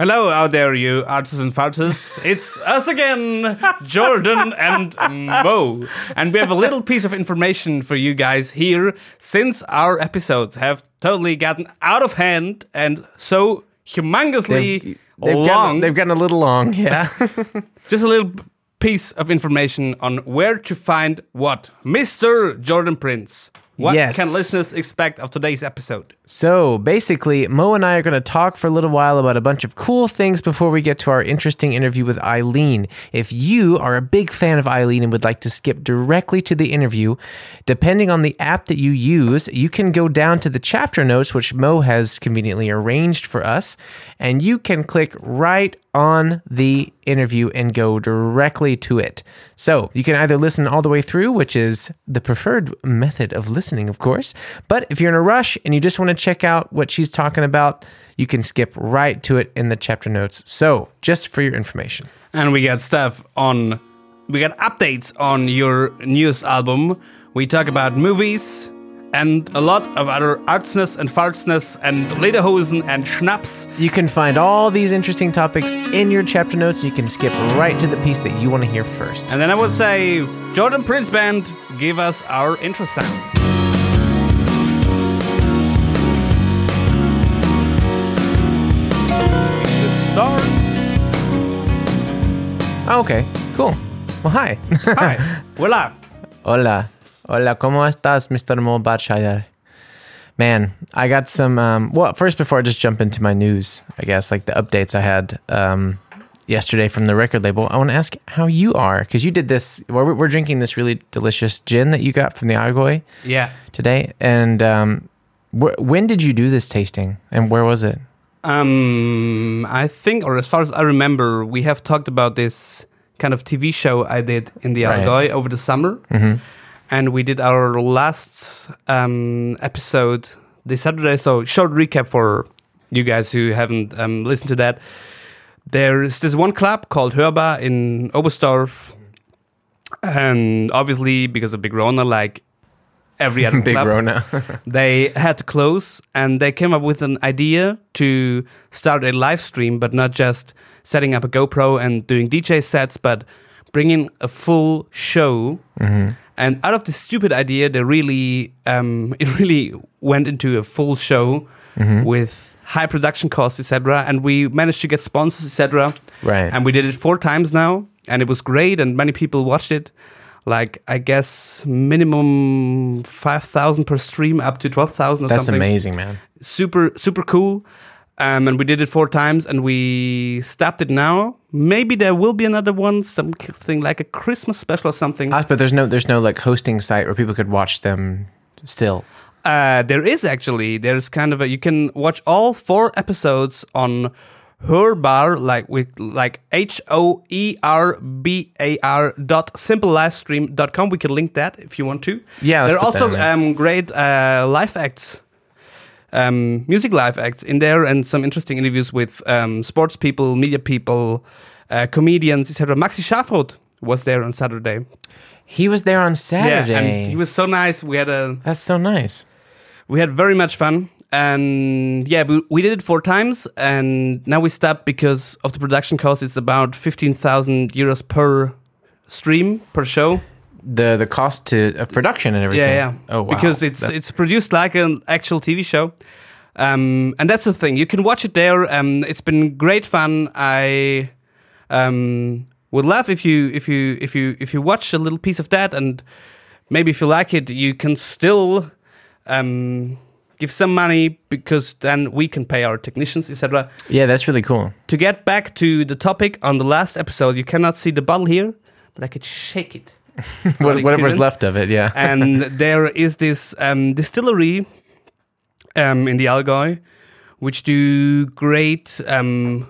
Hello out there, you artists and farters. It's us again, Jordan and Mo. And we have a little piece of information for you guys here since our episodes have totally gotten out of hand and so humongously They've long. gotten, they've gotten a little long, yeah. Just a little piece of information on where to find what. Mr. Jordan Prince. What Yes. can listeners expect of today's episode? So basically, Mo and I are going to talk for a little while about a bunch of cool things before we get to our interesting interview with Eileen. If you are a big fan of Eileen and would like to skip directly to the interview, depending on the app that you use, you can go down to the chapter notes, which Mo has conveniently arranged for us, and you can click right on the interview and go directly to it. So you can either listen all the way through, which is the preferred method of listening, of course. But if you're in a rush and you just want to check out what she's talking about, you can skip right to it in the chapter notes. So just for your information. And we got stuff on, we got updates on your newest album. We talk about movies and a lot of other artsness and fartsness and lederhosen and schnapps. You can find all these interesting topics in your chapter notes. You can skip right to the piece that you want to hear first. And then I would say, Jordan Prince Band, give us our intro sound. Oh, okay, cool. Well, hi. Hi. Voila. Hola. Hola, ¿cómo estás, Mr. Mo Batshire? Man, I got some. Um, well, first, before I just jump into my news, I guess, like the updates I had um, yesterday from the record label, I want to ask how you are. Because you did this, we're, we're drinking this really delicious gin that you got from the Allgäu Yeah. today. And um, wh- when did you do this tasting? And where was it? Um, I think, or as far as I remember, we have talked about this kind of TV show I did in the Right. Allgäu over the summer, and we did our last um, episode this Saturday. So, short recap for you guys who haven't um, listened to that. There's this one club called Hörbar in Oberstdorf, and obviously because of Big Rona, like every other Big club, Rona. they had to close and they came up with an idea to start a live stream but not just setting up a gopro and doing dj sets but bringing a full show. And out of this stupid idea they really um, it really went into a full show with high production costs etc and we managed to get sponsors etc Right. and we did it four times now and it was great and many people watched it like i guess minimum 5000 per stream up to 12000 That's something amazing, man. super super cool um, and we did it four times and we stopped it now maybe there will be another one something like a christmas special or something Ah, but there's no there's no like hosting site where people could watch them still. Uh, there is actually. There's kind of a. You can watch all four episodes on Hörbar, like with like H O E R B A R dot simplelivestream dot com. We can link that if you want to. Yeah, there are also there. um, great uh, live acts, um, music live acts in there, and some interesting interviews with um, sports people, media people, uh, comedians, etc. Maxi Schafroth was there on Saturday. He was there on Saturday. Yeah, and he was so nice. We had a That's so nice. we had very much fun and yeah we, we did it four times and now we stopped because of the production cost. It's about 15000 euros per stream per show. The the cost to of production and everything. yeah yeah. Oh wow. because it's it's produced like an actual tv show. Um, and that's the thing. You can watch it there. Um, it's been great fun. I um, would love if you if you if you if you watch a little piece of that and maybe if you like it you can still um, give some money because then we can pay our technicians etc yeah, that's really cool. to get back to the topic on the last episode you cannot see the bottle here but i could shake it What, whatever's left of it, yeah. and there is this um, distillery um, in the Allgäu, which do great um,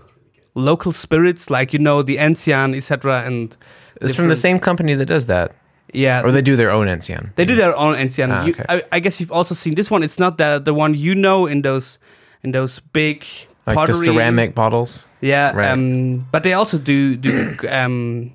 local spirits, like you know the Enzian, etc. And it's from the same company that does that, yeah, or they do their own Enzian. they do their own Enzian. Ah, You- okay. I, I guess you've also seen this one. It's not the the one you know in those in those big like pottery. the ceramic bottles. Yeah, Right. um, but they also do do um,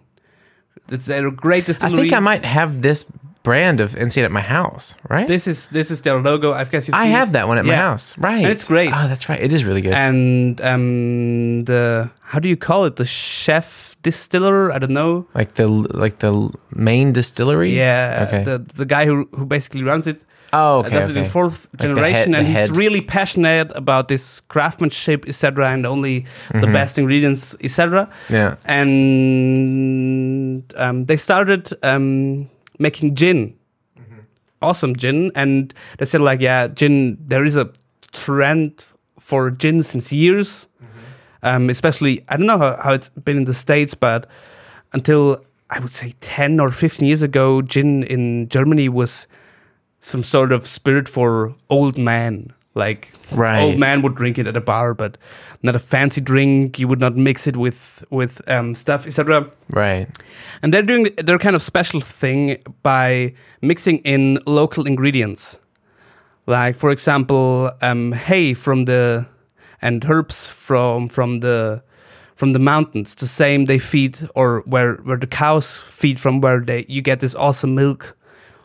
it's a great I think I might have this brand of Enzian at my house, right? This is this is their logo. I guess I have that one at my house, right? And it's great. Oh, that's right. It is really good. And um, the how do you call it? The chef distiller? I don't know. like the like the main distillery. Yeah, Okay. the the guy who who basically runs it. oh, uh, okay. does it in okay. fourth head- generation, the and he's head. really passionate about this craftsmanship, etc., and only Mm-hmm. the best ingredients, etc. Yeah. And um, they started um, making gin, awesome gin, and they said like, yeah, gin. There is a trend for gin since years, um, especially I don't know how, how it's been in the states, but until I would say ten or fifteen years ago, gin in Germany was some sort of spirit for old man. Like Right. old man would drink it at a bar, but not a fancy drink. You would not mix it with with um, stuff, etc. Right. And they're doing their kind of special thing by mixing in local ingredients, like for example, um, hay from the and herbs from from the from the mountains. The same they feed or where where the cows feed from, where they you get this awesome milk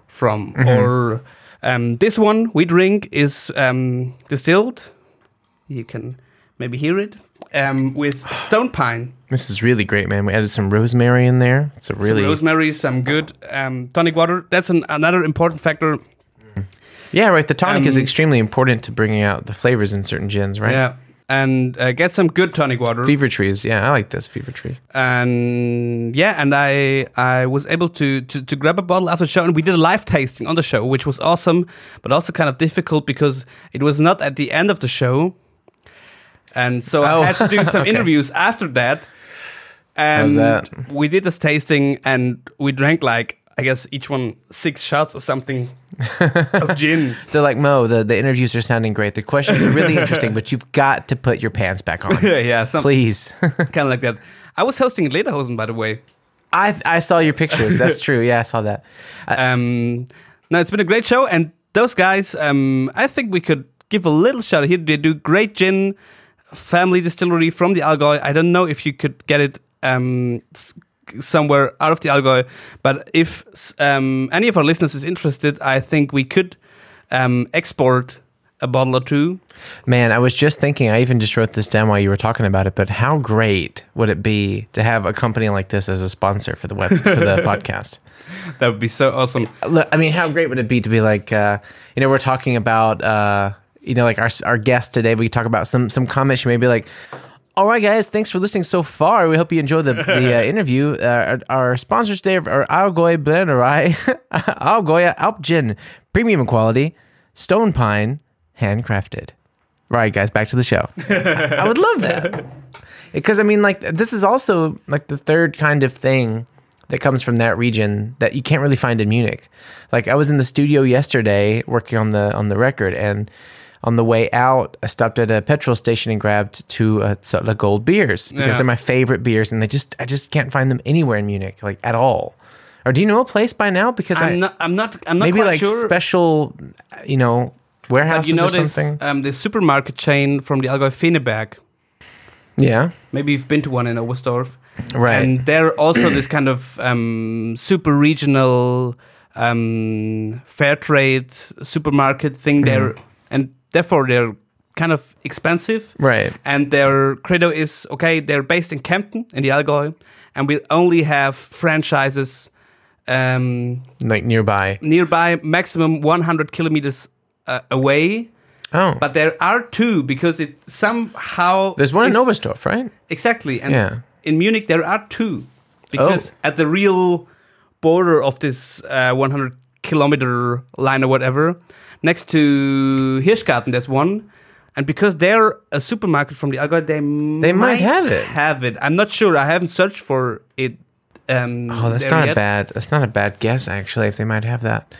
from. Or um, this one we drink is um, distilled. You can maybe hear it um, with stone pine. This is really great, man. We added some rosemary in there. It's a really some rosemary, some good um, tonic water. That's an, another important factor. yeah, right. The tonic is Um, extremely important to bringing out the flavors in certain gins, right? Yeah, and uh, get some good tonic water. Fever trees. Yeah, I like this fever tree. and yeah, and I I was able to, to to grab a bottle after the show, and we did a live tasting on the show, which was awesome, but also kind of difficult because it was not at the end of the show, and so Oh, I had to do some okay. interviews after that. And that? we did this tasting, and we drank like I guess each one six shots or something of gin. They're like Mo. The the interviews are sounding great. The questions are really interesting, but you've got to put your pants back on, yeah, some, please. kind of like that. I was hosting at Lederhosen, by the way. I I saw your pictures. That's true. Yeah, I saw that. Um, no, it's been a great show, and those guys, um, I think we could give a little shout out here. They do great gin, family distillery from the Allgäu. I don't know if you could get it um, somewhere out of the Allgäu, but if um, any of our listeners is interested, I think we could um, export a bottle or two. Man, I was just thinking. I even just wrote this down while you were talking about it. But how great would it be to have a company like this as a sponsor for the web for the podcast? That would be so awesome. Look, I mean, how great would it be to be like, uh, you know, we're talking about, uh, you know, like our our guest today. We talk about some some comments. You may be like, "All right, guys, thanks for listening so far. We hope you enjoy the the uh, interview. Uh, our, our sponsors today are Algoy Blenderai, Algoya Alp Gin, premium quality, Stone Pine, handcrafted. Right, guys, back to the show. I would love that because I mean, like, this is also like the third kind of thing that comes from that region that you can't really find in Munich. Like, I was in the studio yesterday working on the on the record, and on the way out, I stopped at a petrol station and grabbed two uh, Zötler Gold beers because Yeah. they're my favorite beers, and they just I just can't find them anywhere in Munich, like at all. Or do you know a place by now? Because I I'm not. I'm not. I'm not maybe like sure. special, you know, but warehouses you know or this something. um, this supermarket chain from the Allgäu Feneberg. Yeah, Maybe you've been to one in Oberstdorf. right. And they're also this kind of um, super regional um, fair trade supermarket thing there. And therefore, they're kind of expensive. right. And their credo is okay, they're based in Kempten in the Allgäu, and we only have franchises um, Like nearby. nearby, maximum 100 kilometers uh, away. Oh, But there are two because it somehow. there's one in Oberstdorf, right? Exactly. And Yeah. in Munich, there are two. Because Oh. at the real border of this uh, 100 kilometer line or whatever, next to Hirschgarten, That's one. And because they're a supermarket from the Allgäu, they, They might have it. Have it. I'm not sure. I haven't searched for it. Um, Oh, that's not a bad. That's not a bad guess actually. If they might have that.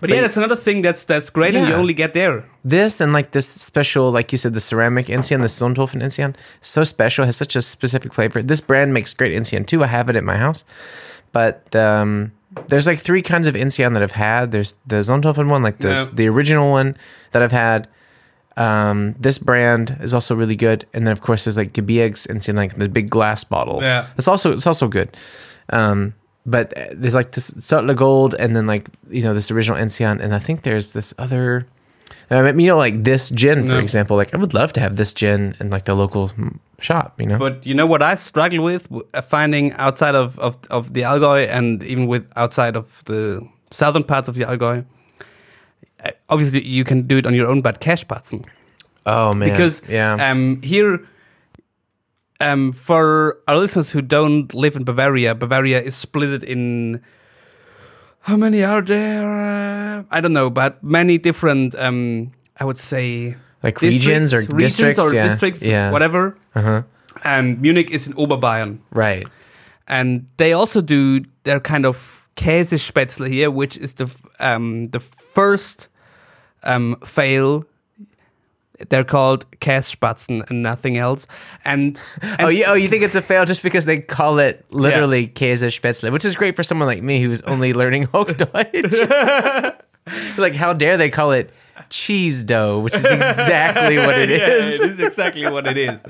But, yeah, that's another thing that's that's great, and you only get there. This and like this special, like you said, the ceramic Enzian, the Sonthofen Enzian, so special, has such a specific flavor. This brand makes great Enzian too. I have it at my house, but um, there's like three kinds of Enzian that I've had. There's the Sonthofen one, like the the original one that I've had. Um, this brand is also really good, and then of course there's like Gebirgs Enzian, like the big glass bottle. Yeah. it's also it's also good. Um, but there's like this Zötler Gold, and then like you know this original Enzian, and I think there's this other. I mean, you know, like this gin, for example. Like, I would love to have this gin in like the local shop. You know, But you know what I struggle with uh, finding outside of, of, of the Allgäu and even with outside of the southern parts of the Allgäu. Uh, Obviously, you can do it on your own, but Kässpatzen. oh man, because yeah, um, here, um, for our listeners who don't live in Bavaria, Bavaria is split in. How many are there? Uh, I don't know, but many different. Um, I would say like regions or districts, regions districts or yeah. districts, yeah, whatever. Uh-huh. And Munich is in Oberbayern, right. and they also do their kind of Käsespätzle here, which is the um, the first um, fail. They're called Kässpatzen and nothing else. And, and Oh, you, oh, you think it's a fail just because they call it literally Käse Spätzle, which is great for someone like me who's only learning Hochdeutsch. like, how dare they call it cheese dough, which is exactly what it Yeah, is. it is exactly what it is.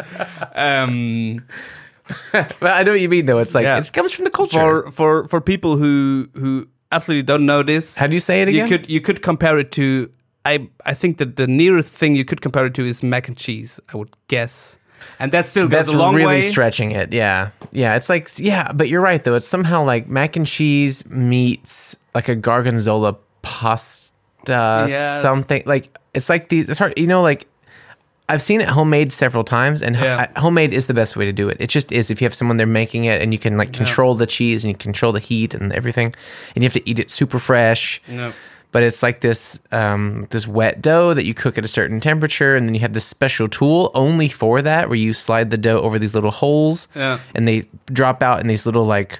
Um, But I know what you mean, though. It's like Yeah. it comes from the culture. for for for people who who absolutely don't know this, how do you say it again? you could you could compare it to. I I think that the nearest thing you could compare it to is mac and cheese. I would guess, and that still goes That's a long really way. stretching it. Yeah. Yeah. It's like, yeah, but you're right, though. It's somehow like mac and cheese meets like a gorgonzola pasta, Yeah. something. Like, it's like these, it's hard, you know, like I've seen it homemade several times, and ho- Yeah. Homemade is the best way to do it. It just is. If you have someone there making it, and you can like control the cheese and you control the heat and everything, and you have to eat it super fresh. No. But it's like this um, this wet dough that you cook at a certain temperature, and then you have this special tool only for that, where you slide the dough over these little holes, Yeah. and they drop out in these little like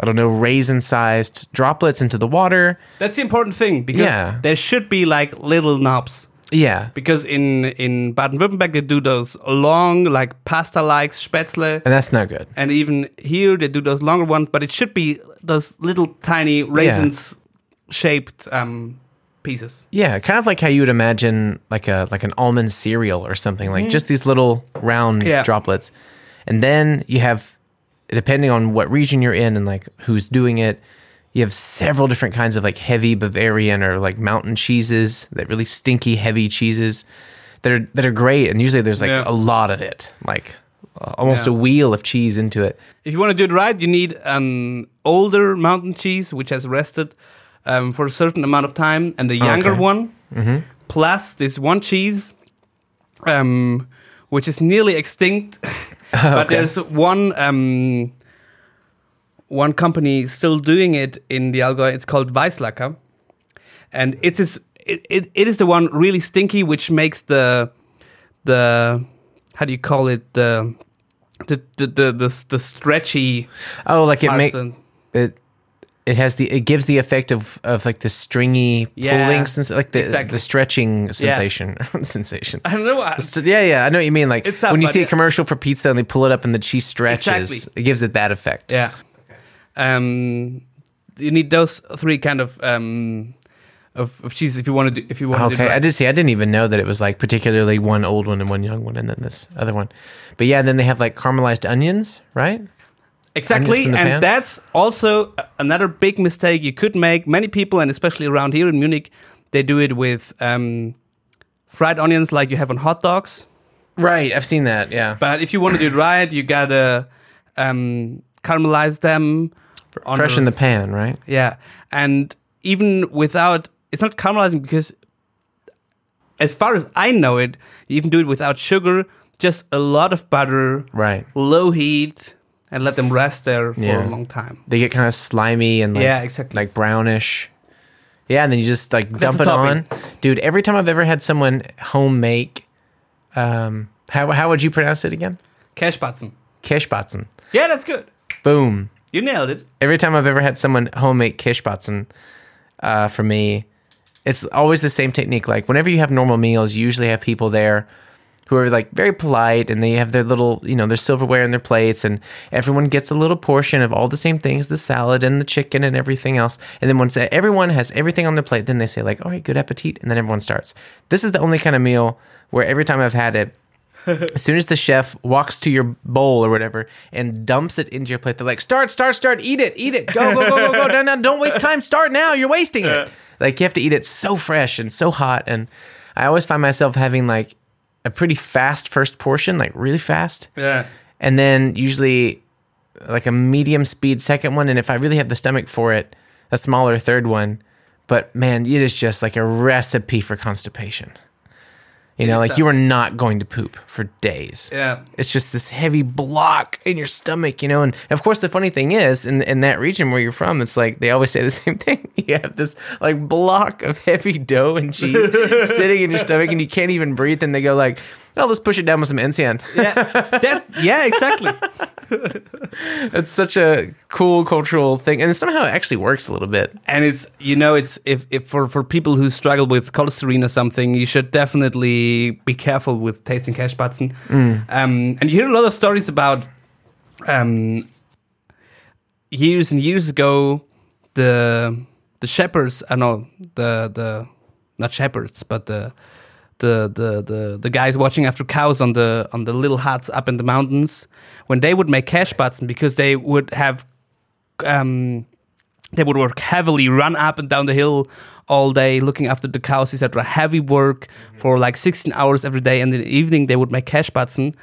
I don't know raisin sized droplets into the water. That's the important thing because Yeah. there should be like little knobs. Yeah, Because in in Baden-Württemberg they do those long like pasta-like Spätzle, and that's not good. and even here they do those longer ones. But it should be those little tiny raisins shaped um, pieces. Yeah, kind of like how you would imagine like a like an almond cereal or something like just these little round. Yeah. droplets. And then you have depending on what region you're in and like who's doing it, you have several different kinds of like heavy Bavarian or like mountain cheeses, that really stinky heavy cheeses that are that are great and usually there's like Yeah. a lot of it, like uh, almost Yeah. a wheel of cheese into it. If you want to do it right, you need an older mountain cheese which has rested um, for a certain amount of time, and a younger Okay. one, plus this one cheese, um, which is nearly extinct. but Okay. there's one um, one company still doing it in the Allgäu. It's called Weißlacker, and it is it, it, it is the one really stinky, which makes the the how do you call it the the the the, the, the stretchy Oh, like it makes it it has the it gives the effect of of like the stringy Yeah, pulling sens- like the exactly. the stretching sensation sensation. I don't know. So, yeah, yeah, I know what you mean. Like when you see a commercial for pizza and they pull it up and the cheese stretches, Exactly. it gives it that effect. Yeah. Um, you need those three kind of um of, of cheese if you want to do if you want to do Okay, I did see. I didn't even know that it was like particularly one old one and one young one, and then this other one. But yeah, and then they have like caramelized onions, right? Exactly, and pan? that's also another big mistake you could make. Many people, and especially around here in Munich, they do it with um, fried onions like you have on hot dogs. Right, I've seen that. Yeah, But if you want to do it right, you gotta um, caramelize them. fresh a- in the pan, right? Yeah, and even without, it's not caramelizing because, as far as I know it, you even do it without sugar. Just a lot of butter, Right. low heat, and let them rest there for Yeah. a long time. They get kind of slimy and like, Yeah, exactly. like brownish. Yeah, and then you just like dump the it on, topping. dude. Every time I've ever had someone home make, um, how how would you pronounce it again? Cashbatzen. Kishbatzen. Yeah, that's good. Boom. You nailed it. Every time I've ever had someone home make kishbatzen, uh, for me, it's always the same technique. Like whenever you have normal meals, you usually have people there who are like very polite and they have their little, you know, their silverware and their plates and everyone gets a little portion of all the same things, the salad and the chicken and everything else. And then once everyone has everything on their plate, then they say like, all right, good appetit. And then everyone starts. This is the only kind of meal where every time I've had it, as soon as the chef walks to your bowl or whatever and dumps it into your plate, they're like, "Start, start, start! Eat it, eat it! Go, go, go, go, go! No, no, don't waste time! Start now! You're wasting it!" Like you have to eat it so fresh and so hot, and I always find myself having like a pretty fast first portion, like really fast, Yeah. and then usually like a medium speed second one, and if I really have the stomach for it, a smaller third one. But man, it is just like a recipe for constipation. You know, like you are not going to poop for days. Yeah. It's just this heavy block in your stomach, you know. And of course, the funny thing is, in in that region where you're from, it's like they always say the same thing. You have this like block of heavy dough and cheese sitting in your stomach, and you can't even breathe. And they go like, "Oh, let's push it down with some Enzian." Yeah. that, yeah, exactly. It's such a cool cultural thing, and somehow it actually works a little bit. and it's you know it's if, if for for people who struggle with cholesterol or something you should definitely be careful with tasting Kässpatzen um, and you hear a lot of stories about um, years and years ago the the shepherds I know the the not shepherds but the the, the, the, the guys watching after cows on the on the little huts up in the mountains when they would make Kässpatzen because they would have um, they would work heavily, run up and down the hill all day, looking after the cows, etc. Heavy work for like 16 hours every day, and in the evening they would make Kässpatzen.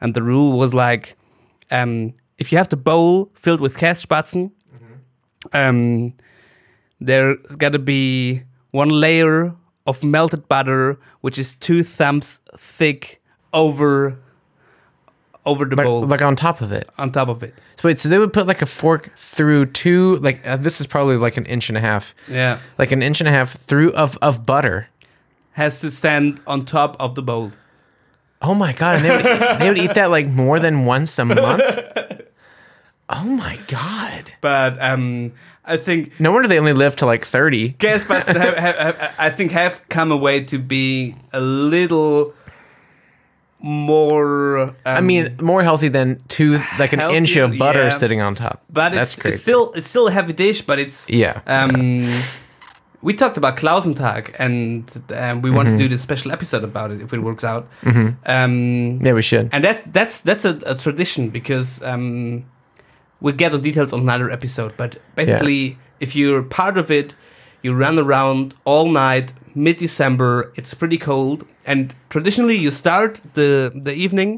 And the rule was like, um, if you have the bowl filled with Kässpatzen, um, there's got to be one layer of melted butter, which is two thumbs thick over over the bowl like on top of it. on top of it. So wait, so they would put like a fork through two, like uh, this is probably like an inch and a half, Yeah, like an inch and a half through of of butter. has to stand on top of the bowl. Oh my god! And they would, eat, they would eat that like more than once a month. Oh my god! but um, I think No wonder they only live to like thirty. Kässpatzen have, have, I think have come away to be a little more. Um, I mean, more healthy than two, like an inch of butter yeah. sitting on top. but That's it's, crazy. it's still it's still a heavy dish, but it's yeah. Um, we talked about Klausentag, and um, we Mm-hmm. want to do this special episode about it if it works out. Um, yeah, we should. and that that's that's a, a tradition because um, we'll get on details on another episode. But basically, if you're part of it, you run around all night, mid December. It's pretty cold, and traditionally you start the the evening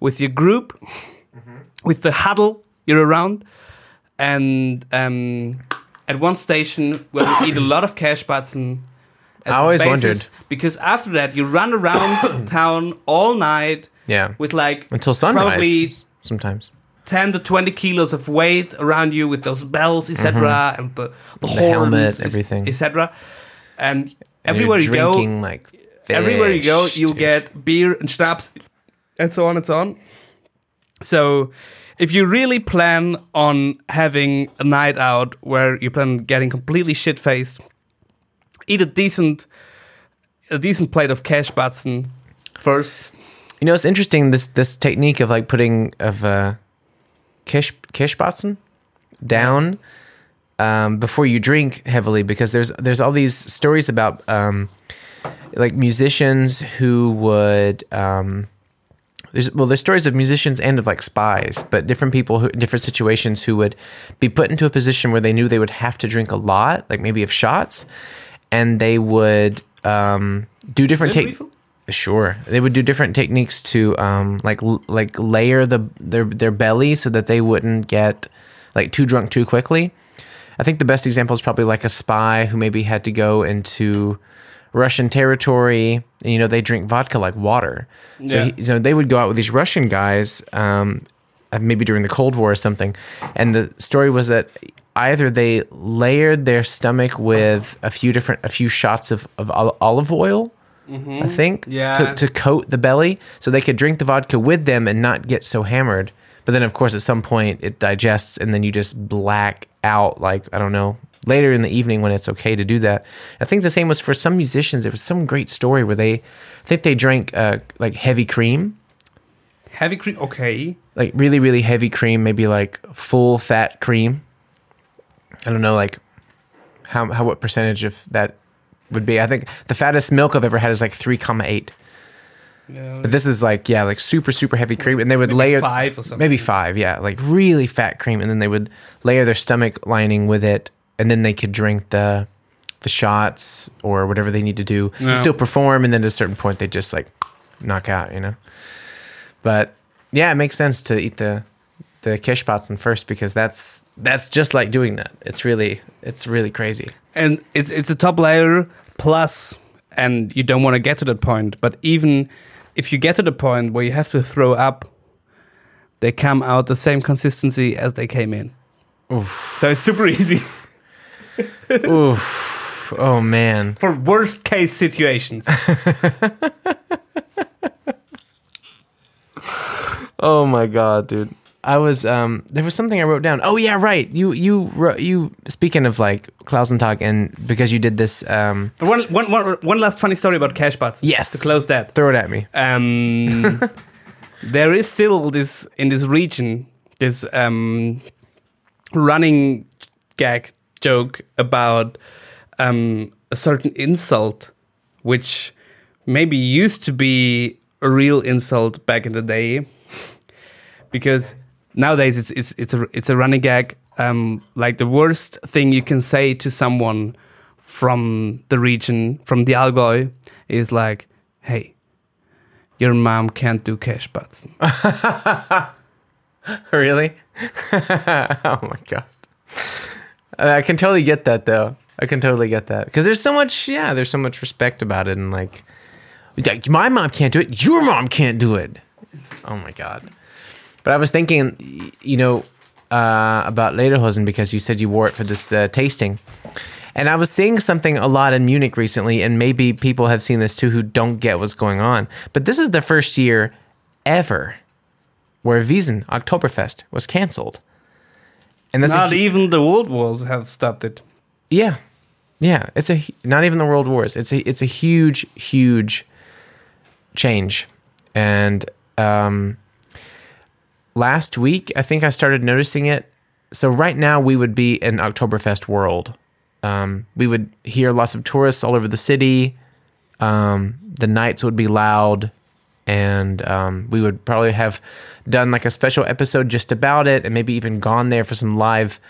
with your group, with the huddle you're around, and um, at one station where we eat a lot of Kässpatzen. I always wondered. because after that you run around town all night Yeah. with like Until sunrise. probably sometimes. 10 to 20 kilos of weight around you with those bells etc and the, the, horns, Mm-hmm. helmet, everything. etc and And everywhere you go like everywhere you go you'll dude. get beer and schnapps and so on and so on so if you really plan on having a night out where you plan on getting completely shit faced eat a decent a decent plate of Kässpatzen first You know, it's interesting this this technique of like putting of uh, kish kishbatzen down um, before you drink heavily because there's there's all these stories about um, like musicians who would um, there's well there's stories of musicians and of like spies but different people who different situations who would be put into a position where they knew they would have to drink a lot like maybe of shots and they would um, do different take? Sure, they would do different techniques to um, like l- like layer the their their belly so that they wouldn't get like too drunk too quickly. I think the best example is probably like a spy who maybe had to go into Russian territory. And, you know, they drink vodka like water. So, Yeah. he, so they would go out with these Russian guys, um, uh, maybe during the Cold War or something. And the story was that either they layered their stomach with a few different, a few shots of, of olive oil. I think, Yeah. to, to coat the belly so they could drink the vodka with them and not get so hammered. But then, of course, at some point it digests and then you just black out, like, I don't know, later in the evening when it's okay to do that. I think the same was for some musicians. It was some great story where they, I think they drank uh, like heavy cream, heavy cream okay like really, really heavy cream, maybe like full fat cream. I don't know, like how, how what percentage of that would be. I think the fattest milk I've ever had is like 3,8. Yeah, But this is like yeah, like super super heavy cream, and they would layer five or something. maybe five, yeah, like really fat cream, and then they would layer their stomach lining with it, and then they could drink the the shots or whatever they need to do, still perform, and then at a certain point they just like knock out, you know. But yeah, it makes sense to eat the the kishpatzen first because that's that's just like doing that. It's really it's really crazy. and it's it's a top layer plus, and you don't want to get to that point. But even if you get to the point where you have to throw up, they come out the same consistency as they came in. Oof. So it's super easy Oof. Oh man. for worst case situations. Oh my god, dude. I was um there was something I wrote down. Oh yeah, right. You you you speaking of like Klausentag and because you did this um But one, one, one, one last funny story about cash bots. Yes. To close that. throw it at me. Um, there is still this in this region this um, running gag joke about um, a certain insult, which maybe used to be a real insult back in the day, because nowadays it's it's it's a it's a running gag. Um, like the worst thing you can say to someone from the region, from the Allgäu, is like, "Hey, your mom can't do cash butts." really? oh my god. I can totally get that though. I can totally get that because there's so much yeah, there's so much respect about it and like, my mom can't do it, your mom can't do it. Oh my god. But I was thinking you know uh, about Lederhosen because you said you wore it for this uh, tasting. And I was seeing something a lot in Munich recently, and maybe people have seen this too who don't get what's going on. But this is the first year ever where Wiesen Oktoberfest was canceled. And that's Not hu- even the world wars have stopped it. yeah, yeah. It's a not even the world wars. It's a it's a huge huge change. And um, last week, I think I started noticing it. So right now, we would be in Oktoberfest world. Um, we would hear lots of tourists all over the city. Um, the nights would be loud, and um, we would probably have done like a special episode just about it, and maybe even gone there for some live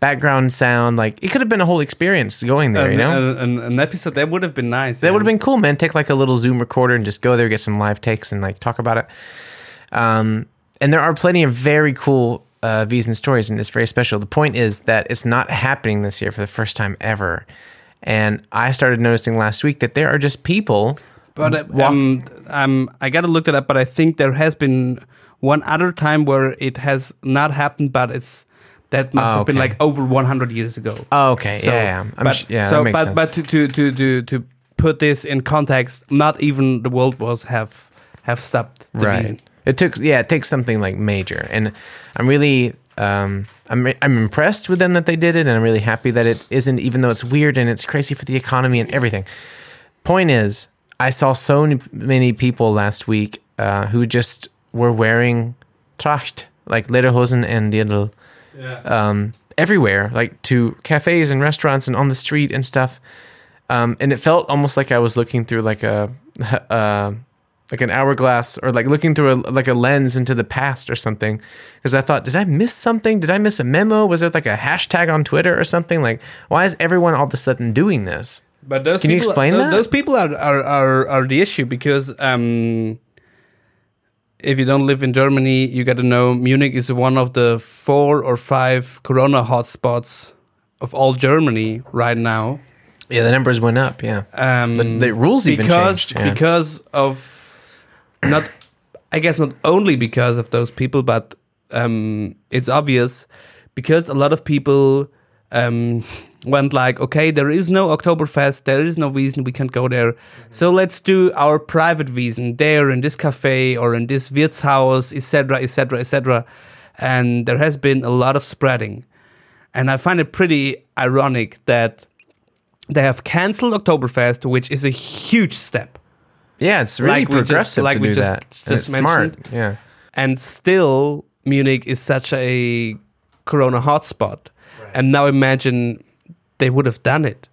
background sound. Like it could have been a whole experience going there. you know, an, an, an episode that would have been nice. that would have been cool, man. Take like a little Zoom recorder and just go there, get some live takes, and like talk about it. Um, and there are plenty of very cool uh, and stories, and it's very special. The point is that it's not happening this year for the first time ever. And I started noticing last week that there are just people. But um, um, I gotta look it up. But I think there has been one other time where it has not happened, but it's that must Oh, have been okay. like over 100 years ago. Oh, okay, So, yeah, yeah, I'm but, sh- yeah, so, that makes but sense. but to, to to to to to put this in context, not even the world wars have have stopped the right. reason. It took yeah, it takes something like major, and I'm really um, I'm I'm impressed with them that they did it, and I'm really happy that it isn't, even though it's weird and it's crazy for the economy and everything. Point is, I saw so many people last week uh, who just were wearing Tracht, like Lederhosen and Dirndl, um, everywhere, like to cafes and restaurants and on the street and stuff. Um, and it felt almost like I was looking through like a, uh, like an hourglass or like looking through a, like a lens into the past or something. Because I thought, did I miss something? Did I miss a memo? Was there like a hashtag on Twitter or something? Like, why is everyone all of a sudden doing this? But those Can you explain those, that? Those people are, are, are, are the issue because um, if you don't live in Germany, you got to know Munich is one of the four or five Corona hotspots of all Germany right now. Yeah, the numbers went up. Yeah. Um, The- the rules even because changed, yeah. because of not, I guess not only because of those people, but um, it's obvious because a lot of people um, went like, okay, there is no Oktoberfest, there is no reason we can't go there, so let's do our private Wiesen there in this cafe or in this Wirtshaus, etc., etc., etc. And there has been a lot of spreading, and I find it pretty ironic that they have cancelled Oktoberfest, which is a huge step. Yeah, it's really Like we just- progressive like to do just- that. just and it's smart. Yeah. And still, Munich is such a Corona hotspot. And now imagine they would have done it.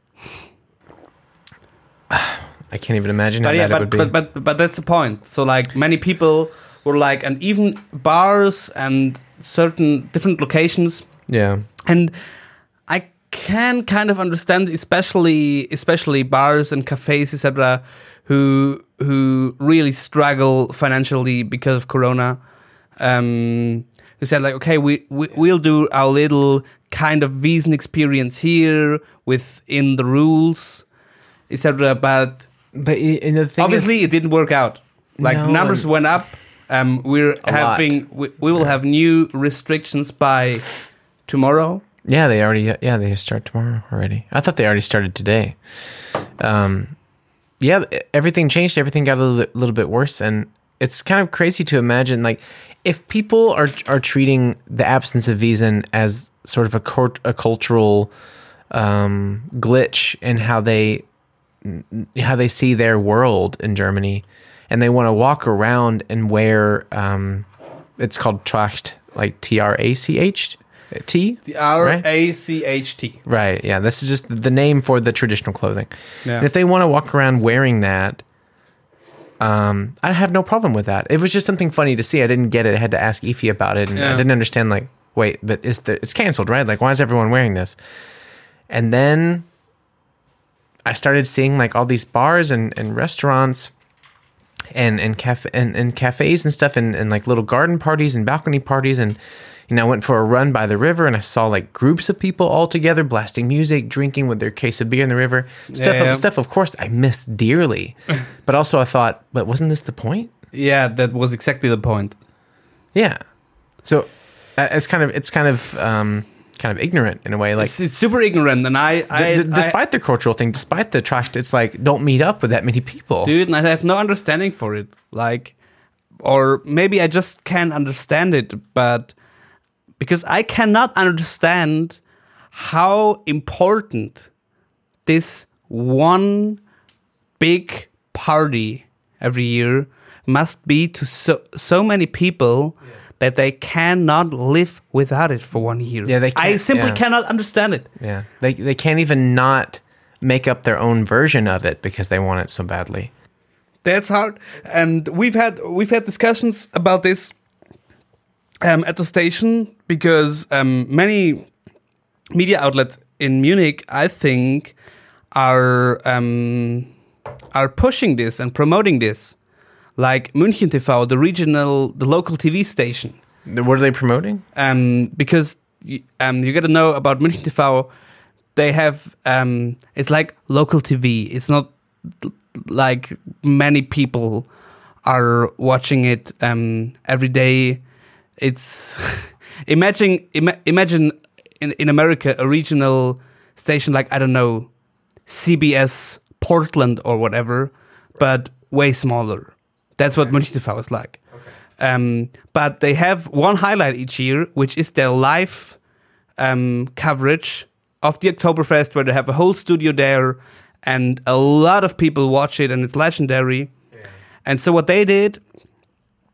I can't even imagine how But yeah, bad it would but, be. but but but that's the point. So like many people were like, and even bars and certain different locations, yeah, and I can kind of understand, especially especially bars and cafes, etc., who who really struggle financially because of Corona. Um, who said like, okay, we, we we'll do our little kind of Wiesen experience here within the rules, etc. But but i- and the thing obviously is, it didn't work out like No, numbers and- went up um, we're having we, we will have new restrictions by tomorrow yeah, they already yeah they start tomorrow already. I thought they already started today. Um, yeah, everything changed. Everything got a little bit, little bit worse, and it's kind of crazy to imagine like if people are are treating the absence of Wiesen as sort of a a cultural um, glitch in how they how they see their world in Germany, and they want to walk around and wear um, it's called Tracht, like T R A C H T. the r Right. a c h t Right. Yeah. This is just the name for the traditional clothing. Yeah. And if they want to walk around wearing that, um, I have no problem with that. It was just something funny to see. I didn't get it. I had to ask Ify about it, and I didn't understand. Like, wait, but it's the it's canceled, right? Like, why is everyone wearing this? And then I started seeing like all these bars and, and restaurants and and cafe and, and cafes and stuff and, and like little garden parties and balcony parties and know I went for a run by the river and I saw like groups of people all together blasting music, drinking with their case of beer in the river. Stuff Yeah, yeah. stuff of course I miss dearly. but also I thought, but wasn't this the point? yeah that was exactly the point Yeah. So uh, it's kind of it's kind of um kind of ignorant in a way like it's, it's super ignorant and i, I, D- d- despite the cultural thing, despite the Tracht, it's like don't meet up with that many people. Dude and i have no understanding for it like or maybe i just can't understand it but because i cannot understand how important this one big party every year must be to so so many people that they cannot live without it for one year. Yeah, they I can't- simply yeah. cannot understand it. Yeah, they they can't even not make up their own version of it because they want it so badly. That's hard, and we've had we've had discussions about this um, at the station because um, many media outlets in Munich, I think, are um, are pushing this and promoting this, like München TV, the regional, the local TV station. What are they promoting? um, because um, you got to know about München TV. They have um, it's like local TV. It's not like many people are watching it um, every day. It's imagine ima- imagine in in America a regional station like I don't know CBS Portland or whatever, but way smaller. That's what München TV is like. Um, but they have one highlight each year, which is their live um, coverage of the Oktoberfest, where they have a whole studio there, and a lot of people watch it, and it's legendary. And so what they did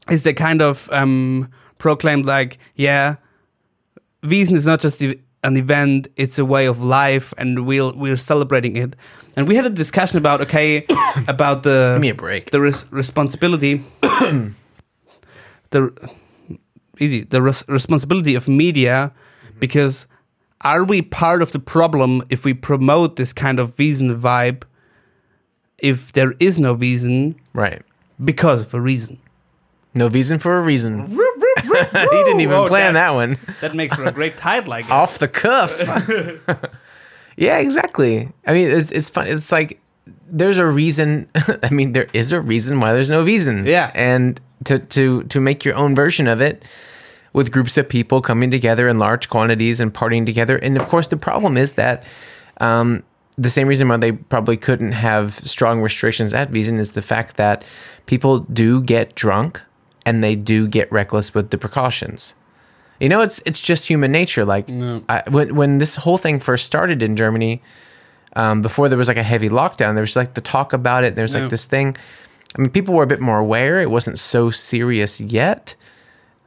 is they kind of um, proclaimed like, yeah, Wiesen is not just an event; it's a way of life, and we'll we're celebrating it. And we had a discussion about okay, about the Give me a break. the res- responsibility the easy the res- responsibility of media mm-hmm. because are we part of the problem if we promote this kind of Wiesen vibe if there is no Wiesen Right. because of a reason No reason for a reason. he didn't even plan that one. that makes for a great title I guess Off the cuff. yeah, exactly. I mean, it's it's fun. It's like there's a reason. I mean, there is a reason why there's no reason. Yeah. and to to to make your own version of it with groups of people coming together in large quantities and partying together. And of course, the problem is that um, the same reason why they probably couldn't have strong restrictions at Wiesen is the fact that people do get drunk and they do get reckless with the precautions. You know, it's it's just human nature. Like I, when when this whole thing first started in Germany, um, before there was like a heavy lockdown, there was like the talk about it. There's Yeah. like this thing. I mean, people were a bit more aware. It wasn't so serious yet.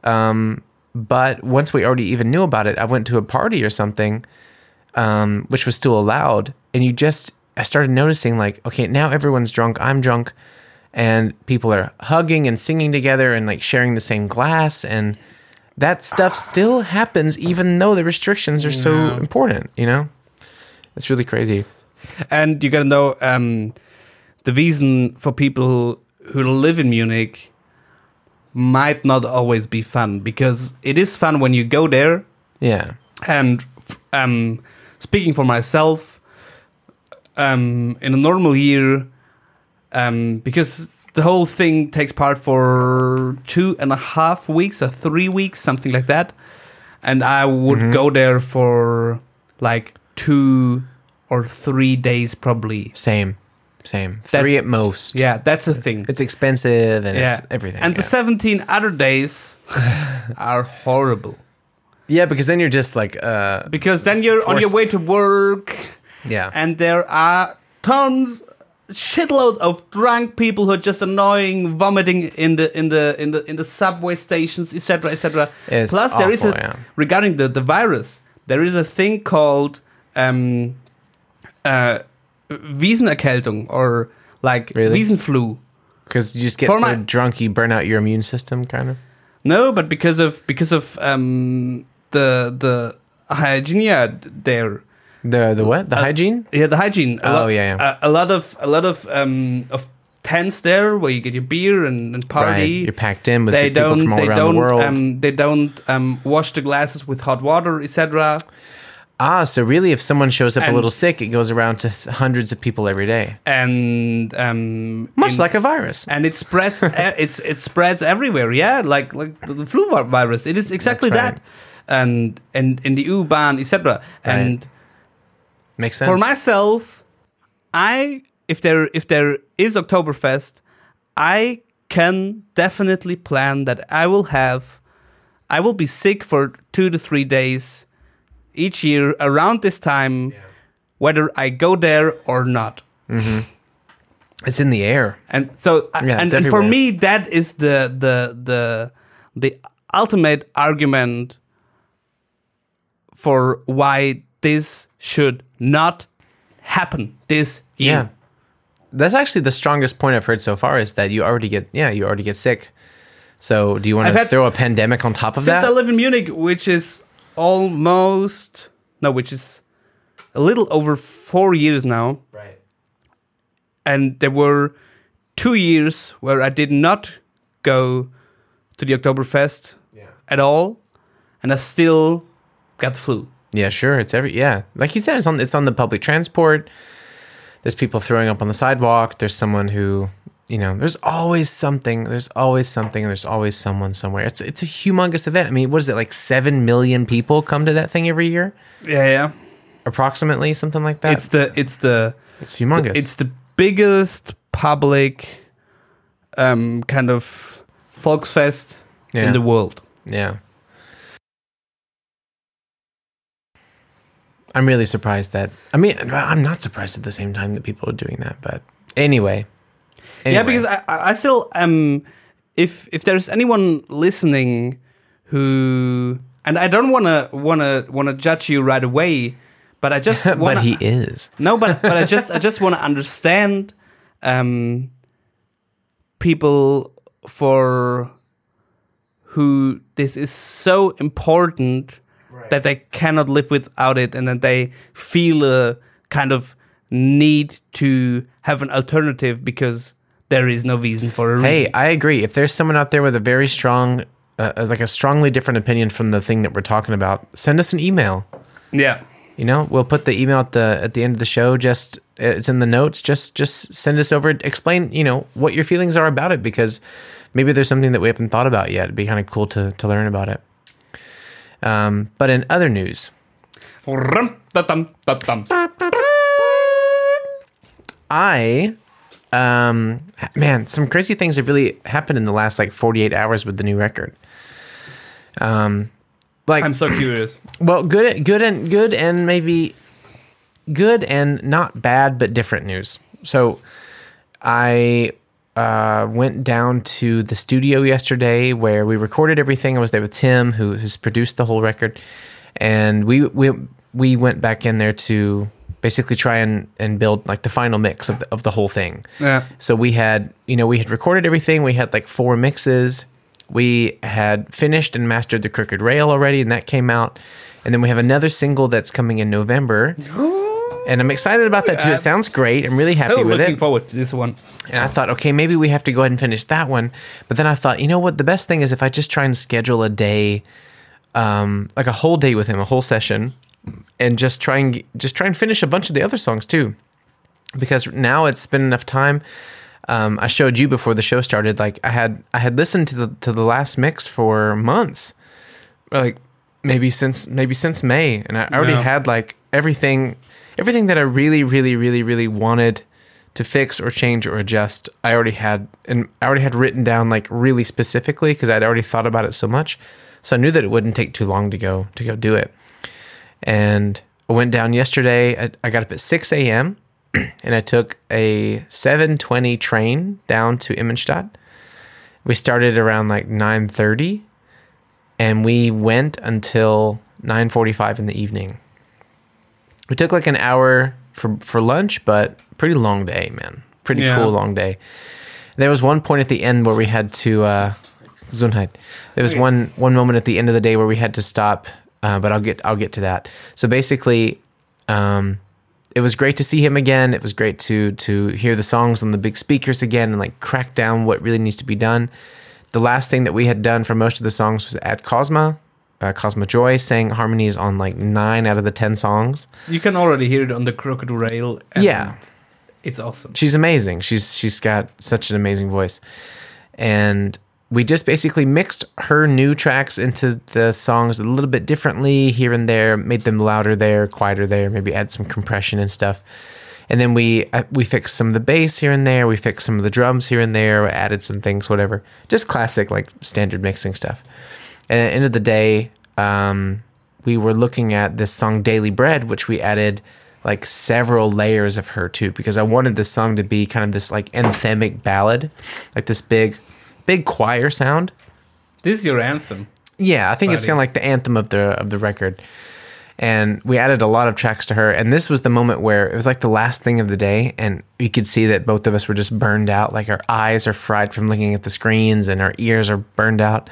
Um, but once we already even knew about it, I went to a party or something, um, which was still allowed, and you just I started noticing like, okay, now everyone's drunk. I'm drunk, and people are hugging and singing together and like sharing the same glass, and that stuff still happens even though the restrictions are so important. You know, it's really crazy. And you gotta know um, the Wiesen for people who, who live in Munich might not always be fun because it is fun when you go there. Yeah, And f- um, speaking for myself, um, in a normal year, um, because the whole thing takes part for two and a half weeks or three weeks, something like that. And I would go there for like two or three days, probably. same, same. That's- Three at most. Yeah, that's the thing. It's expensive and yeah, it's everything. And the 17 other days are horrible yeah, because then you're just like, uh, because then you're on your way to work. yeah, and there are tons shitload of drunk people who are just annoying vomiting in the in the in the in the subway stations etc etc plus there is a yeah. regarding the the virus there is a thing called um uh Wiesenerkältung or like Really? Wiesenflu because you just get For so my- drunk you burn out your immune system, kind of. no but because of because of um the the hygiene there The the what? The hygiene? Yeah, the hygiene. A Oh, lot, yeah, yeah. A, a lot of a lot of um of tents there where you get your beer and, and party. Right. You're packed in with they people don't. from all They around don't. the world. Um, they don't um, wash the glasses with hot water, etc. ah, so really, if someone shows up a little sick, it goes around to hundreds of people every day, And um, much in- like a virus. and it spreads. it's it spreads everywhere. Yeah, like like the, flu virus. It is exactly right. that. And and in the U-Bahn, etc. And Makes sense. for myself, I if there if there is Oktoberfest, I can definitely plan that I will have I will be sick for two to three days each year around this time, whether I go there or not. Mm-hmm. it's in the air. And so, uh, Yeah, and, and for me, that is the the the the ultimate argument for why this should not happen this year. Yeah. That's actually the strongest point I've heard so far is that you already get yeah you already get sick. So do you want I've to had- throw a pandemic on top of that? Since that? I live in Munich, which is almost no, which is a little over four years now, right. and there were two years where I did not go to the Oktoberfest Yeah. at all, and I still got the flu. Yeah, sure. It's every yeah, like you said, it's on it's on the public transport. There's people throwing up on the sidewalk. There's someone who you know. There's always something. There's always something. There's always someone somewhere. It's it's a humongous event. I mean, what is it like? Seven million people come to that thing every year, Yeah, yeah. approximately something like that. It's the it's the it's humongous. it's the biggest public um kind of Volksfest Yeah. in the world. Yeah. I'm really surprised that. I mean, I'm not surprised at the same time that people are doing that. But anyway. Yeah, because I, I I still um if if there's anyone listening who and I don't wanna wanna wanna judge you right away, but I just wanna, but he is. no, but but I just I just wanna understand um people for who this is so important that they cannot live without it and that they feel a kind of need to have an alternative because there is no reason for a Hey, reason. I agree. If there's someone out there with a very strong, uh, like a strongly different opinion from the thing that we're talking about, send us an email. Yeah. You know, we'll put the email at the at the end of the show. Just it's in the notes. Just just send us over. Explain, you know, what your feelings are about it because maybe there's something that we haven't thought about yet. It'd be kind of cool to to learn about it. Um, but in other news, I, um, man, some crazy things have really happened in the last like 48 hours with the new record. Um, like I'm so curious. Well, good, good, and good, and maybe good and not bad, but different news. So, I uh, went down to the studio yesterday where we recorded everything. I was there with Tim, who has produced the whole record, and we we we went back in there to basically try and, and build like the final mix of the, of the whole thing. Yeah. So we had, you know, we had recorded everything. We had like four mixes. We had finished and mastered the Crooked Rail already, and that came out. And then we have another single that's coming in November. And I'm excited about that too. It sounds great. I'm really happy So with looking it. forward to this one. And I thought, okay, maybe we have to go ahead and finish that one. But then I thought, you know what? The best thing is if I just try and schedule a day, um, like a whole day with him, a whole session, and just try and just try and finish a bunch of the other songs too. Because now it's been enough time. Um, I showed you before the show started. Like I had I had listened to the to the last mix for months, like maybe since maybe since May, and I already Yeah. had like everything everything that I really really really really wanted to fix or change or adjust. I already had and I already had written down like really specifically because I'd already thought about it so much. So I knew that it wouldn't take too long to go to go do it. And I went down yesterday. I, I got up at 6 a.m. and I took a 7:20 train down to Immenstadt. We started around like 9:30 and we went until 9:45 in the evening. We took like an hour for for lunch, but pretty long day, man. Pretty Yeah. cool long day. There was one point at the end where we had to uh Gesundheit. There was one one moment at the end of the day where we had to stop, uh, but I'll get I'll get to that. So basically, um, it was great to see him again. It was great to to hear the songs on the big speakers again and like crack down what really needs to be done. The last thing that we had done for most of the songs was at Cosma. Uh, Cosma Joy sang harmonies on like nine out of the ten songs. You can already hear it on the Crooked Rail. Yeah. It's awesome. she's amazing. She's she's got such an amazing voice, and we just basically mixed her new tracks into the songs a little bit differently here and there, made them louder there, quieter there, maybe add some compression and stuff. And then we uh, we fixed some of the bass here and there, we fixed some of the drums here and there, added some things, whatever. Just classic like standard mixing stuff. And at the end of the day, um, we were looking at this song Daily Bread, which we added like several layers of her too, because I wanted this song to be kind of this like anthemic ballad, like this big, big choir sound. This is your anthem. Yeah, I think it's kind of like the anthem of the of the record. And we added a lot of tracks to her, and this was the moment where it was like the last thing of the day, and you could see that both of us were just burned out. Like our eyes are fried from looking at the screens, and our ears are burned out.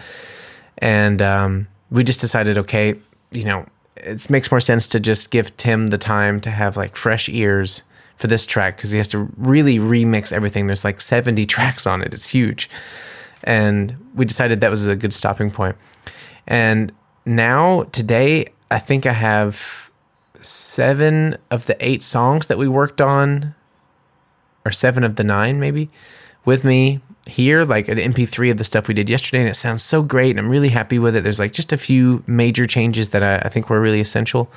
And um, we just decided, okay, you know, it makes more sense to just give Tim the time to have like fresh ears for this track because he has to really remix everything. There's like 70 tracks on it. It's huge. And we decided that was a good stopping point. And now, today, I think I have seven of the eight songs that we worked on, or seven of the nine, maybe, with me here, like an MP3 of the stuff we did yesterday. And it sounds so great. And I'm really happy with it. There's like just a few major changes that I, I think were really essential.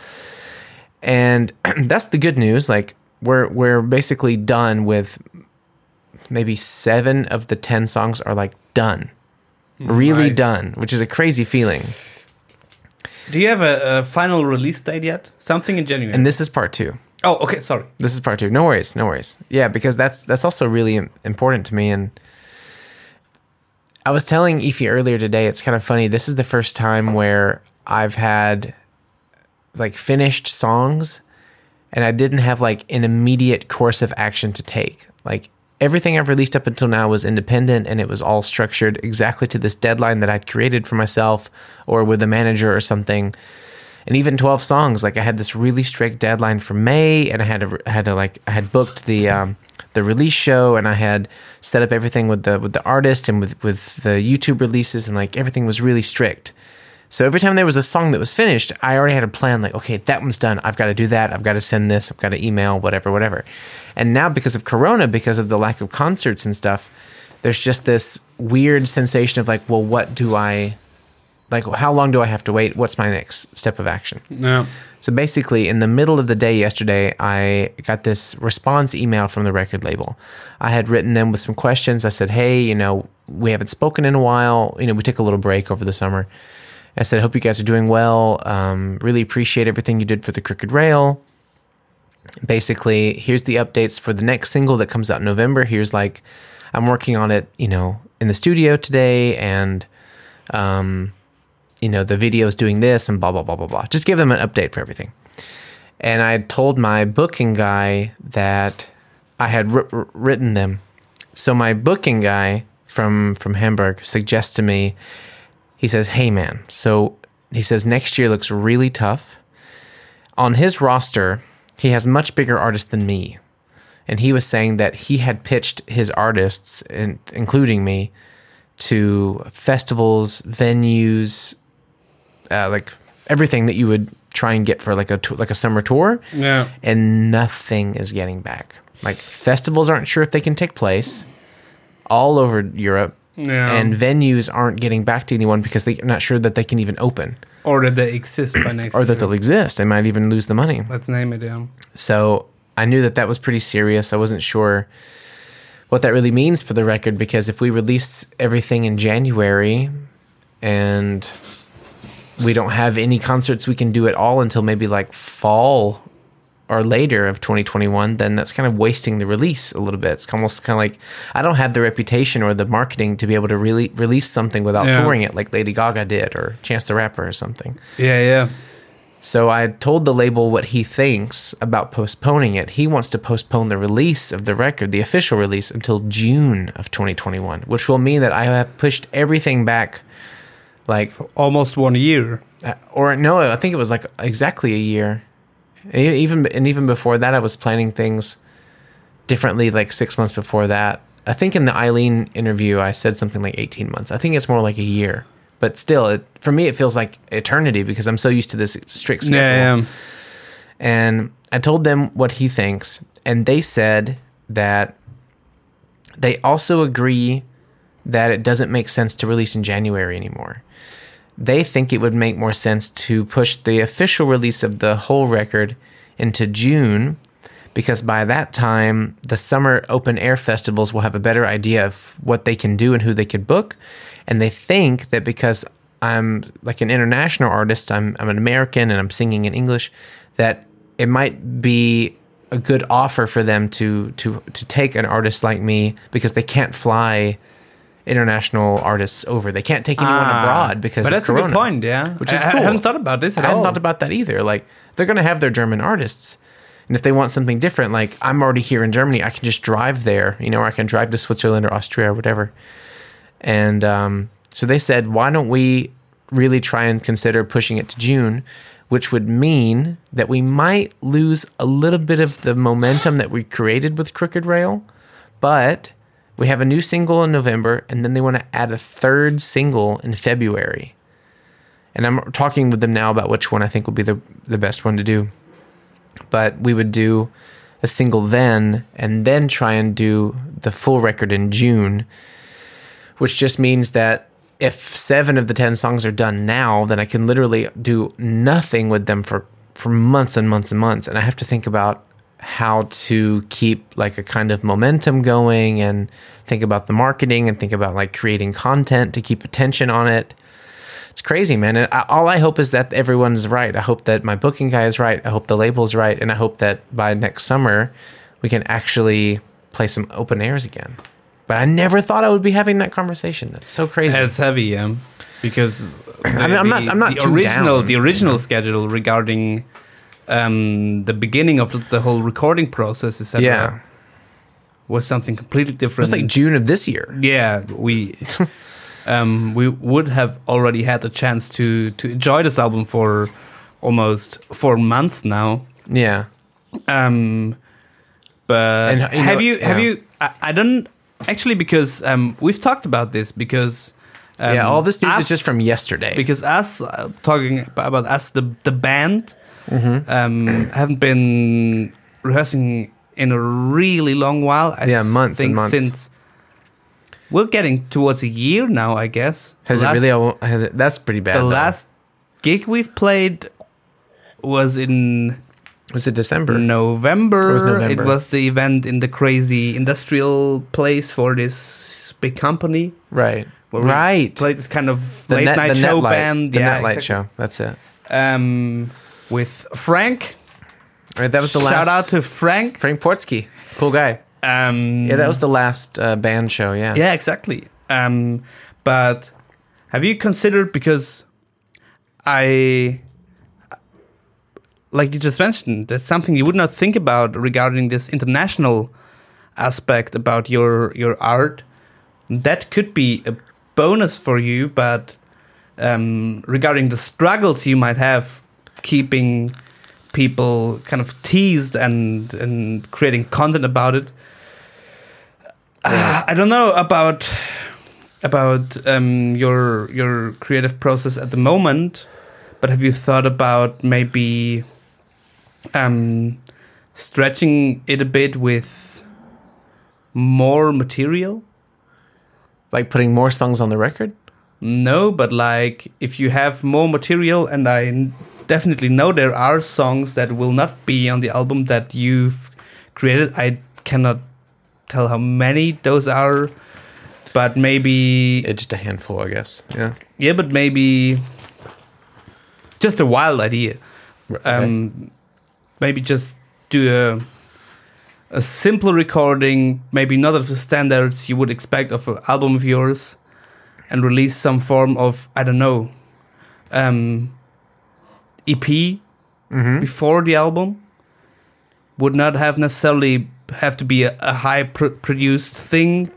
And that's the good news. Like, we're, we're basically done with maybe seven of the 10 songs are like done. Hmm, really Nice. done, which is a crazy feeling. Do you have a, a final release date yet? Something in January. And this is part two. oh, okay. Sorry. This is part two. No worries, no worries. Yeah, because that's that's also really important to me. And I was telling Ify earlier today. It's kind of funny. This is the first time where I've had like finished songs, and I didn't have like an immediate course of action to take. Like everything I've released up until now was independent, and it was all structured exactly to this deadline that I'd created for myself, or with a manager or something and even 12 songs like i had this really strict deadline for may and i had to had to like i had booked the um the release show and i had set up everything with the with the artist and with with the youtube releases and like everything was really strict. So every time there was a song that was finished i already had a plan like okay that one's done. I've got to do that. I've got to send this. I've got to email whatever whatever. And now because of corona because of the lack of concerts and stuff there's just this weird sensation of like well what do i like how long do i have to wait? What's my next step of action? No. So basically, in the middle of the day yesterday, I got this response email from the record label. I had written them with some questions. I said, "Hey, you know, we haven't spoken in a while. You know, we took a little break over the summer." I said, "Hope you guys are doing well. Um, really appreciate everything you did for the Crooked Rail." Basically, here's the updates for the next single that comes out in November. Here's like, I'm working on it, you know, in the studio today, and um, you know, the video's doing this and blah, blah, blah, blah, blah. Just give them an update for everything. and I told my booking guy that I had wr- wr- written them. So my booking guy from from Hamburg suggests to me, he says, "Hey man, so he says next year looks really tough. On his roster, he has much bigger artists than me." And he was saying that he had pitched his artists, including me, to festivals, venues, uh, like everything that you would try and get for like a like a summer tour Yeah. and nothing is getting back. Like festivals aren't sure if they can take place all over Europe, Yeah. and venues aren't getting back to anyone because they're not sure that they can even open or that they exist by next or that they'll exist. They might even lose the money. Let's name it, yeah. So I knew that that was pretty serious. I wasn't sure what that really means for the record because if we release everything in January and we don't have any concerts we can do at all until maybe like fall or later of 2021, then that's kind of wasting the release a little bit. It's almost kind of like I don't have the reputation or the marketing to be able to really release something without Yeah. touring it like Lady Gaga did or Chance the Rapper or something. Yeah, yeah. So I told the label what he thinks about postponing it. He wants to postpone the release of the record, the official release, until June of 2021, which will mean that I have pushed everything back like Almost one year. uh, or no, I think it was like exactly a year. Even and even before that, I was planning things differently. Like six months before that, I think in the Eileen interview, I said something like eighteen months. I think it's more like a year, but still, it, for me, it feels like eternity because I'm so used to this strict schedule. Yeah, yeah. And I told them what he thinks, and they said that they also agree that it doesn't make sense to release in January anymore. They think it would make more sense to push the official release of the whole record into June because by that time the summer open air festivals will have a better idea of what they can do and who they could book. And they think that because I'm like an international artist I'm I'm an American and I'm singing in English that it might be a good offer for them to to to take an artist like me because they can't fly international artists over. They can't take anyone Ah, abroad because But that's a corona. good point, yeah. Which is I, cool. I hadn't thought about this at I hadn't all. thought about that either. Like they're gonna have their German artists, and if they want something different, like I'm already here in Germany, I can just drive there. You know, or I can drive to Switzerland or Austria or whatever. And um, so they said, why don't we really try and consider pushing it to June, which would mean that we might lose a little bit of the momentum that we created with Crooked Rail, but we have a new single in November, and then they want to add a third single in February. And I'm talking with them now about which one I think would be the the best one to do. But we would do a single then, and then try and do the full record in June, which just means that if seven of the ten songs are done now, then I can literally do nothing with them for for months and months and months, and I have to think about how to keep like a kind of momentum going and think about the marketing and think about like creating content to keep attention on it it's crazy, man. And I, all I hope is that everyone's right. I hope that my booking guy is right. I hope the label's right, and I hope that by next summer we can actually play some open airs again. But I never thought I would be having that conversation. That's so crazy. It's heavy, yeah, because the, I mean, I'm not- I'm not the original down, the original schedule regarding um, the beginning of the, whole recording process, etc. yeah, was something completely it different. was like June of this year. yeah, we um, we would have already had the chance to to enjoy this album for almost four months now. Yeah, Um, but And, you have know, you have yeah. you? I, I don't actually because um, we've talked about this because um, yeah. All this news is just from yesterday. because us uh, talking about us the the band Mm-hmm. um, haven't been rehearsing in a really long while. I Yeah, months and months. since we're getting towards a year now. I guess has The it really? all- Has it? That's pretty bad. the though. last gig we've played was in was it December? November. It was November. It was the event in the crazy industrial place for this big company. Right. Right. Played this kind of The late net, night show band. The yeah, Netlight exactly. show. That's it. Um, with Frank. Right. That was the Shout last. out to Frank. Frank Portsky. Cool guy. Um, Yeah, that was the last uh, band show. Yeah. Yeah, exactly. Um, but have you considered because I like you just mentioned, that's something you would not think about regarding this international aspect about your your art. That could be a bonus for you, but um, regarding the struggles you might have keeping people kind of teased and and creating content about it. Uh, I don't know about about um, your your creative process at the moment, but have you thought about maybe um, stretching it a bit with more material? Like putting more songs on the record? No, but like if you have more material, and I definitely know there are songs that will not be on the album that you've created. I cannot tell how many those are, but maybe It's just a handful, I guess. Yeah. yeah, but maybe just a wild idea. Um, maybe just do a a simple recording, maybe not of the standards you would expect of an album of yours, and release some form of I don't know um, EP Mhm. before the album. Would not have necessarily have to be a, a high pr- produced thing.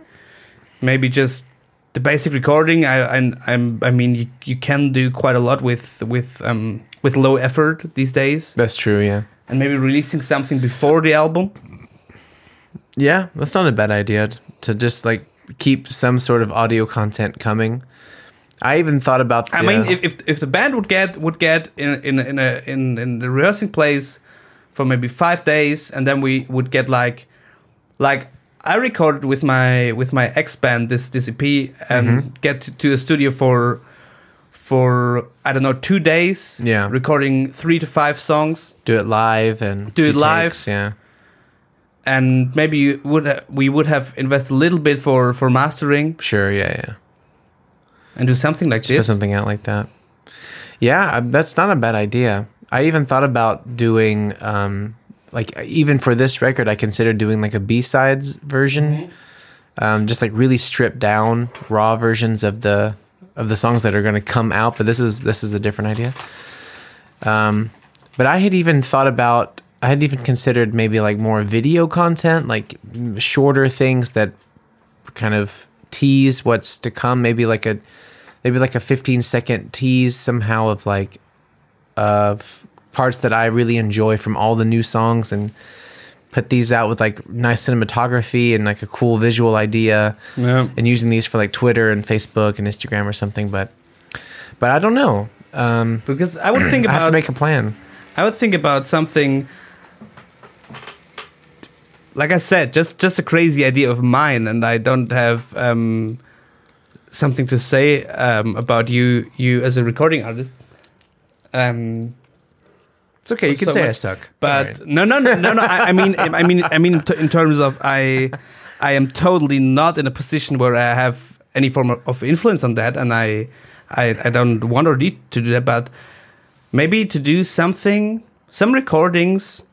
Maybe just the basic recording. I I I'm, I mean you, you can do quite a lot with with um with low effort these days, That's true, yeah. and maybe releasing something before the album. Yeah, that's not a bad idea to just like keep some sort of audio content coming. I even thought about. I mean, if, if if the band would get would get in in in a in in the rehearsing place for maybe five days, and then we would get like like I recorded with my with my ex band this this EP and Mm-hmm. get to, to the studio for for I don't know two days. Yeah. recording three to five songs, do it live and Do it few live. takes, yeah. and maybe you would ha- we would have invested a little bit for for mastering Sure, yeah, yeah. And do something like Just put this. something out like that. Yeah, that's not a bad idea. I even thought about doing, um, like, even for this record, I considered doing like a B sides version, um, just like really stripped down raw versions of the of the songs that are going to come out. But this is this is a different idea. Um, but I had even thought about, I had even considered maybe like more video content, like shorter things that kind of tease what's to come. Maybe like a maybe like a 15 second tease somehow of like of parts that I really enjoy from all the new songs and put these out with like nice cinematography and like a cool visual idea Yeah. and using these for like Twitter and Facebook and Instagram or something but but I don't know um Because I would think I have about to make a plan I would think about something like I said, just just a crazy idea of mine, and I don't have um, something to say um, about you you as a recording artist. Um, it's okay you can So say I suck but no, no, no, no, no. I, I mean, I mean, I mean, in terms of I, I am totally not in a position where I have any form of- of influence on that, and I, I, I don't want or need to do that. But maybe to do something, some recordings,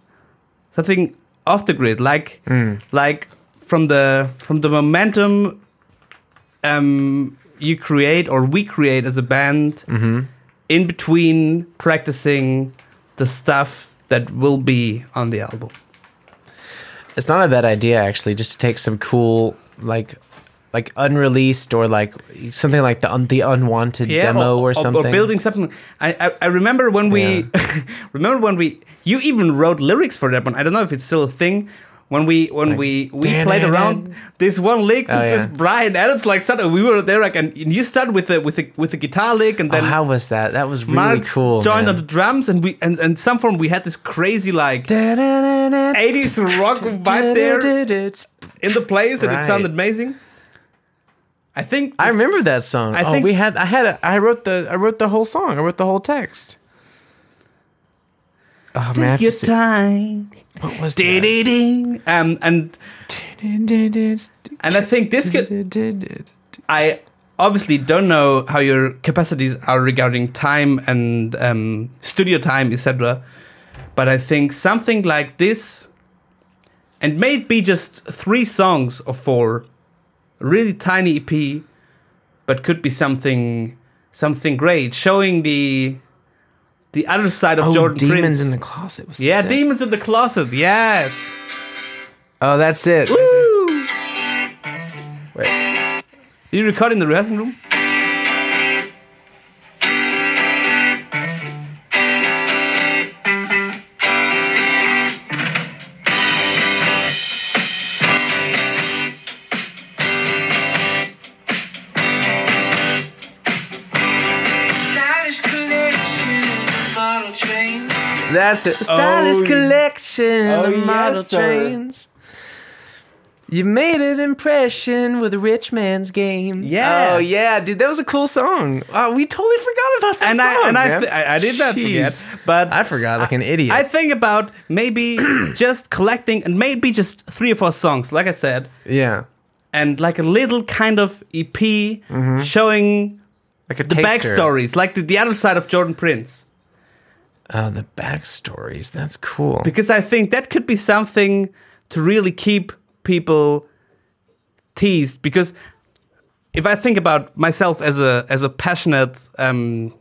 something off the grid, like, Mm. like from the from the momentum, um, you create or we create as a band Mhm. in between practicing the stuff that will be on the album. It's not a bad idea actually, just to take some cool like like unreleased or like something like the un- the unwanted demo or, something. or building something. I I, I remember when we remember when we you even wrote lyrics for that one. I don't know if it's still a thing. When we when Like, we we played around this one lick, this, Oh, this yeah. Bryan Adams like suddenly we were there like and you started with the with the with a guitar lick and Oh, then how was that? That was really Mark cool. joined man. on the drums and we and and some form we had this crazy like 80s rock vibe there in the place and it sounded amazing. I think I remember that song. I oh, think- we had. I had. A, I wrote the. I wrote the whole song. I wrote the whole text. Oh man, Take your time. what was Ding, ding, ding. Um, and that? and I think this could. I obviously don't know how your capacities are regarding time and um, studio time, etc. But I think something like this, and maybe just three songs or four, really tiny EP, but could be something something great, showing the the other side of Oh, Jordan Demons Prince. in the Closet. Was yeah? Demons in the Closet. Yes. Oh, that's it. Woo! Wait. Did you record in the rehearsal room? That's it. Stylish Oh, collection oh, of model yes, trains. You made an impression with a rich man's game. Yeah. Oh yeah, dude, that was a cool song. Oh, we totally forgot about that And song. I and I, man. th- I I did not Jeez. forget, but I forgot like an idiot. I think about maybe just collecting and maybe just three or four songs, like I said, yeah, and like a little kind of EP mm-hmm. showing like the taster. backstories, like the, the other side of Jordan Prince. Oh, the backstories. That's cool. Because I think that could be something to really keep people teased. Because if I think about myself as a as a passionate um,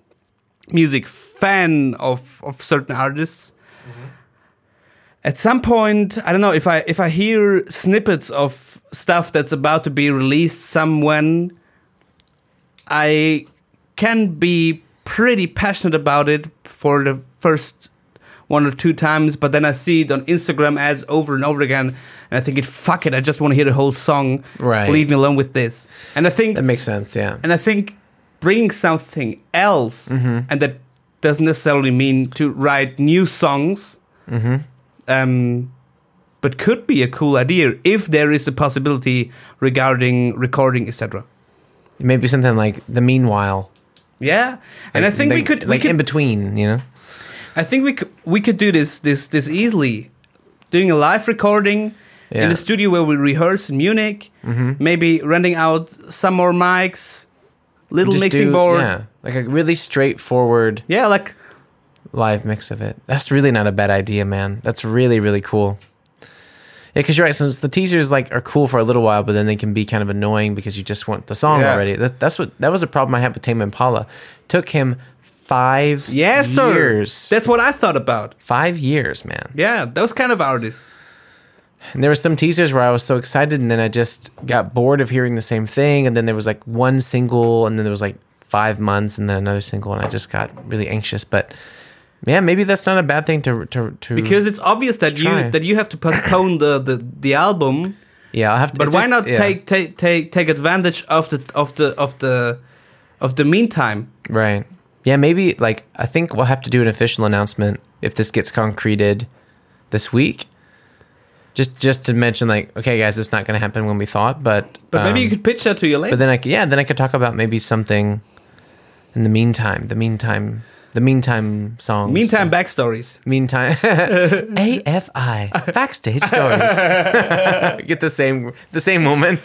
music fan of of certain artists, at some point I don't know if I if I hear snippets of stuff that's about to be released somewhen, I can be pretty passionate about it for the first one or two times, but then I see it on Instagram ads over and over again, and I think, it fuck it, I just want to hear the whole song. Right. Leave me alone with this. And I think, that makes sense. Yeah. and I think bringing something else, Mm-hmm. and that doesn't necessarily mean to write new songs, Mm-hmm. um, but could be a cool idea if there is a possibility regarding recording, etc. Maybe something like the meanwhile. Yeah, and I Like- think we like- could, we like could in between. You know. I think we could, we could do this this this easily, doing a live recording in Yeah. Mm-hmm. the studio where we rehearse in Munich. Maybe renting out some more mics, little Just mixing do- board. Yeah, like a really straightforward Yeah, like live mix of it. That's really not a bad idea, man. That's really really cool. Yeah, because you're right. Since the teasers like are cool for a little while, but then they can be kind of annoying because you just want the song Yeah. already. That, that's what that was a problem I had with Tame Impala. Took him five yes, sir. years. That's what I thought about. Five years, man. Yeah, those kind of artists. And there were some teasers where I was so excited, and then I just got bored of hearing the same thing. And then there was like one single, and then there was like five months, and then another single, and I just got really anxious. But yeah, maybe that's not a bad thing to to, to Because it's obvious that try. you that you have to postpone the, the, the album, yeah, I'll have to. but why this- not yeah. take, take take take advantage of the of the of the of the meantime? right? Yeah, maybe like I think we'll have to do an official announcement if this gets concreted this week. Just just to mention, like, okay, guys, it's not going to happen when we thought, but But maybe you um, could pitch that to your label. But then I c- yeah, then I could talk about maybe something in the meantime. The meantime, the meantime songs. meantime, backstories. meantime, AFI backstage stories. Get the same the same woman.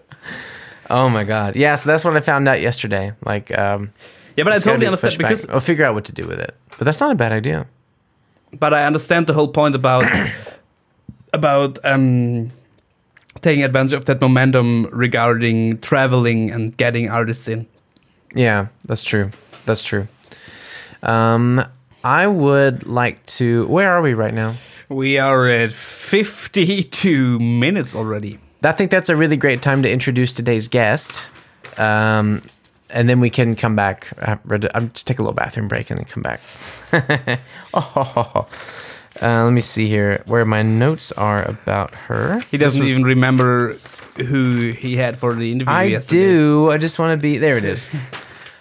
oh my god! Yeah, so that's what I found out yesterday. Like, um, Yeah, but I totally understand because I'll figure out what to do with it. But that's not a bad idea. but I understand the whole point about about um, taking advantage of that momentum regarding traveling and getting artists in. Yeah, that's true. That's true. Um, I would like to. Where are we right now? We are at fifty-two minutes already. I think that's a really great time to introduce today's guest. Um, and then we can come back. uh, I'm just take a little bathroom break and then come back. oh, uh, let me see here where my notes are about her. He doesn't was- even remember who he had for the interview I yesterday. do. I just want to be. There it is.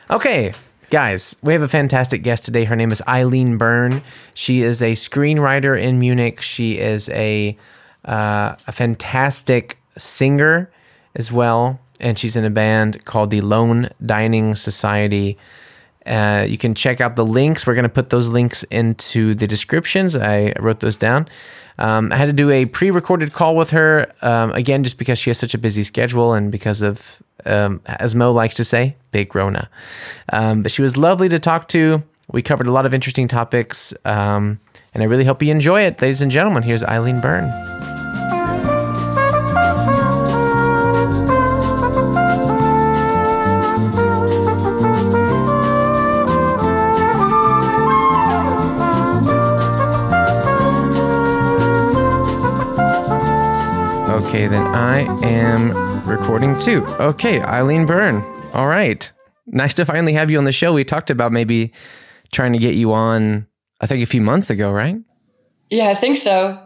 Okay, guys, we have a fantastic guest today. Her name is Eileen Byrne. She is a screenwriter in Munich. She is a uh, a fantastic singer as well, and she's in a band called the Lone Dining Society. Uh, you can check out the links. We're going to put those links into the descriptions. I wrote those down. Um, I had to do a pre recorded call with her, um, again, just because she has such a busy schedule and because of, um, as Moe likes to say, big Rona. Um, but she was lovely to talk to. We covered a lot of interesting topics, um, and I really hope you enjoy it. Ladies and gentlemen, here's Eileen Byrne. Okay, then I am recording too. Okay, Eileen Byrne. All right. Nice to finally have you on the show. We talked about maybe trying to get you on, I think a few months ago, right? Yeah, I think so.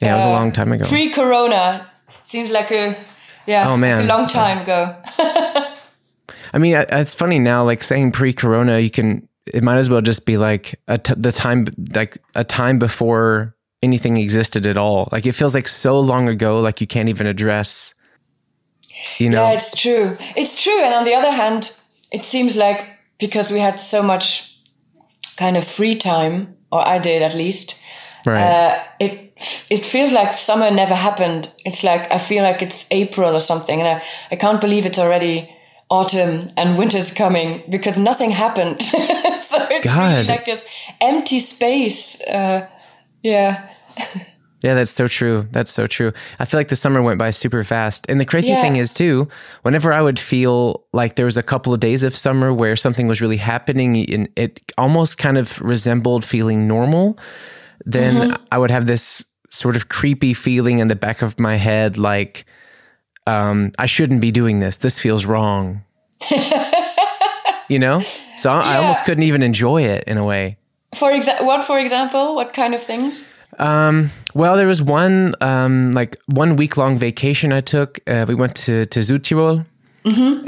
Yeah, it was a Uh, long time ago. Pre-corona seems like a yeah, Oh, like man. a long time ago. I mean, it's funny now, like saying pre-corona, you can, it might as well just be like a t- the time, like a time before anything existed at all. Like it feels like so long ago, like you can't even address, you know? Yeah, it's true. It's true. And on the other hand, it seems like because we had so much kind of free time, or I did at least, right. uh, it it feels like summer never happened. It's like I feel like it's April or something, and I, I can't believe it's already autumn and winter's coming because nothing happened. so it's really like this empty space. Uh, yeah. Yeah, that's so true. That's so true. I feel like the summer went by super fast. And the crazy Yeah. thing is too, whenever I would feel like there was a couple of days of summer where something was really happening and it almost kind of resembled feeling normal, then Mm-hmm. I would have this sort of creepy feeling in the back of my head like um, I shouldn't be doing this. This feels wrong. you know? So I, I almost couldn't even enjoy it in a way. For exa- what, for example, what kind of things? Well, there was one um, like one week long vacation I took. Uh, we went to to Südtirol,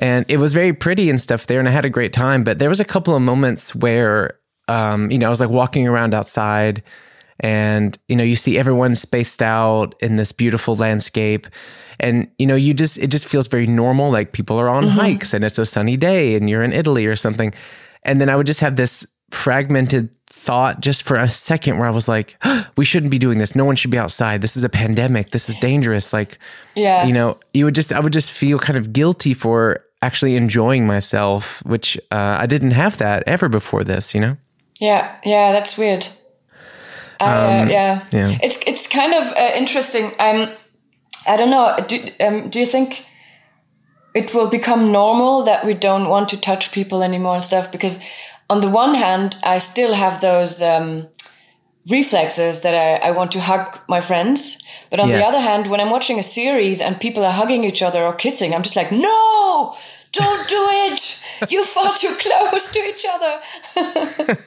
and it was very pretty and stuff there, and I had a great time. But there was a couple of moments where um, you know I was like walking around outside, and you know you see everyone spaced out in this beautiful landscape. And you know, you just it just feels very normal. Like people are on hikes and it's a sunny day and you're in Italy or something. And then I would just have this fragmented thought just for a second where I was like, we shouldn't be doing this. No one should be outside. This is a pandemic. This is dangerous. Like, Yeah. you know, you would just, I would just feel kind of guilty for actually enjoying myself, which uh, I didn't have that ever before this, you know? Yeah, yeah, that's weird. Uh, yeah. Um, yeah. it's it's kind of uh, interesting. Um, I don't know. Do um, do you think it will become normal that we don't want to touch people anymore and stuff? Because on the one hand, I still have those um, reflexes that I, I want to hug my friends, but on the other hand, when I'm watching a series and people are hugging each other or kissing, I'm just like, no, don't do it. You're far too close to each other.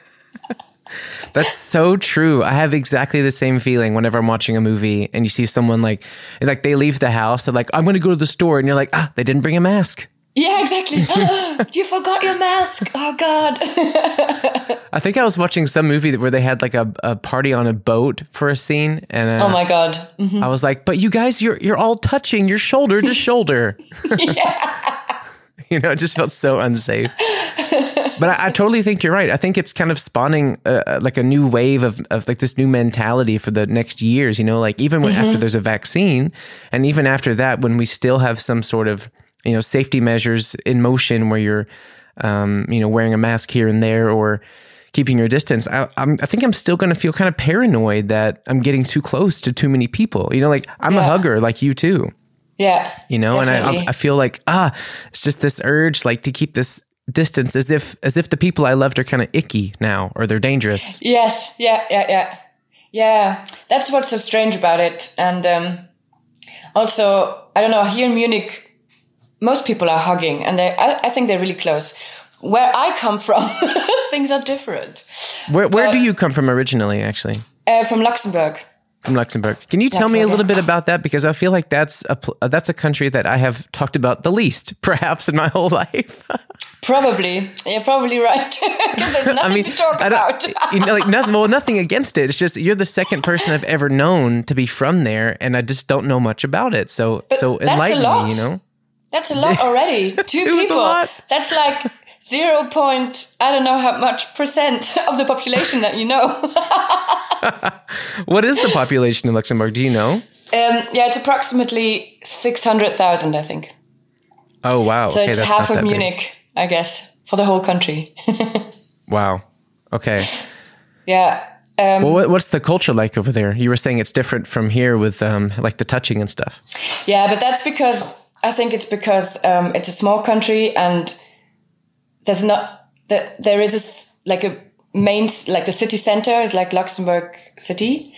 That's so true. I have exactly the same feeling whenever I'm watching a movie and you see someone like, like they leave the house, they're like, I'm going to go to the store. And you're like, ah, they didn't bring a mask. Yeah, exactly. you forgot your mask. Oh God. I think I was watching some movie where they had like a, a party on a boat for a scene, and uh, oh my God. I was like, "But you guys, you're you're all touching your shoulder to shoulder." you know, it just felt so unsafe. but I, I totally think you're right. I think it's kind of spawning uh, like a new wave of of like this new mentality for the next years. You know, like even when, after there's a vaccine, and even after that, when we still have some sort of you know safety measures in motion, where you're um, you know wearing a mask here and there or keeping your distance, I, I'm, I think I'm still going to feel kind of paranoid that I'm getting too close to too many people. You know, like I'm a hugger, like you too. Yeah. You know, and I. I feel like ah, it's just this urge, like to keep this distance, as if as if the people I loved are kind of icky now, or they're dangerous. Yes. Yeah. Yeah. Yeah. Yeah. That's what's so strange about it. And um, also, I don't know. Here in Munich, most people are hugging, and they. I, I think they're really close. Where I come from, things are different. Where where do you come from originally? Actually, Uh, from Luxembourg. from Luxembourg. Can you tell me a little yeah. bit about that? Because I feel like that's a uh, that's a country that I have talked about the least, perhaps in my whole life. Probably. You're probably right. Because there's nothing I mean, to talk about. you know, like nothing. Well, nothing against it. It's just you're the second person I've ever known to be from there, and I just don't know much about it. So, so that's a enlighten me. You know, That's a lot already. Two Two people. That's like zero point. I don't know how much percent of the population that you know. what is the population in Luxembourg? Do you know? Um, yeah, it's approximately six hundred thousand, I think. Oh wow. So okay, it's that's half of that big. Munich, I guess, for the whole country. Wow. Okay. yeah. Um, Well, what, what's the culture like over there? You were saying it's different from here with um, like the touching and stuff. Yeah, but that's because I think it's because um, it's a small country and there's not that there is a like a main like the city center is like Luxembourg City,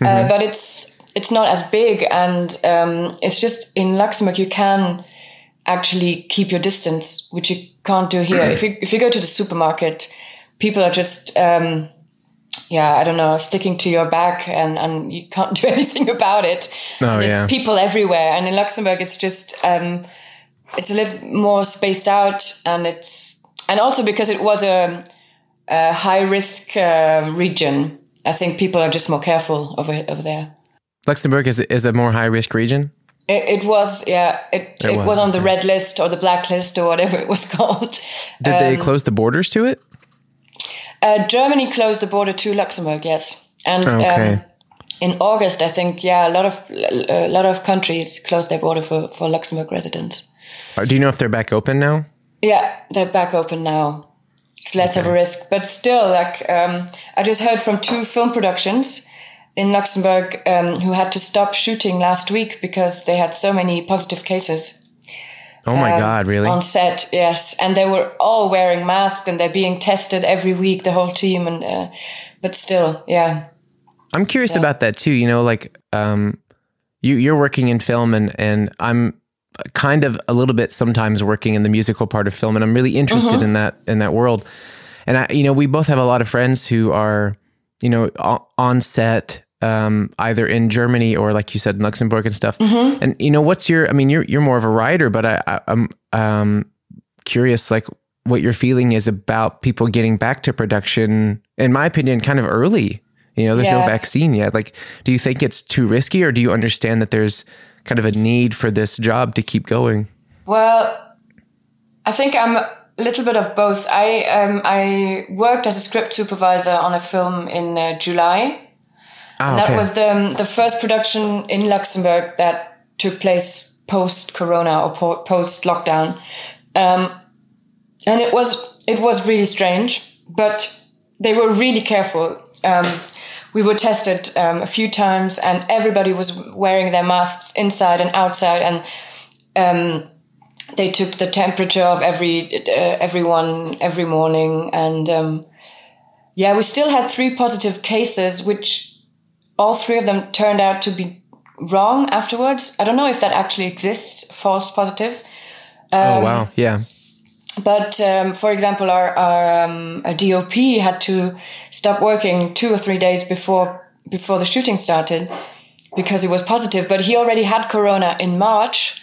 uh, but it's it's not as big, and um, it's just in Luxembourg you can actually keep your distance, which you can't do here. if you if you go to the supermarket, people are just um, yeah, I don't know, sticking to your back and, and you can't do anything about it. Oh, There's yeah. people everywhere. And in Luxembourg, it's just, um, it's a little more spaced out and it's, and also because it was a, a high risk uh, region, I think people are just more careful over, over there. Luxembourg is is a more high risk region. It, it was, yeah, it, it, was, was, on the red list or the black list or whatever it was called. Did they close the borders to it? Uh, Germany closed the border to Luxembourg, yes, and Okay. um, in August, I think, yeah, a lot of a lot of countries closed their border for for Luxembourg residents. Do you know if they're back open now? Yeah, they're back open now. It's less of a risk, but still, like um, I just heard from two film productions in Luxembourg um, who had to stop shooting last week because they had so many positive cases Oh my um, God, really? on set. Yes, and they were all wearing masks and they're being tested every week, the whole team, and uh, but still, yeah. I'm curious So- about that too. You know, like um, you you're working in film, and and I'm kind of a little bit sometimes working in the musical part of film, and I'm really interested in that in that world. And I, you know, we both have a lot of friends who are, you know, on set. Um, either in Germany or, like you said, in Luxembourg and stuff. And you know, what's your? I mean, you're you're more of a writer, but I, I'm um, curious, like what your feeling is about people getting back to production. In my opinion, kind of early. You know, there's no vaccine yet. Like, do you think it's too risky, or do you understand that there's kind of a need for this job to keep going? Well, I think I'm a little bit of both. I um, I worked as a script supervisor on a film in uh, July. Oh, That was the the first production in Luxembourg that took place post Corona or po- post lockdown, um, and it was it was really strange. But they were really careful. Um, we were tested um, a few times, and everybody was wearing their masks inside and outside, and um, they took the temperature of every uh, everyone every morning, and um, yeah, we still had three positive cases, which all three of them turned out to be wrong afterwards. I don't know if that actually exists, false positive. oh wow, yeah. But um, for example, our, our um, a DOP had to stop working two or three days before before the shooting started because he was positive. But he already had corona in March,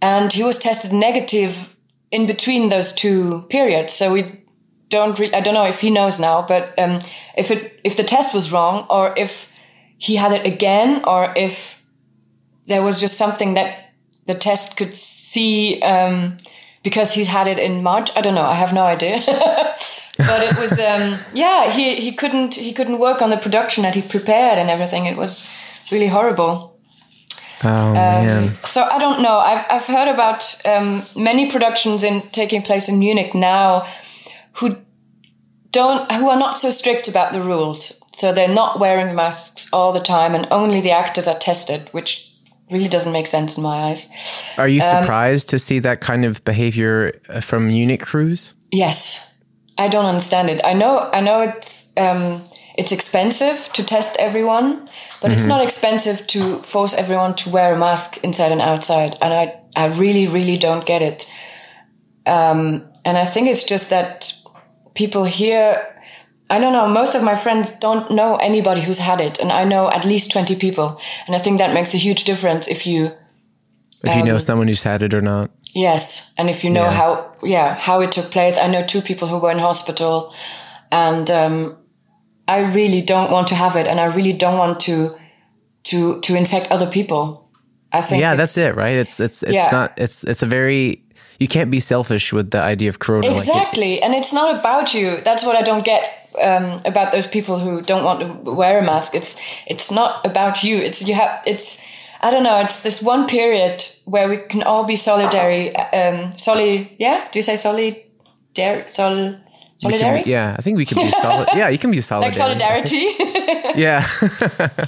and he was tested negative in between those two periods. So we don't. Re- I don't know if he knows now, but um, if it if the test was wrong or if he had it again or if there was just something that the test could see um, because he's had it in March. I don't know. I have no idea. but it was um, yeah. He he couldn't he couldn't work on the production that he prepared and everything. It was really horrible. Oh man, So I don't know. I've I've heard about um, many productions in taking place in Munich now, who don't who are not so strict about the rules. So they're not wearing masks all the time, and only the actors are tested, which really doesn't make sense in my eyes. are you um, surprised to see that kind of behavior uh, from unit crews? Yes, I don't understand it. I know, I know it's um, it's expensive to test everyone, but it's not expensive to force everyone to wear a mask inside and outside. And I, I really, really don't get it. Um, and I think it's just that people here. I don't know. Most of my friends don't know anybody who's had it, and I know at least twenty people. And I think that makes a huge difference if you If you Um, know someone who's had it or not. Yes, and if you know Yeah. how, yeah, how it took place. I know two people who were in hospital, and um, I really don't want to have it, and I really don't want to to to infect other people. I think. Yeah, that's it, right? It's it's it's Yeah. not it's it's a very you can't be selfish with the idea of corona. Like it- Exactly, and it's not about you. That's what I don't get um, about those people who don't want to wear a mask. It's it's not about you. It's you have. It's I don't know. It's this one period where we can all be solidary. Um, soli. Yeah. Do you say solidar? Sol. Can Solidarity? be, yeah, I think we can be solid. yeah, you can be solid. like solidarity. Yeah.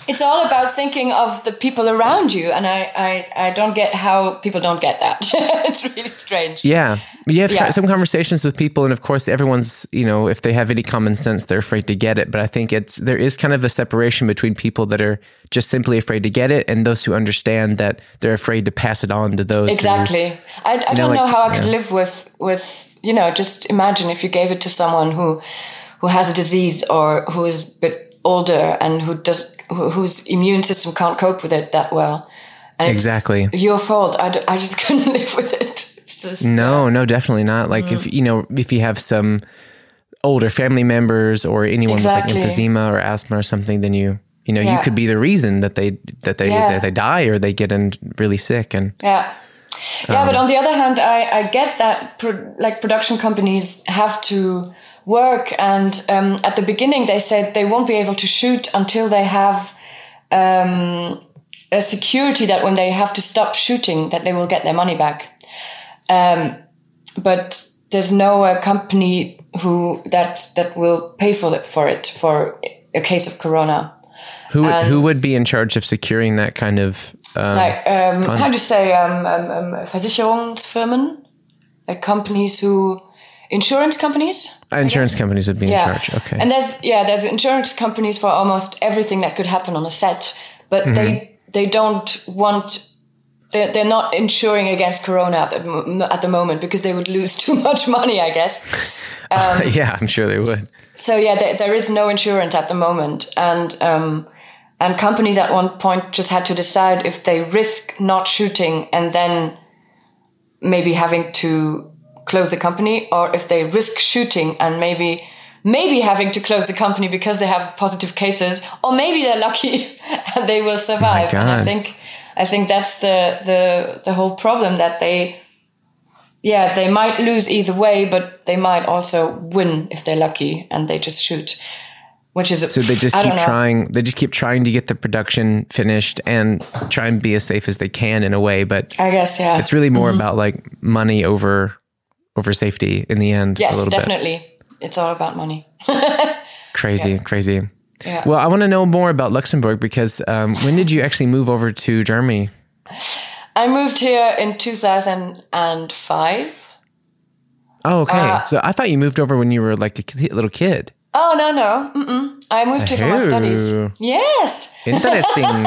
it's all about thinking of the people around you, and I, I, I don't get how people don't get that. it's really strange. Yeah. You have Yeah. some conversations with people, and of course, everyone's, you know, if they have any common sense, they're afraid to get it. But I think it's, there is kind of a separation between people that are just simply afraid to get it and those who understand that they're afraid to pass it on to those. who- Exactly. I, I don't like- know how I could yeah. live with with you know. Just imagine if you gave it to someone who who has a disease or who is a bit older and who does who, whose immune system can't cope with it that well. And it's Exactly. your fault. I, d- I just couldn't live with it. Just, No, no, definitely not. Like Mm. if, you know, if you have some older family members or anyone Exactly. with like emphysema or asthma or something, then you, you know, you could be the reason that they, that they, Yeah. that they die or they get in really sick. And Yeah. Yeah, Um, but on the other hand, I, I get that pro- like production companies have to work, and um, at the beginning they said they won't be able to shoot until they have um, a security that when they have to stop shooting, that they will get their money back. Um, but there's no uh, company who that that will pay for it for it for a case of corona. Who, would And- who would be in charge of securing that kind of, uh, like um, how do you say um, um, um, Versicherungsfirmen, like companies who insurance companies. insurance companies would be in charge. Okay. And there's yeah, there's insurance companies for almost everything that could happen on a set, but Mm-hmm. they they don't want. They're, they're not insuring against corona at the, at the moment because they would lose too much money, I guess. yeah, I'm sure they would. So yeah, there, there is no insurance at the moment, and um, and companies at one point just had to decide if they risk not shooting and then maybe having to close the company, or if they risk shooting and maybe maybe having to close the company because they have positive cases, or maybe they're lucky and they will survive. and I think I think that's the the the whole problem that they yeah, they might lose either way, but they might also win if they're lucky and they just shoot. Which is So they just I keep trying. They just keep trying to get the production finished and try and be as safe as they can in a way. But I guess yeah. it's really more about like money over over safety in the end. yes, a little bit definitely. It's all about money. crazy, crazy. Yeah. Well, I want to know more about Luxembourg because um, when did you actually move over to Germany? I moved here in 2005. Oh, okay. Uh, so I thought you moved over when you were like a little kid. Oh no no, Mm-mm. I moved here for my studies. Yes. Interesting.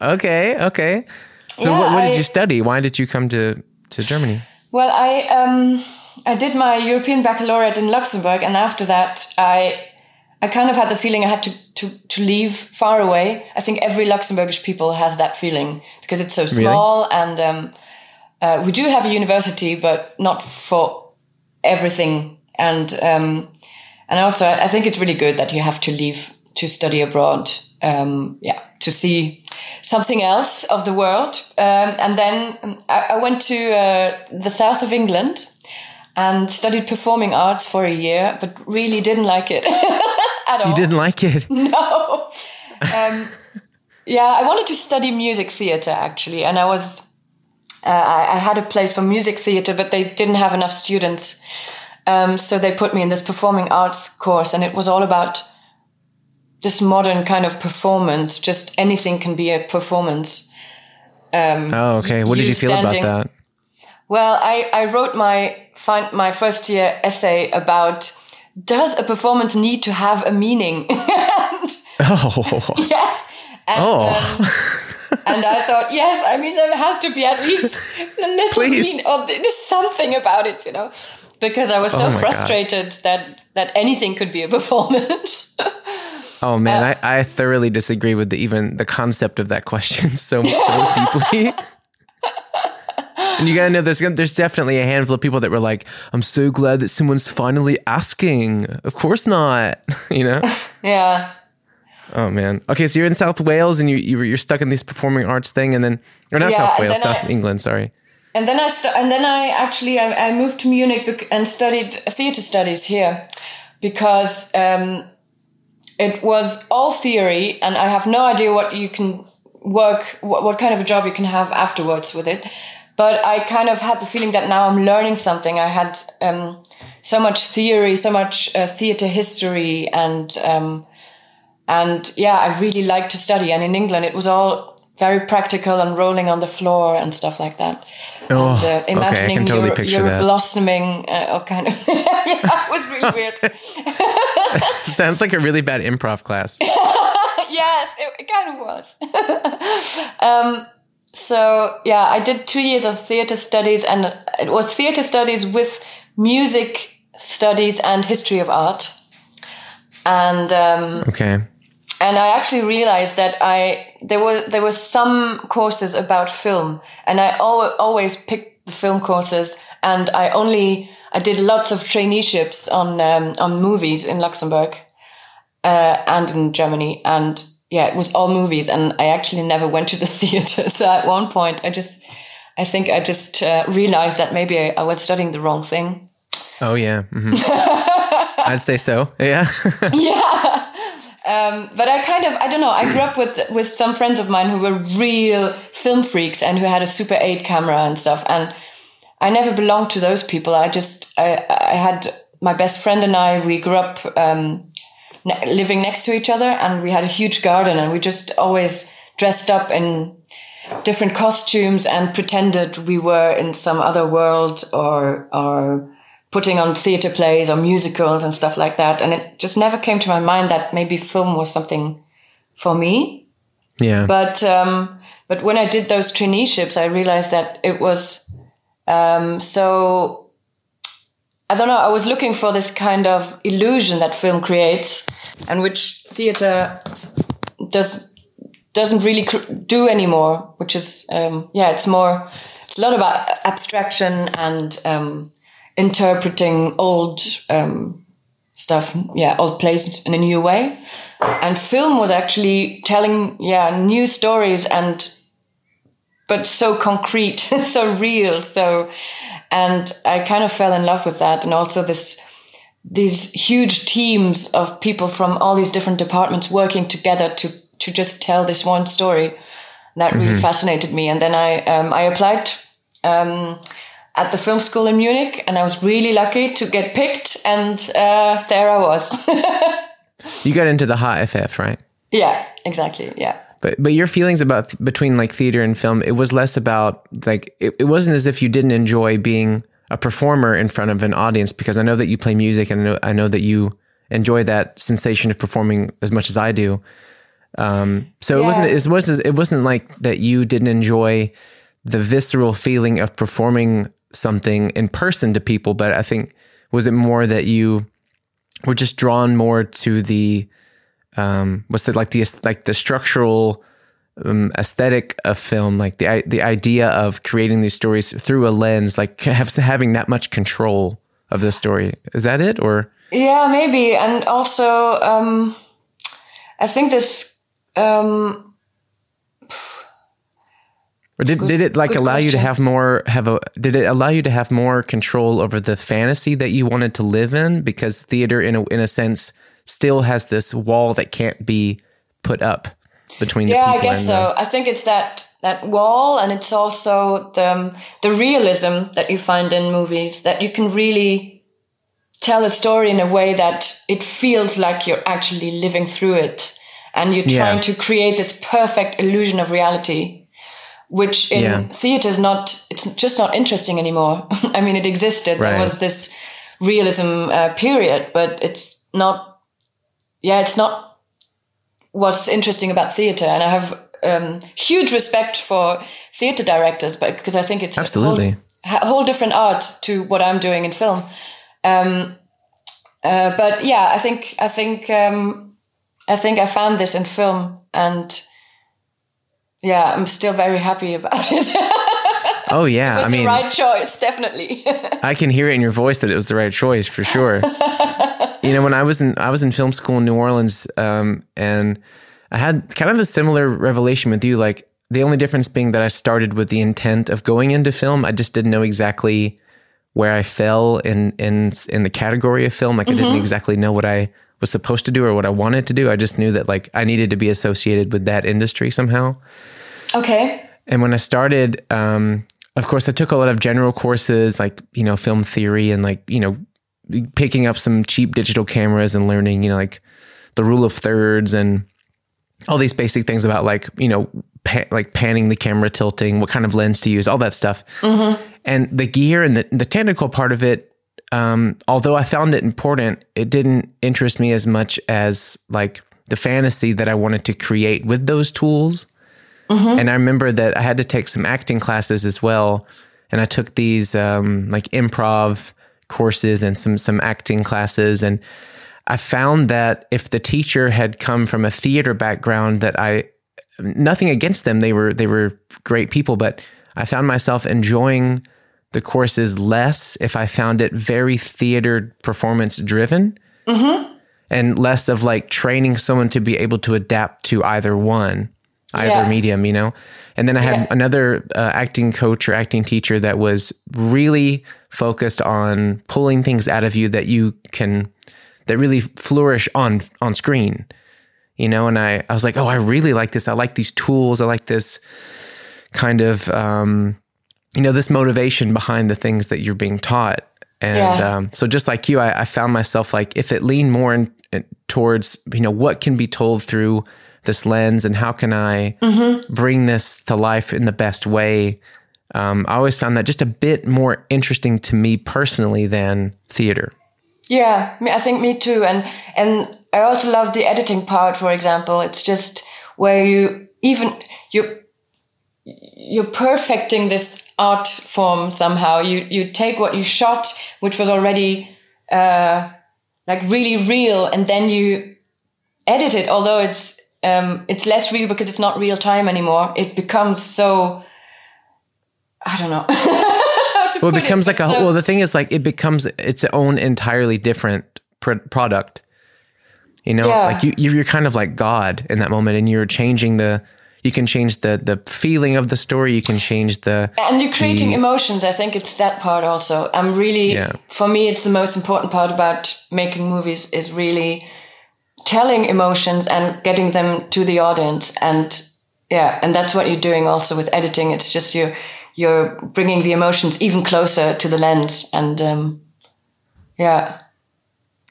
okay, okay. So Yeah, what, what did I- you study? Why did you come to to Germany? Well, I um, I did my European baccalaureate in Luxembourg, and after that, I I kind of had the feeling I had to to to leave far away. I think every Luxembourgish people has that feeling because it's so small, and um, uh, we do have a university, but not for everything. And um, and also, I think it's really good that you have to leave to study abroad. Um, yeah, to see something else of the world. Um, and then um, I, I went to uh, the south of England and studied performing arts for a year, but really didn't like it at all. You didn't like it. No. Um, yeah, I wanted to study music theater actually, and I was uh, I, I had a place for music theater, but they didn't have enough students, um, so they put me in this performing arts course, and it was all about this modern kind of performance. Just anything can be a performance. Oh, okay. What did you feel standing- about that? Well, I, I wrote my my first year essay about does a performance need to have a meaning? and Oh, yes. And, Oh. um, and I thought, yes, I mean, there has to be at least a little meaning, or there's something about it, you know? Because I was so Oh my God. frustrated that, that anything could be a performance. oh man, Uh, I, I thoroughly disagree with the, even the concept of that question so so deeply. And you gotta know there's there's definitely a handful of people that were like, "I'm so glad that someone's finally asking." Of course not, you know. yeah. Oh man. Okay, so you're in South Wales and you you you're stuck in this performing arts thing, and then or not Yeah, South Wales, South I- England. Sorry. And then I st- and then I actually I, I moved to Munich and studied theater studies here because um, it was all theory, and I have no idea what you can work what, what kind of a job you can have afterwards with it. But I kind of had the feeling that now I'm learning something. I had um, so much theory, so much uh, theater history, and um, and yeah, I really like to study. And in England, it was all very practical and rolling on the floor and stuff like that. Oh, and, uh, okay, I imagining can totally you're, that. blossoming, uh, or kind of yeah, it was really weird. Sounds like a really bad improv class. yes, it, it kind of was. um, so yeah, I did two years of theater studies, and it was theater studies with music studies and history of art. And um, Okay. and I actually realized that I there were there were some courses about film, and I al- always picked the film courses, and I only I did lots of traineeships on um, on movies in Luxembourg uh, and in Germany, and yeah, it was all movies, and I actually never went to the theater. So at one point, I just I think I just uh, realized that maybe I, I was studying the wrong thing. Oh yeah. mhm. I'd say so. Yeah. yeah. Um, but I kind of I don't know. I grew up with with some friends of mine who were real film freaks and who had a Super Eight camera and stuff. And I never belonged to those people. I just I I had my best friend and I. We grew up um, ne- living next to each other, and we had a huge garden, and we just always dressed up in different costumes and pretended we were in some other world or or putting on theater plays or musicals and stuff like that. And it just never came to my mind that maybe film was something for me. yeah. But um, but when I did those traineeships, I realized that it was um, so. I don't know. I was looking for this kind of illusion that film creates, and which theater does doesn't really do anymore. Which is um, yeah, it's more. It's a lot about abstraction and um, interpreting old um, stuff, yeah, old plays in a new way. And film was actually telling, yeah, new stories and, but so concrete, so real. So, and I kind of fell in love with that. And also this, these huge teams of people from all these different departments working together to, to just tell this one story. That really fascinated me. And then I, um, I applied, um, at the film school in Munich, and I was really lucky to get picked, and uh, there I was. You got into the HFF, right? yeah, exactly. Yeah. But but your feelings about th- between like theater and film, it was less about like it, it wasn't as if you didn't enjoy being a performer in front of an audience because I know that you play music and I know I know that you enjoy that sensation of performing as much as I do. Um, so it wasn't it wasn't it wasn't like that you didn't enjoy the visceral feeling of performing something in person to people, but I think was it more that you were just drawn more to the um, what's it like the like the structural um, aesthetic of film, like the the idea of creating these stories through a lens, like have, having that much control of the story. Is that it, or Yeah, maybe. And also, um, I think this. Um, or did did it like good allow you to have more have a did it allow you to have more control over the fantasy that you wanted to live in? Because theater, in a in a sense, still has this wall that can't be put up between yeah, I guess so. the, I think it's that that wall, and it's also the um, the realism that you find in movies that you can really tell a story in a way that it feels like you're actually living through it, and you're Yeah. trying to create this perfect illusion of reality. Which in Yeah. theater is not, it's just not interesting anymore. I mean, it existed. Right. There was this realism uh, period, but it's not, yeah, it's not what's interesting about theater and i have um, huge respect for theater directors but because i think it's Absolutely. a whole, a whole different art to what i'm doing in film um, uh, but yeah i think i think um, i think i found this in film and yeah i'm still very happy about it oh yeah, I mean, right choice definitely I can hear it in your voice that it was the right choice for sure. you know, when I was in I was in film school in New Orleans, um, and I had kind of a similar revelation with you. Like the only difference being that I started with the intent of going into film. I just didn't know exactly where I fell in in in the category of film. Like I didn't exactly know what I was supposed to do or what I wanted to do. I just knew that like I needed to be associated with that industry somehow. okay And when I started, um, of course, I took a lot of general courses like, you know, film theory and like, you know, picking up some cheap digital cameras and learning, you know, like the rule of thirds and all these basic things about like, you know, pa- like panning the camera, tilting, what kind of lens to use, all that stuff. And the gear and the, the technical part of it, um, although I found it important, it didn't interest me as much as like the fantasy that I wanted to create with those tools. And I remember that I had to take some acting classes as well. And I took these um, like improv courses and some some acting classes. And I found that if the teacher had come from a theater background, that I nothing against them, they were they were great people, but I found myself enjoying the courses less if I found it very theater performance driven mm-hmm. and less of like training someone to be able to adapt to either one, either Yeah. medium, you know? And then I had Yeah. another uh, acting coach or acting teacher that was really focused on pulling things out of you that you can, that really flourish on, on screen, you know? And I, I was like, oh, I really like this. I like these tools. I like this kind of, um, you know, this motivation behind the things that you're being taught. And Yeah. um, so, just like you, I, I found myself like, if it leaned more in, in- towards, you know, what can be told through this lens and how can I bring this to life in the best way, um, I always found that just a bit more interesting to me personally than theater. Yeah, I think me too. And and I also love the editing part. For example, it's just where you even you you're perfecting this art form somehow. You you take what you shot, which was already uh, like really real, and then you edit it. Although it's um, it's less real because it's not real time anymore. It becomes so. I don't know. Well, it becomes like a so- well. The thing is, like, it becomes its own entirely different pr- product. You know, Yeah. like you you're kind of like God in that moment, and you're changing the. You can change the the feeling of the story. You can change the. and you're creating the- emotions i think it's that part also i'm really Yeah. for me it's the most important part about making movies is really telling emotions and getting them to the audience and yeah and that's what you're doing also with editing it's just you you're bringing the emotions even closer to the lens and um yeah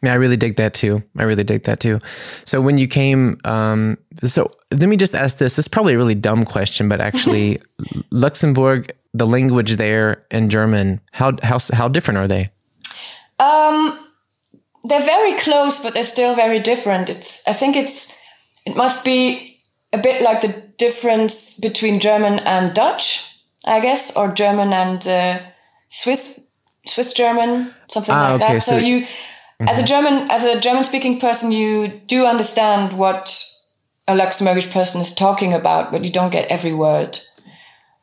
Yeah, I really dig that too. I really dig that too. So when you came, um, so let me just ask this. This is probably a really dumb question, but actually, Luxembourg, the language there and German, how how how different are they? Um, they're very close, but they're still very different. It's I think it's it must be a bit like the difference between German and Dutch, I guess, or German and uh, Swiss Swiss German, something Ah, like okay, that. So, so- Mm-hmm. you, as a German as a German speaking person, you do understand what a Luxembourgish person is talking about, but you don't get every word.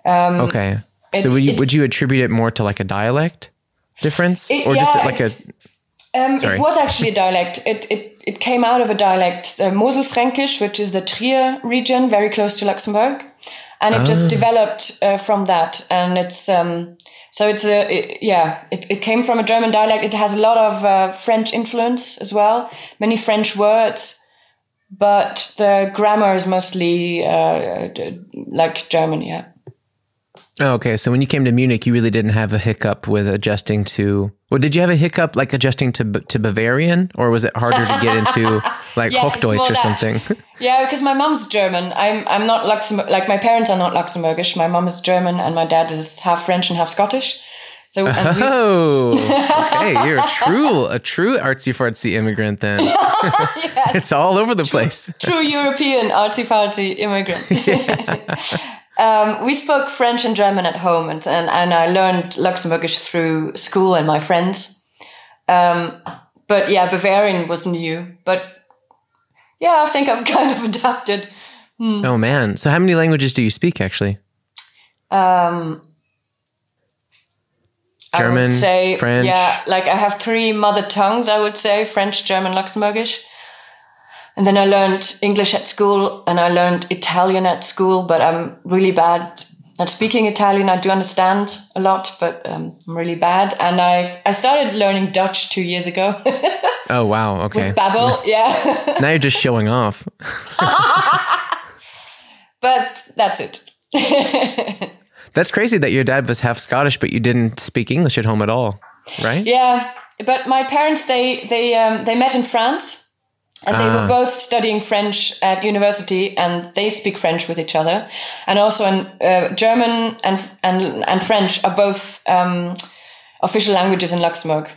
Okay. so would you it- would you attribute it more to like a dialect difference, It- or just like a? Um, it was actually a dialect. It, it, it came out of a dialect, the Moselfränkisch, which is the Trier region, very close to Luxembourg. And it just developed uh, from that. And it's, um, so it's a, it- yeah, it, it came from a German dialect. It has a lot of uh, French influence as well, many French words, but the grammar is mostly uh, like German, yeah. Oh, okay, so when you came to Munich, you really didn't have a hiccup with adjusting to. Well, did you have a hiccup like adjusting to to Bavarian, or was it harder to get into like Yes, Hochdeutsch or something? Yeah, because my mom's German. I'm I'm not Luxembourg. Like my parents are not Luxembourgish. My mom is German, and my dad is half French and half Scottish. So Oh, okay. You're a true, a true artsy fartsy immigrant then. it's all over the place. true European artsy fartsy immigrant. Um, we spoke French and German at home, and, and and I learned Luxembourgish through school and my friends. Um, but yeah, Bavarian was new. But yeah, I think I've kind of adapted. Oh man. So how many languages do you speak actually? Um, I would German, say, French. Yeah, like I have three mother tongues, I would say French, German, Luxembourgish. And then I learned English at school and I learned Italian at school, but I'm really bad at speaking Italian. I do understand a lot, but um, I'm really bad. And I I started learning Dutch two years ago. Oh wow. Okay. With Babbel, yeah. now you're just showing off. but that's it. That's crazy that your dad was half Scottish, but you didn't speak English at home at all, right? Yeah, but my parents they they um, they met in France, and they Ah. were both studying French at university, and they speak French with each other, and also in uh, German and and and French are both um, official languages in Luxembourg,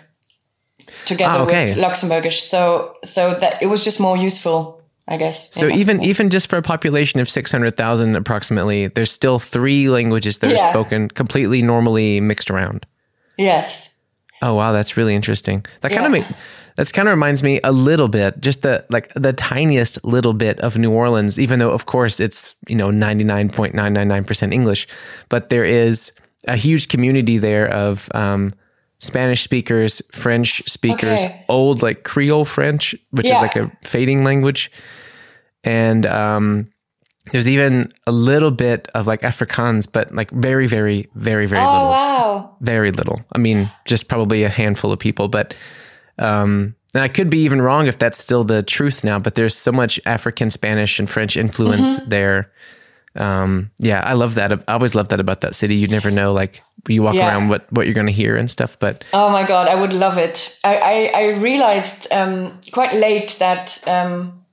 together Ah, okay. with Luxembourgish. So so that it was just more useful, I guess. So even even just for a population of six hundred thousand approximately, there's still three languages that are spoken completely normally mixed around. yes, Oh wow, that's really interesting. That kind of Yeah. make that's kind of reminds me a little bit, just the like the tiniest little bit of New Orleans, even though of course it's you know ninety nine point nine nine nine percent English, but there is a huge community there of um, Spanish speakers, French speakers, Okay. old like Creole French, which is like a fading language, and um, there's even a little bit of like Afrikaans, but like very, very, very, very oh little wow, very little. I mean, just probably a handful of people, but um, and I could be even wrong if that's still the truth now. But there's so much African Spanish and French influence Mm-hmm. there. Um, yeah, I love that. I always love that about that city. You never know, like you walk Yeah. around, what what you're going to hear and stuff. But Oh my god, I would love it. I I, I realized um, quite late that um,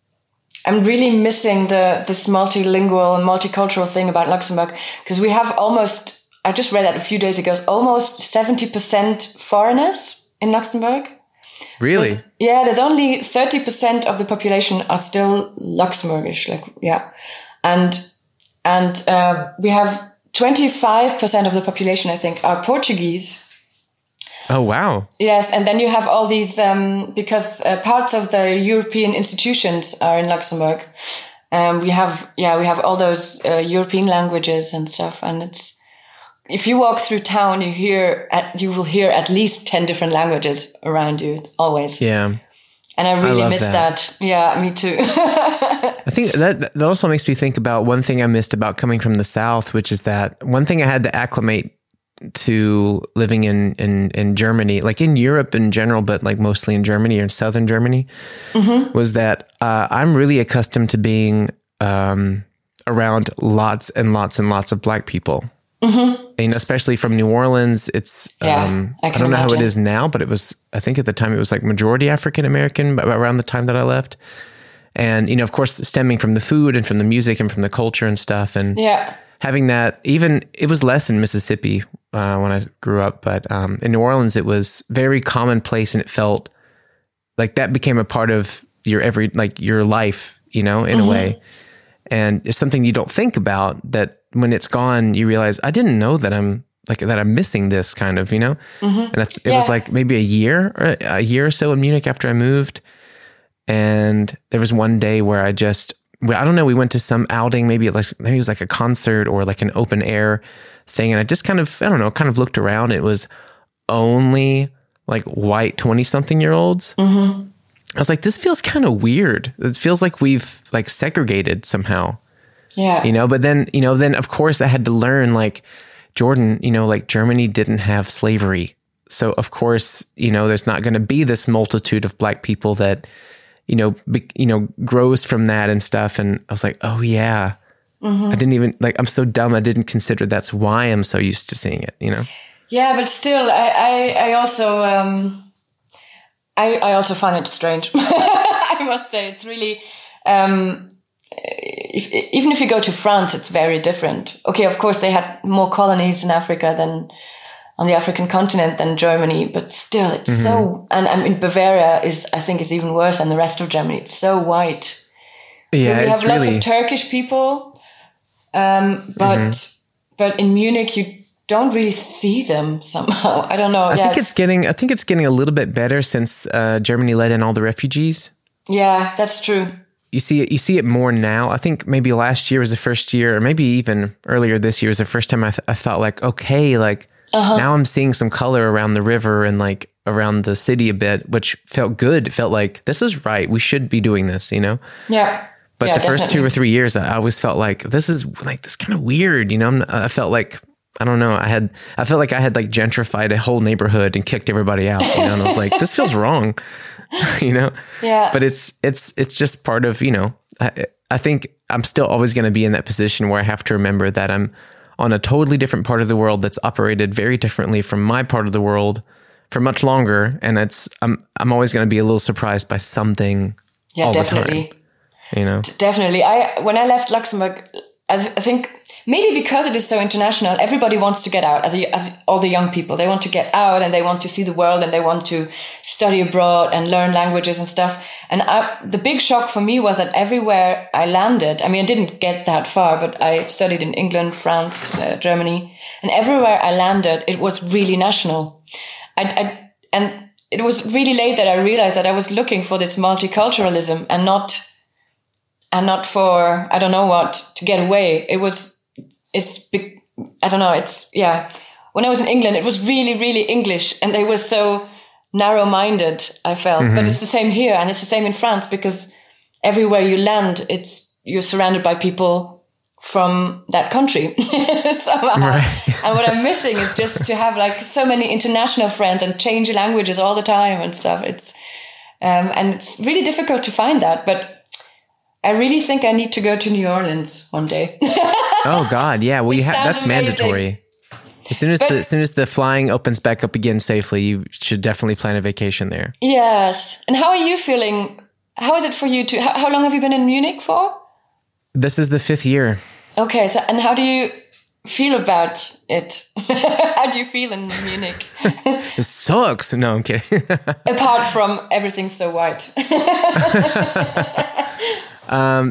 I'm really missing the this multilingual and multicultural thing about Luxembourg because we have almost. I just read that a few days ago. Almost seventy percent foreigners in Luxembourg. Really, Yeah, there's only thirty percent of the population are still Luxembourgish. Like yeah, and and uh, we have twenty five percent of the population. I think are Portuguese. oh wow, Yes, and then you have all these um, because uh, parts of the European institutions are in Luxembourg. Um, we have yeah, we have all those uh, European languages and stuff, and it's if you walk through town, you hear at, you will hear at least ten different languages around you always. yeah. And I really love miss that. that. Yeah, me too. I think that that also makes me think about one thing I missed about coming from the South, which is that one thing I had to acclimate to living in in in Germany, like in Europe in general, but like mostly in Germany or in southern Germany, was that uh, I'm really accustomed to being um, around lots and lots and lots of black people. And especially from New Orleans, it's Yeah, um, I I, don't know how it is now, but it was I think at the time it was like majority African American around the time that I left. And you know of course stemming from the food and from the music and from the culture and stuff and yeah, having that even it was less in mississippi uh, when i grew up but um, in new orleans it was very commonplace and it felt like that became a part of your every like your life you know in a way. And it's something you don't think about that when it's gone you realize i didn't know that i'm like that i'm missing this kind of you know? Mm-hmm. And I th- it was like maybe a year or a year or so in munich after i moved. And there was one day where I just I don't know we went to some outing maybe it was maybe it was like a concert or like an open air thing. And I just kind of I don't know kind of looked around. It was only like white 20 something year olds. Mm-hmm. I was like this feels kind of weird. It feels like we've like segregated somehow yeah, you know but then you know then of course i had to learn like jordan you know like germany didn't have slavery. So of course you know there's not going to be this multitude of black people that you know be, you know grows from that and stuff. And i was like oh yeah. I didn't even like i'm so dumb i didn't consider that's why i'm so used to seeing it you know? Yeah, but still, I, I, I also, um, I, I also find it strange. I must say, it's really, um, if, even if you go to France, it's very different. Okay, of course, they had more colonies in Africa than on the African continent than Germany, but still, it's so. And I mean, Bavaria is, I think, is even worse than the rest of Germany. It's so white. yeah we it's have lots really of Turkish people, um, but but in Munich you don't really see them somehow. I don't know. i yeah, think it's getting i think it's getting a little bit better since uh, germany let in all the refugees yeah, that's true. You see it you see it more now. I think maybe last year was the first year or maybe even earlier this year was the first time i, th- I thought like okay like uh-huh. now i'm seeing some color around the river and like around the city a bit which felt good. It felt like this is right. We should be doing this you know? Yeah, but yeah, the first two or three years i always felt like this is like this kind of weird you know? I'm, i felt like i don't know i had i felt like i had like gentrified a whole neighborhood and kicked everybody out you know? And i was like this feels wrong you know Yeah. but it's it's it's just part of you know i i think i'm still always going to be in that position where i have to remember that i'm on a totally different part of the world that's operated very differently from my part of the world for much longer, and it's I'm I'm always going to be a little surprised by something. Yeah, all the definitely. time, you know. Definitely. I when I left Luxembourg, I, th- I think maybe because it is so international, everybody wants to get out. As, a, as all the young people, they want to get out and they want to see the world and they want to study abroad and learn languages and stuff. And I, the big shock for me was that everywhere I landed, I mean, I didn't get that far, but I studied in England, France, uh, Germany, and everywhere I landed, it was really national. I, I and it was really late that I realized that I was looking for this multiculturalism and not and not for I don't know what to get away. It was it's I don't know. It's yeah. When I was in England, it was really really English, and they were so narrow minded. I felt, but it's the same here, and it's the same in France because everywhere you land, it's you're surrounded by people from that country somehow. and what I'm missing is just to have like so many international friends and change languages all the time and stuff. It's um, and it's really difficult to find that, but. I really think I need to go to New Orleans one day. Oh God, yeah. Well, you have that's amazing. mandatory. As soon as But- the as soon as the flying opens back up again safely, you should definitely plan a vacation there. yes. And how are you feeling? How is it for you to? How, how long have you been in Munich for? This is the fifth year. Okay. So, and how do you feel about it? how do you feel in Munich? It sucks. No, I'm kidding. Apart from everything so white.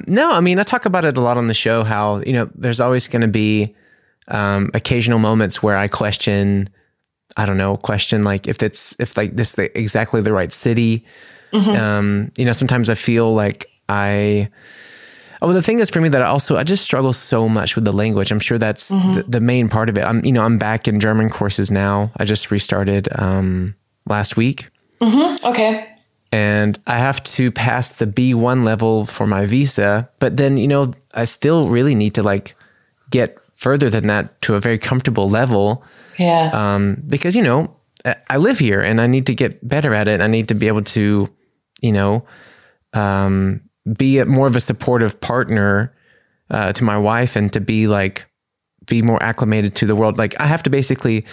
No, I mean I talk about it a lot on the show. How you know there's always going to be um, occasional moments where I question. I don't know, question like if it's if like this the, exactly the right city. Um, you know, sometimes I feel like I. Oh, the thing is for me that I also I just struggle so much with the language. I'm sure that's the, the main part of it. I'm you know I'm back in German courses now. I just restarted um, last week. okay. And I have to pass the B1 level for my visa. But then, you know, I still really need to like get further than that to a very comfortable level Yeah. um, because, you know, I- live here and I need to get better at it. I need to be able to, you know, um, be a, more of a supportive partner uh, to my wife and to be like, be more acclimated to the world. Like I have to basically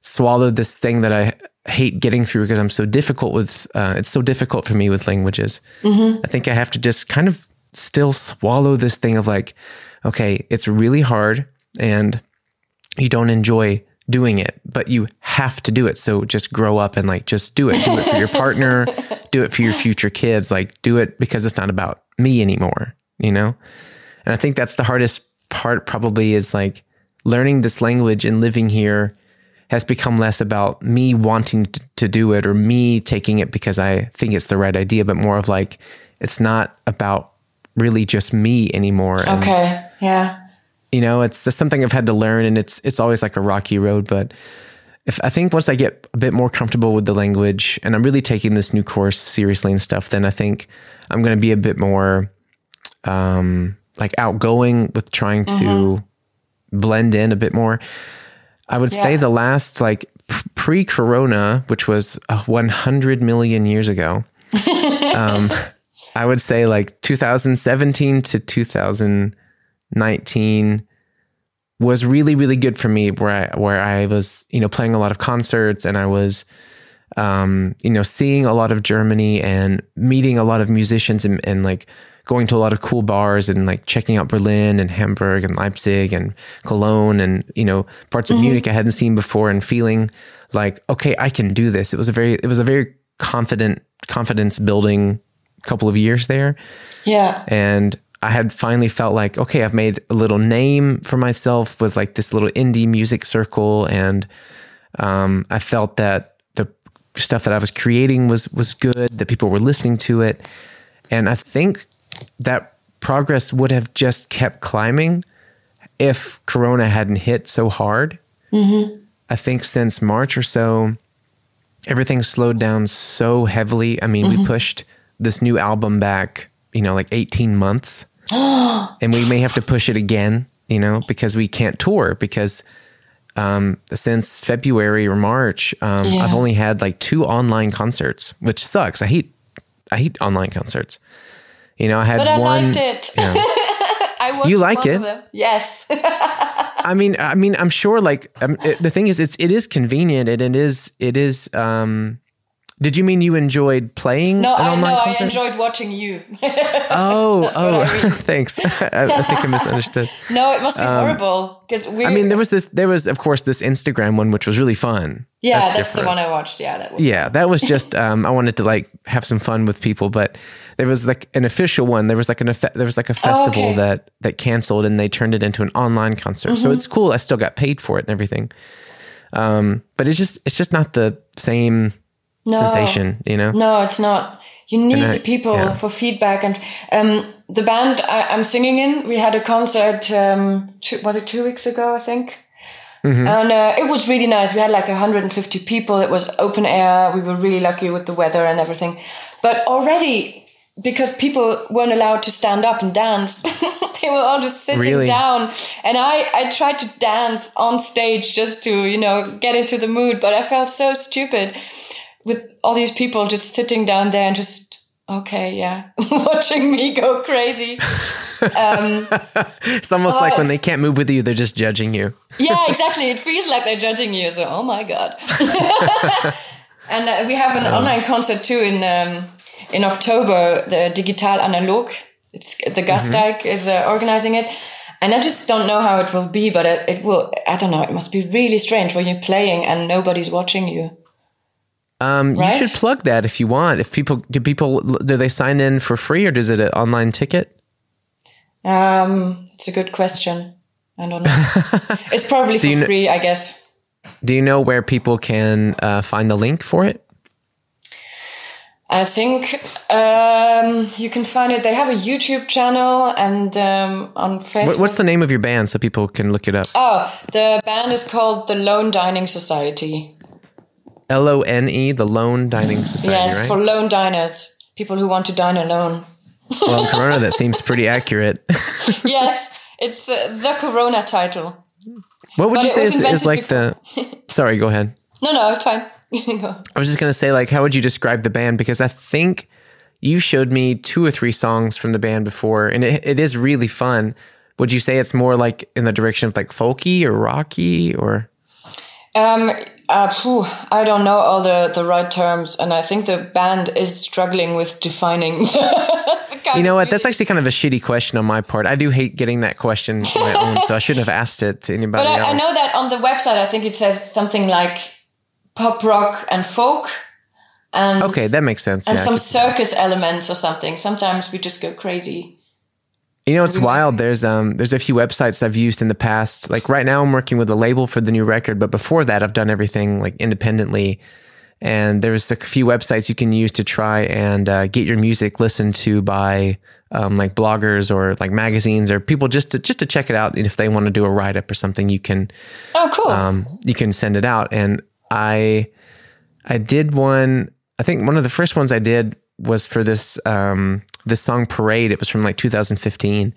swallow this thing that I hate getting through because I'm so difficult with, uh, it's so difficult for me with languages. I think I have to just kind of still swallow this thing of like, okay, it's really hard and you don't enjoy doing it, but you have to do it. So just grow up and like just do it. Do it for your partner, do it for your future kids. Like do it because it's not about me anymore, you know? And I think that's the hardest part probably is like learning this language and living here has become less about me wanting to do it or me taking it because I think it's the right idea, but more of like it's not about really just me anymore. And, okay. Yeah. you know, it's just something I've had to learn and it's it's always like a rocky road, but if I think once I get a bit more comfortable with the language and I'm really taking this new course seriously and stuff, then I think I'm going to be a bit more um like outgoing with trying to blend in a bit more. I would say the last like pre-corona, which was uh, 100 million years ago. um I would say like 2017 to 2019 was really really good for me where I where I was you know playing a lot of concerts and I was um you know seeing a lot of Germany and meeting a lot of musicians and, and like going to a lot of cool bars and like checking out Berlin and Hamburg and Leipzig and Cologne and you know parts of Munich I hadn't seen before and feeling like okay I can do this. It was a very it was a very confident confidence building couple of years there. Yeah. and I had finally felt like, okay, I've made a little name for myself with like this little indie music circle, and um, I felt that the stuff that I was creating was was good, that people were listening to it, and I think that progress would have just kept climbing if Corona hadn't hit so hard. I think since March or so, everything slowed down so heavily. I mean, we pushed this new album back, you know, like 18 months. and we may have to push it again, you know, because we can't tour because um, since February or March, um, Yeah. I've only had like two online concerts, which sucks. I hate, I hate online concerts. You know, I had But I one. liked it. Yeah. I You like one it? of them. Yes. I mean, I mean, I'm sure. Like, um, it, the thing is, it's it is convenient, and it is it is. um Did you mean you enjoyed playing No, I know. I enjoyed watching you. oh, oh, I mean. thanks. I, I think I misunderstood. no, it must be horrible because we. Um, I mean, there was this. There was, of course, this Instagram one, which was really fun. yeah, that's, the one I watched. Yeah, that was. Yeah, that was just um, I wanted to like have some fun with people, but there was like an official one. There was like an there was like a festival Oh, okay. that that canceled, and they turned it into an online concert. So it's cool. I still got paid for it and everything. Um, but it's just it's just not the same No. sensation, you know. No, it's not. You need I- the people yeah. for feedback. And um, the band I, I'm singing in, we had a concert, um, two, was it two weeks ago, I think? Mm-hmm. And uh, it was really nice. We had like 150 people. It was open air. We were really lucky with the weather and everything. But already, because people weren't allowed to stand up and dance, they were all just sitting Really? down. And I, I tried to dance on stage just to, you know, get into the mood. But I felt so stupid with all these people just sitting down there and just okay yeah watching me go crazy um, It's almost Oh, like when they can't move with you, they're just judging you. yeah exactly it feels like they're judging you so oh my god and uh, we have an online concert too in um, in october the digital analog it's the Gasteig is uh, organizing it and I just don't know how it will be, but it, it will. I don't know. It must be really strange when you're playing and nobody's watching you. Um, Right? You should plug that if you want. If people do, people do they sign in for free or does it an online ticket? Um, it's a good question. I don't know. it's probably for kn- free, I guess. Do you know where people can uh, find the link for it? I think um, you can find it. They have a YouTube channel and um, on Facebook. What's the name of your band so people can look it up? Oh, the band is called the Lone Dining Society. L O N E, the Lone Dining Society, yes, right? for lone diners, people who want to dine alone. well, in Corona, that seems pretty accurate. yes, it's uh, the Corona title. what would But you say is, is like the? Sorry, go ahead. No, no, it's fine. I was just gonna say, like, how would you describe the band? Because I think you showed me two or three songs from the band before, and it, it is really fun. Would you say it's more like in the direction of like folky or rocky or? Um, uh, phew, I don't know all the, the right terms, and I think the band is struggling with defining. the You know what? That's actually kind of a shitty question on my part. I do hate getting that question on my own, so I shouldn't have asked it to anybody But I, else. I know that on the website, I think it says something like pop rock and folk, and Okay, that makes sense. and yeah. some circus elements or something. Sometimes we just go crazy. You know, it's wild. There's um there's a few websites I've used in the past. Like right now I'm working with a label for the new record, but before that I've done everything like independently. And there's a few websites you can use to try and uh, get your music listened to by um, like bloggers or like magazines or people just to just to check it out. And if they want to do a write up or something, you can Oh, cool. um, you can send it out. And I I did one. I think one of the first ones I did was for this um, this song Parade. It was from like 2015,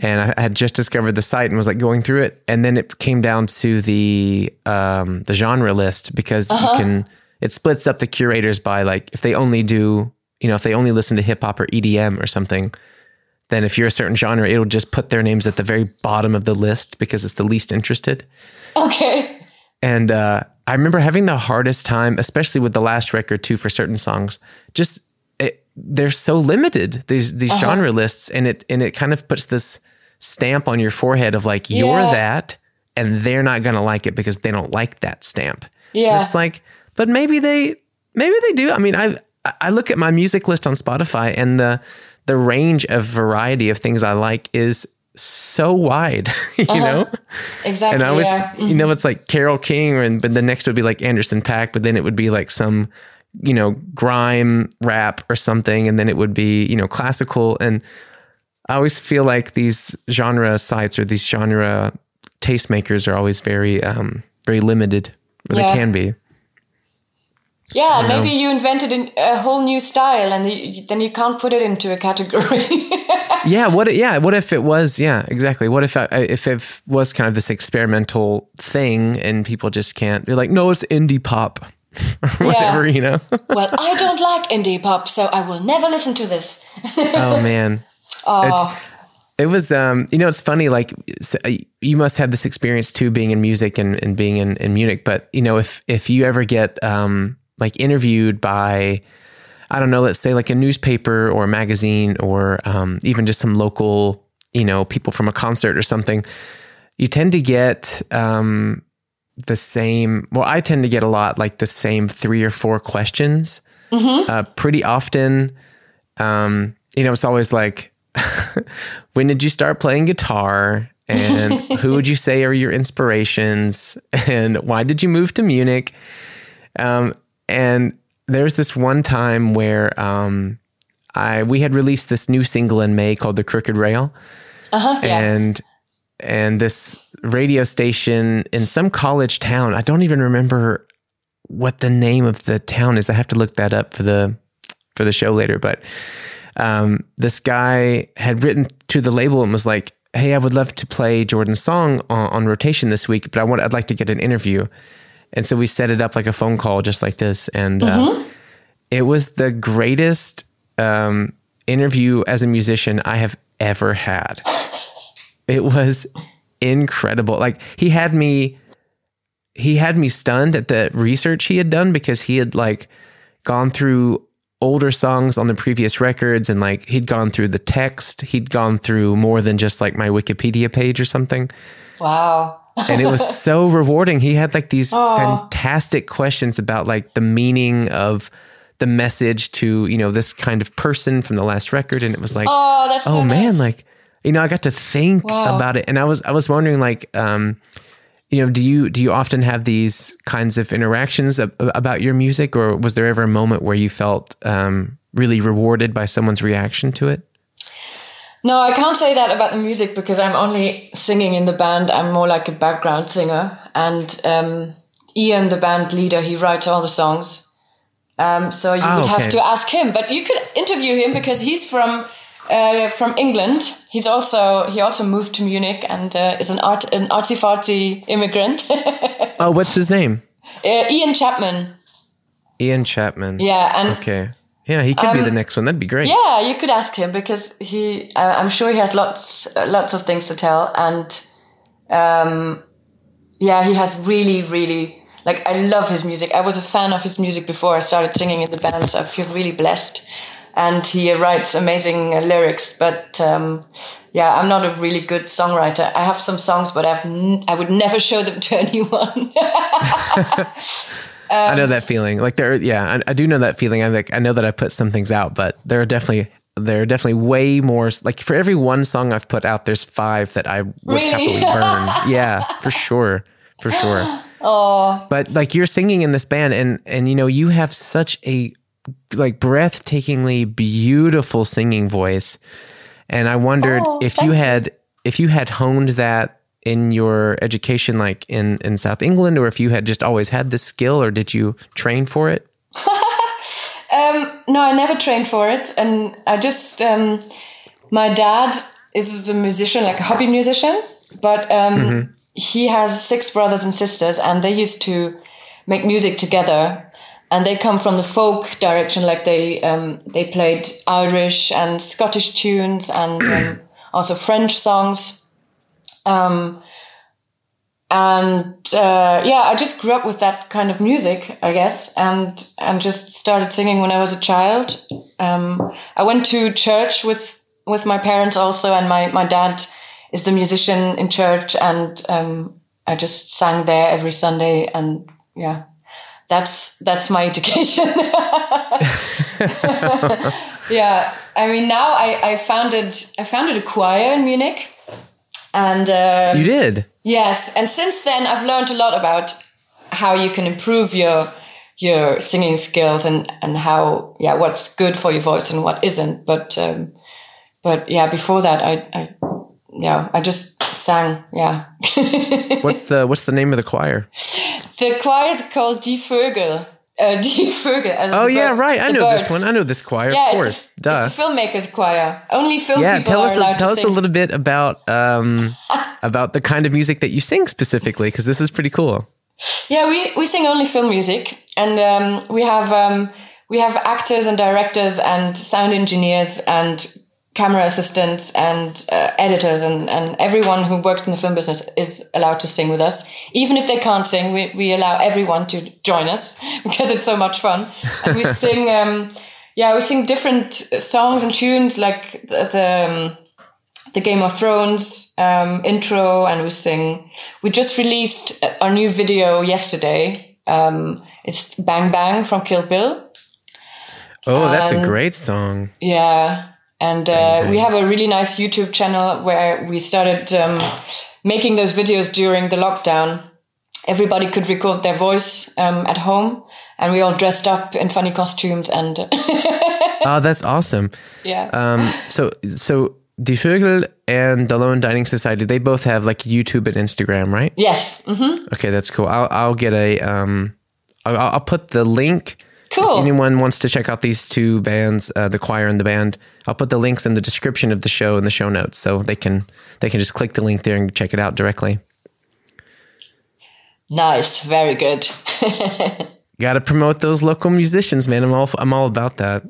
and I had just discovered the site and was like going through it, and then it came down to the um, the genre list because you can it splits up the curators by like if they only do you know if they only listen to hip hop or EDM or something. Then, if you're a certain genre, it'll just put their names at the very bottom of the list because it's the least interested. okay. And uh, I remember having the hardest time, especially with the last record too, for certain songs. Just it, they're so limited these these Uh-huh. genre lists, and it and it kind of puts this stamp on your forehead of like you're that, and they're not gonna like it because they don't like that stamp. And Yeah. it's like, but maybe they maybe they do. I mean, I I look at my music list on Spotify, and the the range of variety of things I like is so wide, you know. Exactly. And I was, yeah. you know, it's like Carole King, or but the next would be like Anderson .Paak, but then it would be like some, you know, grime rap or something, and then it would be you know classical. And I always feel like these genre sites or these genre tastemakers are always very, um, very limited, or Yeah. they can be. Yeah, maybe you invented a whole new style, and you, then you can't put it into a category. Yeah. What? Yeah. What if it was? Yeah. Exactly. What if I, if it was kind of this experimental thing, and people just can't? They're like, no, it's indie pop, or whatever. You know. well, I don't like indie pop, so I will never listen to this. oh man. Oh, It was, um, you know, it's funny. Like uh, you must have this experience too, being in music and, and being in, in Munich. But you know, if if you ever get um, like interviewed by, I don't know, let's say like a newspaper or a magazine or um, even just some local, you know, people from a concert or something, you tend to get um, the same. Well, I tend to get a lot like the same three or four questions uh, pretty often. Um, you know, it's always like, when did you start playing guitar? And who would you say are your inspirations? And why did you move to Munich? Um, and there's this one time where um, I we had released this new single in May called "The Crooked Rail," Uh-huh, yeah. and and this radio station in some college town. I don't even remember what the name of the town is. I have to look that up for the for the show later. But um, this guy had written to the label and was like, "Hey, I would love to play Jordan's song on, on rotation this week, but I want I'd like to get an interview." And so we set it up like a phone call, just like this, and uh, it was the greatest um, interview as a musician I have ever had. It was incredible. Like he had me he had me stunned at the research he had done because he had like gone through older songs on the previous records and like he'd gone through the text. He'd gone through more than just like my Wikipedia page or something. Wow. And it was so rewarding. He had like these fantastic questions about like the meaning of the message to, you know, this kind of person from the last record. And it was like, Oh, so oh man like you know i got to think Wow. about it and i was i was wondering like um you know do you do you often have these kinds of interactions ab- about your music or was there ever a moment where you felt um really rewarded by someone's reaction to it No, I can't say that about the music because I'm only singing in the band. I'm more like a background singer. And um, Ian, the band leader, he writes all the songs. Um, so you Ah, would okay. have to ask him. But you could interview him because he's from uh, from England. He's also he also moved to Munich and uh, is an art an artsy fartsy immigrant. uh, oh what's his name Ian Chapman. ian chapman Yeah, and okay yeah he could be the next one that'd be great Um, Yeah, you could ask him because he. Uh, I'm sure he has lots, uh, lots of things to tell, and um, yeah, he has really, really like. I love his music. I was a fan of his music before I started singing in the band, so I feel really blessed. And he writes amazing uh, lyrics, but um, yeah, I'm not a really good songwriter. I have some songs, but I've n- I would never show them to anyone. i know that feeling. Like there yeah I, I do know that feeling. I like i know that i put some things out but there are definitely there are definitely way more like for every one song i've put out there's five that i would Really? happily burn. Yeah for sure for sure. Oh but like you're singing in this band and and you know you have such a like breathtakingly beautiful singing voice. And i wondered Oh, if you. had if you had honed that in your education like in in south england or if you had just always had this skill or did you train for it? Um, no, I never trained for it, and I just um, my dad is a musician, like a hobby musician, but um, he has six brothers and sisters, and they used to make music together, and they come from the folk direction, like they um, they played Irish and Scottish tunes and um, also French songs. Um, and uh, yeah, I just grew up with that kind of music, I guess, and and just started singing when I was a child. Um, I went to church with with my parents also, and my my dad is the musician in church, and um, I just sang there every Sunday, and yeah, that's that's my education. yeah, I mean now I I founded I founded a choir in Munich, and. Uh, you did Yes, and since then I've learned a lot about how you can improve your your singing skills and and how yeah what's good for your voice and what isn't. But um, but yeah, before that I, I yeah I just sang. Yeah, what's the what's the name of the choir the choir is called Die Vögel. Uh, Die Vögel. oh yeah bird- right i know this one i know this choir Yeah, of it's course the, duh It's the filmmakers choir. Only film yeah people tell are us allowed tell to us a little bit about um about the kind of music that you sing specifically because this is pretty cool Yeah, we, we sing only film music, and um, we have um, we have actors and directors and sound engineers and camera assistants and uh, editors and, and everyone who works in the film business is allowed to sing with us. Even if they can't sing, we, we allow everyone to join us because it's so much fun. And we sing, um, yeah, we sing different songs and tunes like the, the, um, the Game of Thrones um, intro, and we sing. We just released our new video yesterday. Um, it's Bang Bang from Kill Bill. Oh, that's a great song. Yeah. And uh, we have a really nice YouTube channel where we started um, making those videos during the lockdown. Everybody could record their voice um, at home, and we all dressed up in funny costumes. And Oh, that's awesome. yeah, Um, so so Die Vögel and the Lone Dining Society, they both have like YouTube and Instagram, right? yes, hmm Okay, that's cool. I'll I'll get a um, I'll, I'll put the link. Cool. If anyone wants to check out these two bands, uh, the choir and the band, I'll put the links in the description of the show in the show notes, so they can they can just click the link there and check it out directly. Nice, very good. Got to promote those local musicians, man. I'm all I'm all about that.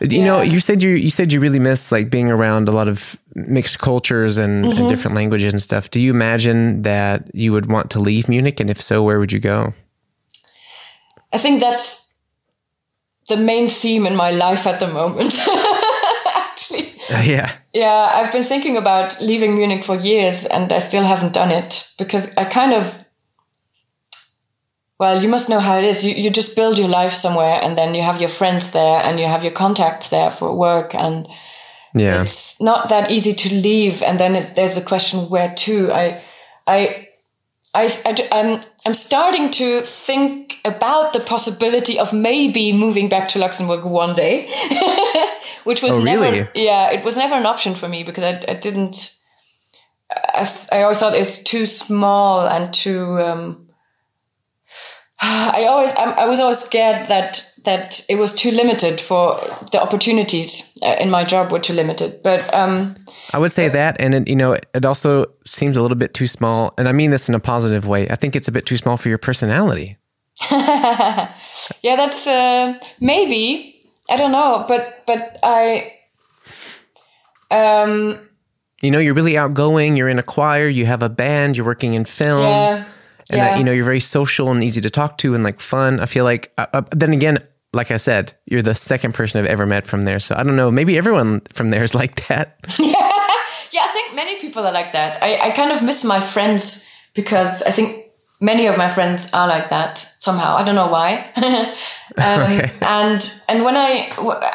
you know, you said you you said you really miss like being around a lot of mixed cultures and, Mm-hmm. and different languages and stuff. Do you imagine that you would want to leave Munich, and if so, where would you go? I think that's the main theme in my life at the moment. Actually, uh, yeah, yeah, I've been thinking about leaving Munich for years and I still haven't done it because I kind of, well, you must know how it is. You, you just build your life somewhere and then you have your friends there and you have your contacts there for work and yeah, it's not that easy to leave and then it, there's the question where to i i I, am I'm starting to think about the possibility of maybe moving back to Luxembourg one day, which was Oh, never, really? yeah, it was never an option for me because I, I didn't, I, I always thought it's too small and too, um, I always, I, I was always scared that, that it was too limited for the opportunities uh, in my job were too limited. But, um, I would say that, and it, you know, it also seems a little bit too small, and I mean this in a positive way. I think it's a bit too small for your personality. yeah, that's uh, maybe I don't know, but but I um You know, you're really outgoing. You're in a choir. You have a band. You're working in film. yeah and yeah you know you're very social and easy to talk to and like fun. I feel like uh, uh, then again, like I said, you're the second person I've ever met from there. So I don't know. Maybe everyone from there is like that. yeah I think many people are like that. I I kind of miss my friends because I think many of my friends are like that somehow. I don't know why. um, Okay. And and when I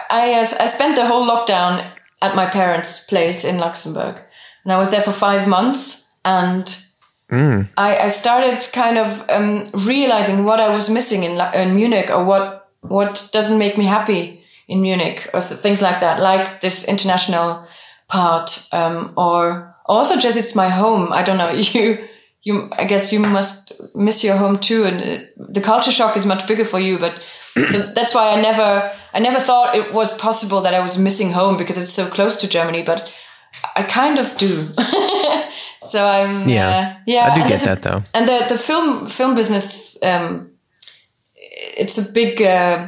I uh, I spent the whole lockdown at my parents' place in Luxembourg, and I was there for five months and. I, I started kind of um, realizing what I was missing in, in Munich or what what doesn't make me happy in Munich or things like that, like this international part um, or also just it's my home. I don't know you you I guess you must miss your home too, and uh, the culture shock is much bigger for you. But so that's why I never I never thought it was possible that I was missing home because it's so close to Germany, but I kind of do. so I'm Yeah. uh, yeah. I do and get there's a- that though. and the the film film business um it's a big uh,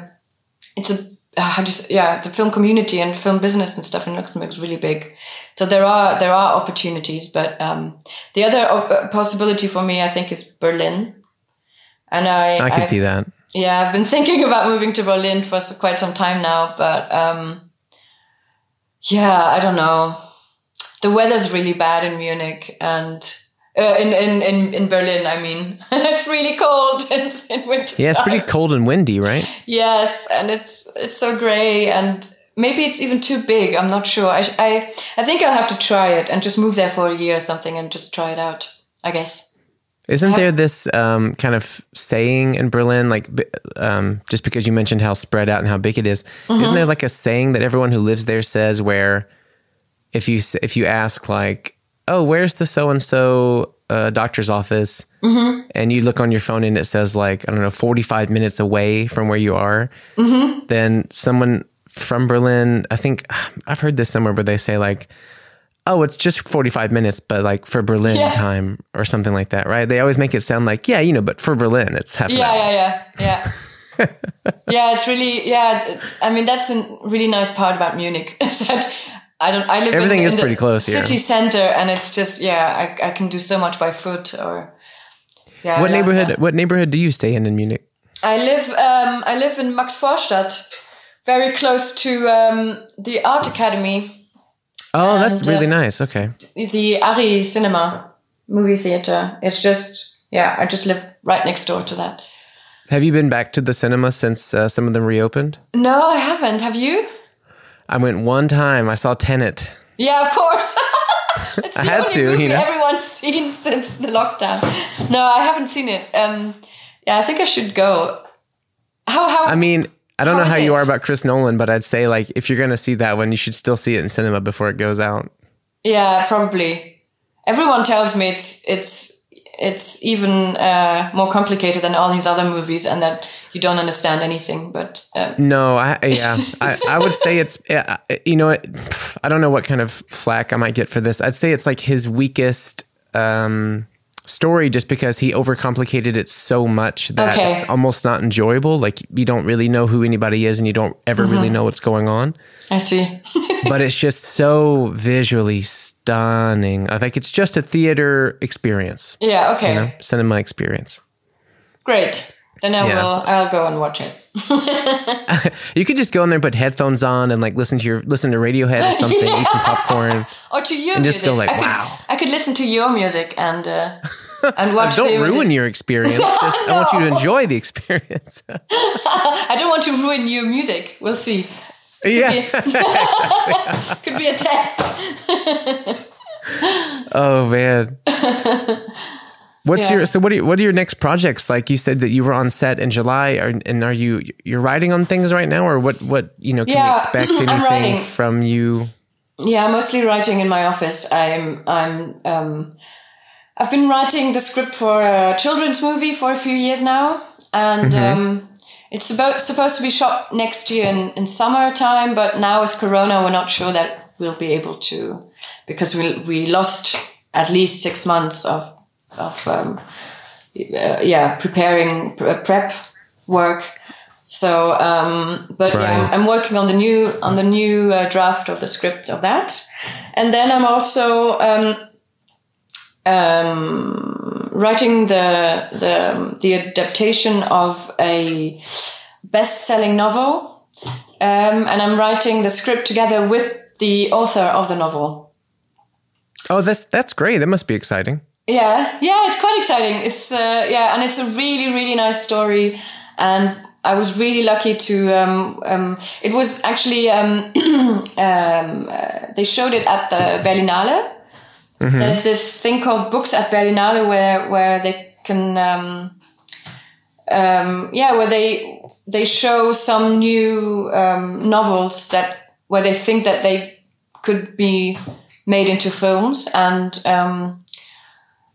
it's a uh, how do you yeah the film community and film business and stuff in Luxembourg is really big. So there are there are opportunities but um the other uh, possibility for me I think is Berlin. And I I can I've- see that. yeah I've been thinking about moving to Berlin for quite some time now but um yeah I don't know. The weather's really bad in Munich and uh, in, in, in, in Berlin, I mean, it's really cold in, in winter. Yeah, it's pretty cold and windy, right? Yes, and it's it's so grey, and maybe it's even too big. I'm not sure. I, I I think I'll have to try it and just move there for a year or something and just try it out. I guess. Isn't there this um, kind of saying in Berlin, like um, just because you mentioned how spread out and how big it is, Mm-hmm. not there like a saying that everyone who lives there says where if you if you ask like, oh, where's the so and so doctor's office, Mm-hmm. and you look on your phone and it says like I don't know, forty five minutes away from where you are, Mm-hmm. then someone from Berlin, I think I've heard this somewhere where they say like. Oh, it's just 45 minutes, but like for Berlin Yeah. time or something like that, right? They always make it sound like, yeah, you know, but for Berlin, it's half an Yeah, hour. yeah, yeah, yeah. yeah, it's really yeah. I mean, that's a really nice part about Munich is that I don't. I live Everything in, is in the pretty close here. city center, and it's just yeah. I, I can do so much by foot or yeah. What love neighborhood? that. What neighborhood do you stay in in Munich? I live um, I live in Maxvorstadt, very close to um, the art academy, Oh, that's And, uh, really nice. Okay. the Arri Cinema movie theater. It's just yeah. I just live right next door to that. Have you been back to the cinema since uh, some of them reopened? No, I haven't. Have you? I went one time. I saw Tenet. Yeah, of course. I had to, you know. everyone's seen since the lockdown. No, I haven't seen it. Um, yeah, I think I should go. How how? I mean, I don't know how you it? are about Chris Nolan, but I'd say like if you're gonna see that one, you should still see it in cinema before it goes out. yeah, probably. Everyone tells me it's it's it's even uh, more complicated than all these other movies, and that you don't understand anything. But um, No, I yeah, I, I would say it's you know what, I don't know what kind of flack I might get for this. I'd say it's like his weakest um, story, just because he overcomplicated it so much that Okay. it's almost not enjoyable. Like you don't really know who anybody is, and you don't ever Mm-hmm. really know what's going on. I see. but it's just so visually stunning. I think it's just a theater experience, yeah. Okay. you know, cinema experience. Great. Then I Yeah. will. I'll go and watch it. You could just go in there, and put headphones on, and like listen to your listen to Radiohead or something, eat some popcorn. Or to your And music. just go like, I could. I could listen to your music and uh, and watch. Don't ruin your experience. Just I want you to enjoy the experience. I don't want to ruin your music. We'll see. yeah. be a, Could be a test. Oh man. What's Yeah. your so what are your, what are your next projects? Like you said that you were on set in July, are, and are you you're writing on things right now, or what what you know can we expect anything from you? Yeah, mostly writing in my office. I'm I'm um, I've been writing the script for a children's movie for a few years now, and um, it's about supposed to be shot next year in in summertime. But now with Corona, we're not sure that we'll be able to because we we lost at least six months of of um, uh, yeah preparing pre- prep work. So, um, but Right. I'm, I'm working on the new on the new uh, draft of the script of that, and then I'm also um, um, writing the the the adaptation of a best-selling novel, um, and I'm writing the script together with the author of the novel. Oh, that's that's great. That must be exciting. Yeah, yeah, it's quite exciting. It's uh, yeah, and it's a really really nice story, and I was really lucky to. Um, um, it was actually um, um, uh, they showed it at the Berlinale. There's this thing called Books at Berlinale where where they can. Um, um, yeah, where they they show some new um, novels that where they think that they could be made into films and um,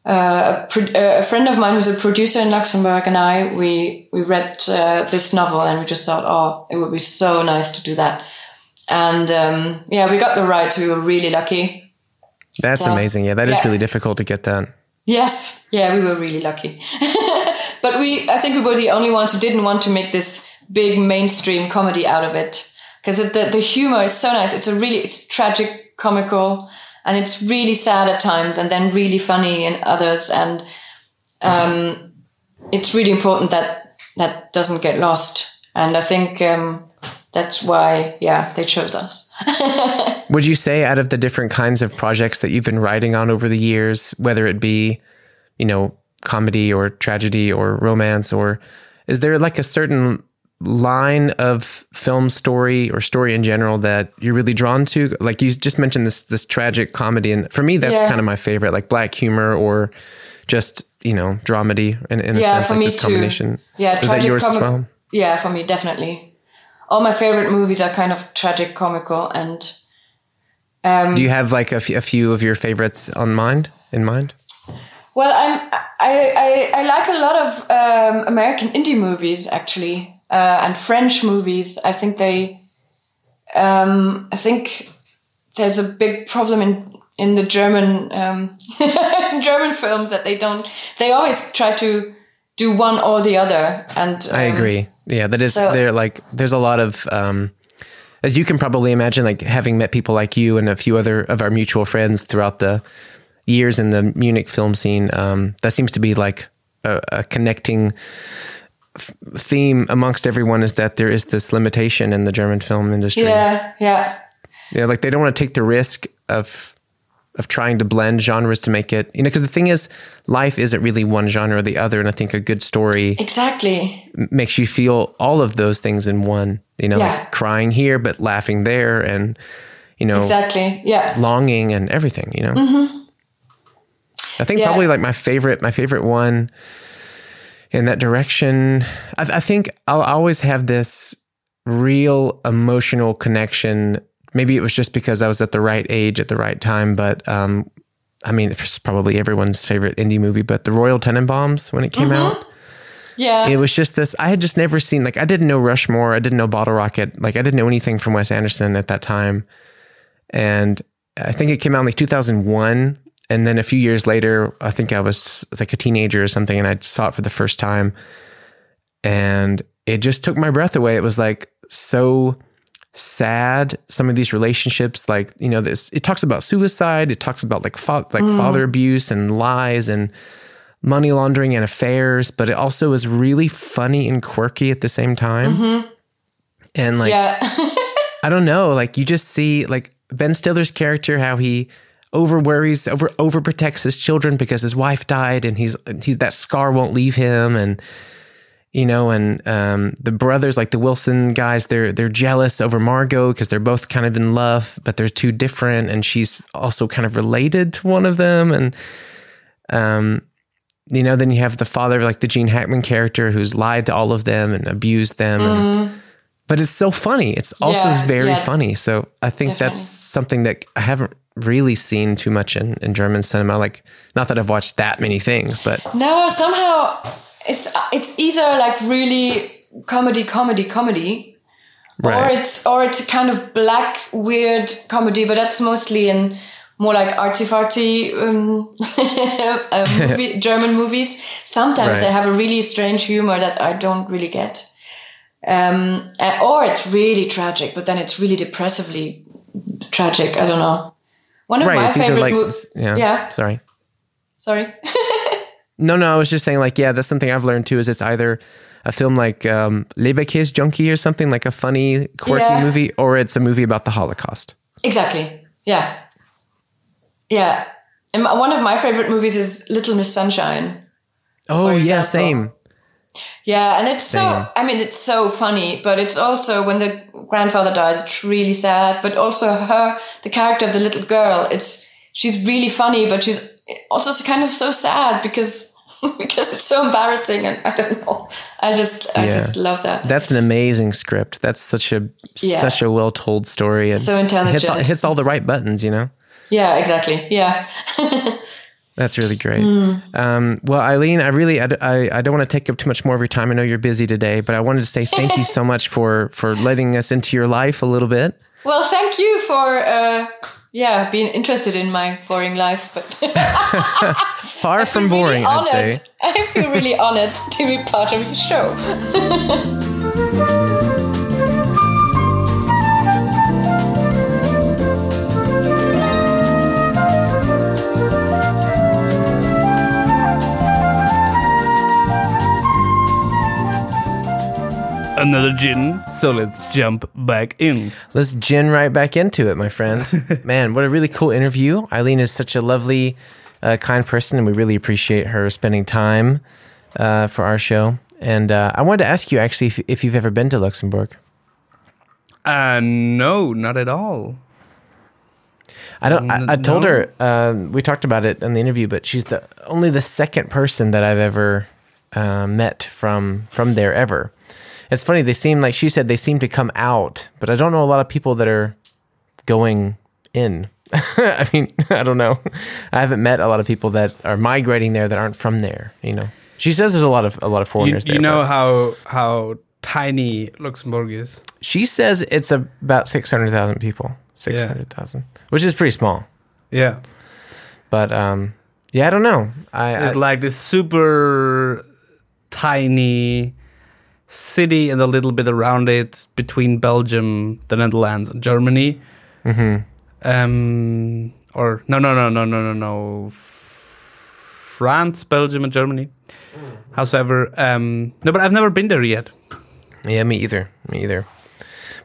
uh, a, uh, a friend of mine who's a producer in Luxembourg and I we we read uh, this novel and we just thought oh it would be so nice to do that and um, yeah we got the rights we were really lucky That's So, amazing. Yeah, that is yeah. really difficult to get done. Yes, yeah, we were really lucky. but we, I think we were the only ones who didn't want to make this big mainstream comedy out of it because the the humor is so nice. It's a really it's tragic, comical, and it's really sad at times, and then really funny in others. And um, it's really important that that doesn't get lost. And I think um, that's why, yeah, they chose us. Would you say out of the different kinds of projects that you've been writing on over the years, whether it be, you know, comedy or tragedy or romance, or is there like a certain line of film story or story in general that you're really drawn to? Like you just mentioned this this tragic comedy, and for me, that's Yeah. kind of my favorite, like black humor or just you know dramedy in, in a Yeah, sense, for like me this too. combination. Yeah, is that tragic yours as well? Yeah, for me, definitely. All my favorite movies are kind of tragic, comical, and um, Do you have like a, f- a few of your favorites on mind in mind? well, I'm I, I I like a lot of um, American indie movies actually, uh, and French movies. I think they, um, I think there's a big problem in in the German um, German films that they don't. They always try to do one or the other. And I um, agree. Yeah, that is so- there. Like, there's a lot of, um, as you can probably imagine, like having met people like you and a few other of our mutual friends throughout the years in the Munich film scene. Um, that seems to be like a, a connecting f- theme amongst everyone is that there is this limitation in the German film industry. Yeah, yeah, Yeah, like they don't want to take the risk of of trying to blend genres to make it, you know, because the thing is, life isn't really one genre or the other, and I think a good story exactly. makes you feel all of those things in one. You know, Yeah. like crying here but laughing there, and you know, Exactly. Yeah. longing and everything. You know, mm-hmm. I think Yeah. probably like my favorite, my favorite one in that direction. I, I think I'll always have this real emotional connection. Maybe it was just because I was at the right age at the right time, but um, I mean, it's probably everyone's favorite indie movie. But the Royal Tenenbaums when it came out Yeah. it was just this i had just never seen like i didn't know rushmore i didn't know bottle rocket like i didn't know anything from wes anderson at that time and i think it came out in like 2001 and then a few years later i think i was like a teenager or something and i saw it for the first time. And it just took my breath away. It was like so sad some of these relationships like you know this it talks about suicide. It talks about like fa- like mm. father abuse and lies and money laundering and affairs, but it also is really funny and quirky at the same time. Mm-hmm. And like, yeah. I don't know, like you just see like Ben Stiller's character, how he over worries, over overprotects his children because his wife died and he's he's that scar won't leave him and you know, and um, the brothers, like the Wilson guys, they're they're jealous over Margot because they're both kind of in love, but they're too different, and she's also kind of related to one of them, and um, you know, then you have the father, like the Gene Hackman character, who's lied to all of them and abused them. And, but it's so funny. It's also Yeah, very yeah. funny. So I think that's something that I haven't really seen too much in, in German cinema. Like, not that I've watched that many things, but No, somehow it's it's either like really comedy, comedy, comedy, or it's or it's a kind of black weird comedy, but that's mostly in more like artsy fartsy um, uh, movie, German movies. Sometimes Right. they have a really strange humor that I don't really get. Um, or it's really tragic, but then it's really depressively tragic. I don't know. One of right. my favorite like, movies. yeah, Yeah. Sorry. Sorry. No, no, I was just saying, like, yeah, that's something I've learned too. Is it's either a film like um, Leberkäse Junkie or something like a funny, quirky Yeah. movie, or it's a movie about the Holocaust. Exactly. Yeah. Yeah. And one of my favorite movies is Little Miss Sunshine. Oh yeah, example. same. Yeah, and it's Same. so I mean it's so funny, but it's also when the grandfather dies, it's really sad. But also her the character of the little girl, it's she's really funny, but she's also kind of so sad because because it's so embarrassing and I don't know. I just I Yeah. just love that. That's an amazing script. That's such a Yeah. such a well told story and So hits all, intelligent. it hits all the right buttons. You know. Yeah, exactly. Yeah. That's really great. Hmm. Um, well, Eileen, I really, I I don't want to take up too much more of your time. I know you're busy today, but I wanted to say thank you so much for for letting us into your life a little bit. Well, thank you for uh, yeah being interested in my boring life, but Far from feel really boring, I'd say. I feel really honored to be part of your show. Another gin. So let's jump back in. Let's gin right back into it, my friend. Man, what a really cool interview. Eileen is such a lovely, uh, kind person, and we really appreciate her spending time uh, for our show. And uh, I wanted to ask you actually if, if you've ever been to Luxembourg. Uh, no, not at all. I don't. I, I told No. her um, we talked about it in the interview, but she's the only the second person that I've ever uh, met from from there ever. It's funny. They seem like she said they seem to come out, but I don't know a lot of people that are going in. I mean, I don't know. I haven't met a lot of people that are migrating there that aren't from there. You know, she says there's a lot of a lot of You, foreigners there. you know but how how tiny Luxembourg is. she says it's about six hundred thousand people. Six hundred thousand, which is pretty small. Yeah, But um, yeah, I don't know. I, I like this super tiny city and a little bit around it between Belgium, the Netherlands, and Germany. Um, or no, no, no, no, no, no, no. France, Belgium, and Germany. However, um, no, but I've never been there yet. Yeah, me either. Me either.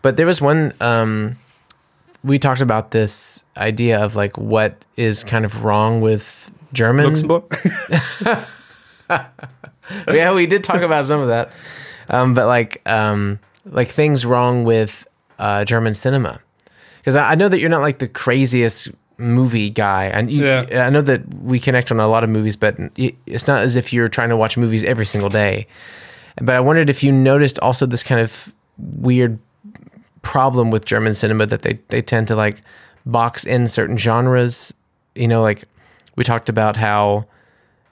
But there was one. Um, we talked about this idea of like what is kind of wrong with German. Luxembourg. yeah, we did talk about some of that. Um, but like, um, like things wrong with uh, German cinema, because I, I know that you're not like the craziest movie guy, and you, Yeah. I know that we connect on a lot of movies, but it- it's not as if you're trying to watch movies every single day. But I wondered if you noticed also this kind of weird problem with German cinema that they they tend to like box in certain genres. You know, like we talked about how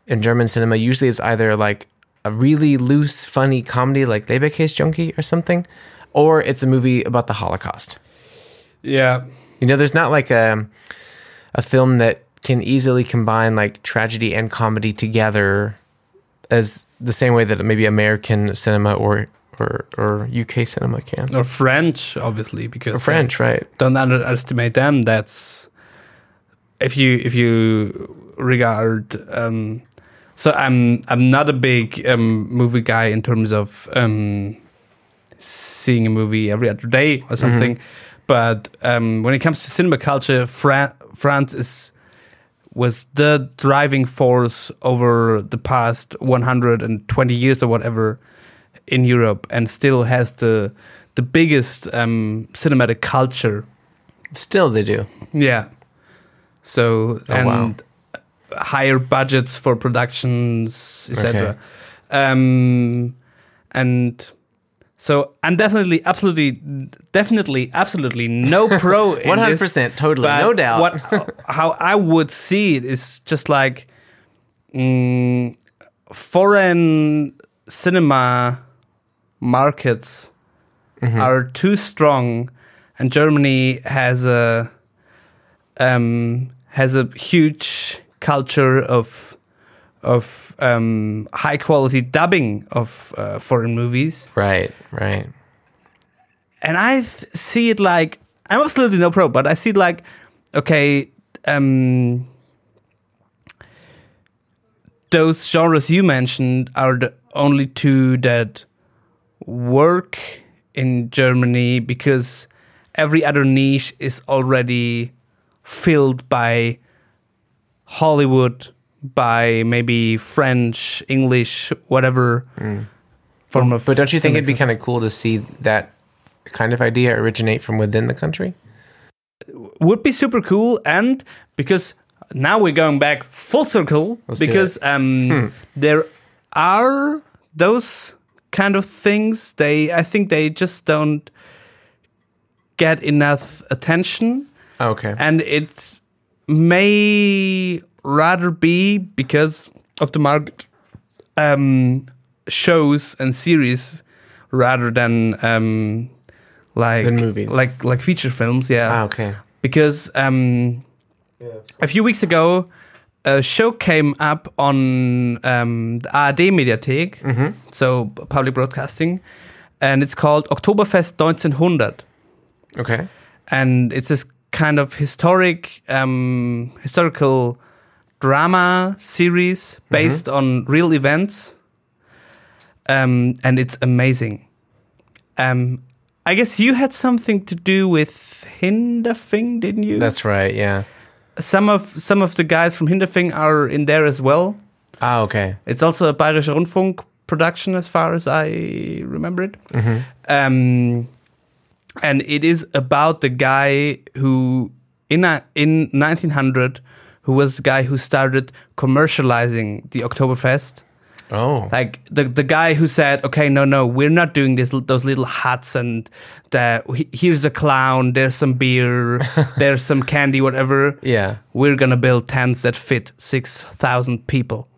in German cinema usually it's either like a really loose, funny comedy like Leberkäse Junkie or something, or it's a movie about the Holocaust. yeah. You know, there's not like a a film that can easily combine like tragedy and comedy together as the same way that maybe American cinema or or, or UK cinema can. Or French, obviously, because Or French, right? don't underestimate them. That's if you if you regard. Um, so I'm I'm not a big um, movie guy in terms of um, seeing a movie every other day or something. But um, when it comes to cinema culture, Fra- France is was the driving force over the past 120 years or whatever in Europe, and still has the the biggest um, cinematic culture Still, they do. yeah. So and wow. Higher budgets for productions, etc. Um, and so I'm definitely, absolutely, definitely, absolutely no pro. One hundred percent, totally, no doubt. What how I would see it is just like mm, foreign cinema markets Mm-hmm. are too strong, and Germany has a um, has a huge culture of of um, high quality dubbing of uh, foreign movies, Right, right. and I th- see it like I'm absolutely no pro, but I see it like okay, um, those genres you mentioned are the only two that work in Germany because every other niche is already filled by Hollywood, by maybe French, English, whatever form of. Mm. But don't you think it'd be kind of cool to see that kind of idea originate from within the country? would be super cool and because now we're going back full circle Let's because um there are those kind of things they i think they just don't get enough attention Okay. and it may rather be because of the market um shows and series rather than um like Than movies. like like feature films yeah ah, okay. because um, a few weeks ago, a show came up on um, the ARD Mediathek, so public broadcasting, and it's called Oktoberfest 1900, Okay. and it's this kind of historic, um, historical drama series based on real events, um, and it's amazing. Um, I guess you had something to do with Hinterfing, didn't you? That's right. Yeah. some of some of the guys from Hinterfing are in there as well. Ah, okay. It's also a Bayerischer Rundfunk production, as far as I remember it. Um, and it is about the guy who in in 1900 who was the guy who started commercializing the Oktoberfest. Oh. Like the the guy who said, "Okay, no, no, we're not doing this. Those little huts and the here's a clown. There's some beer. there's some candy, whatever. Yeah. We're gonna build tents that fit six thousand people.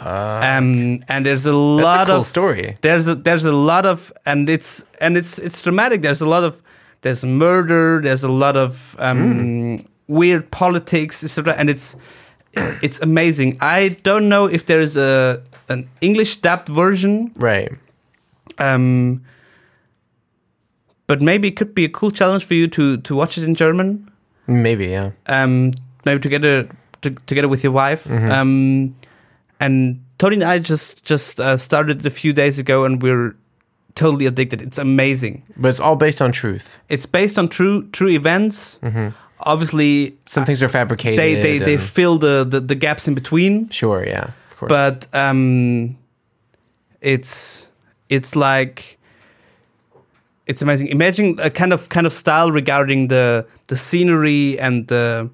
Um, and there's a lot a cool of story. there's a there's a lot of and it's and it's it's dramatic. There's a lot of there's murder. There's a lot of um, weird politics, etc. And it's it's amazing. I don't know if there is a an English dubbed version, Right. um, but maybe it could be a cool challenge for you to to watch it in German. Maybe, yeah. um, maybe together to, together with your wife. Um, and Tony and I just just uh, started a few days ago, and we're totally addicted. It's amazing. But it's all based on truth. It's based on true true events. Obviously, Some things are fabricated. they they, they fill the, the the gaps in between, sure, yeah. Of course. but um, it's it's like it's amazing. Imagine a kind of kind of style regarding the the scenery and the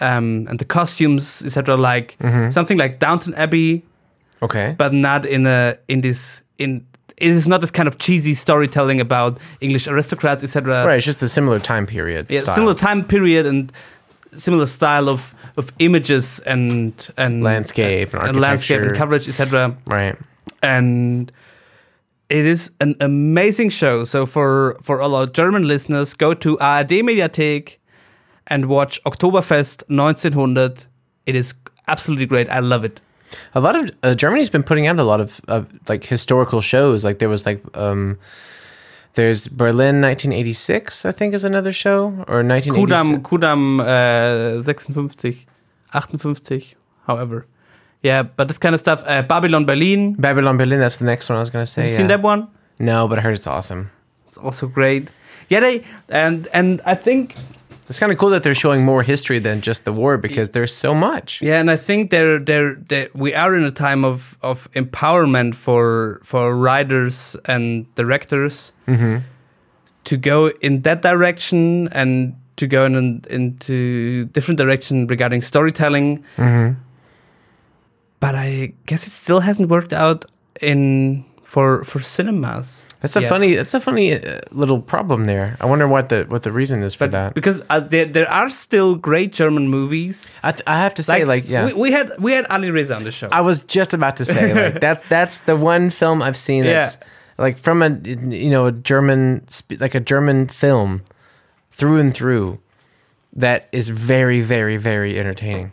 um, and the costumes, etc. Like something like Downton Abbey, okay. but not in a in this in. It is not this kind of cheesy storytelling about English aristocrats, etc. right, it's just a similar time period. Yeah, style. similar time period and similar style of of images and and Landscape and and landscape and coverage, etc Right. and it is an amazing show. So for for all our German listeners, go to ARD Mediathek and watch Oktoberfest 1900. It is absolutely great. I love it. A lot of uh, Germany's been putting out a lot of, of like historical shows. Like there was like um, there's Berlin 1986, I think, is another show or 1986. Ku'damm Ku'damm uh, 56, 58, however. Yeah, but this kind of stuff. Uh, Babylon Berlin. Babylon Berlin. That's the next one I was gonna say. Have you yeah. seen that one? No, but I heard it's awesome. It's also great. Yeah, they and and I think It's kind of cool that they're showing more history than just the war because there's so much. Yeah, and I think they're, they're, they we are in a time of, of empowerment for for writers and directors mm-hmm. to go in that direction and to go in into different direction regarding storytelling. Mm-hmm. But I guess it still hasn't worked out in for for cinemas. That's a yet. funny. That's a funny uh, little problem there. I wonder what the what the reason is for But that. because uh, there there are still great German movies. I, th- I have to say, like, yeah, we, we had we had Ali Reza on the show. I was just about to say, like, that's that's the one film I've seen that's like from a you know a German like a German film through and through that is very very very entertaining.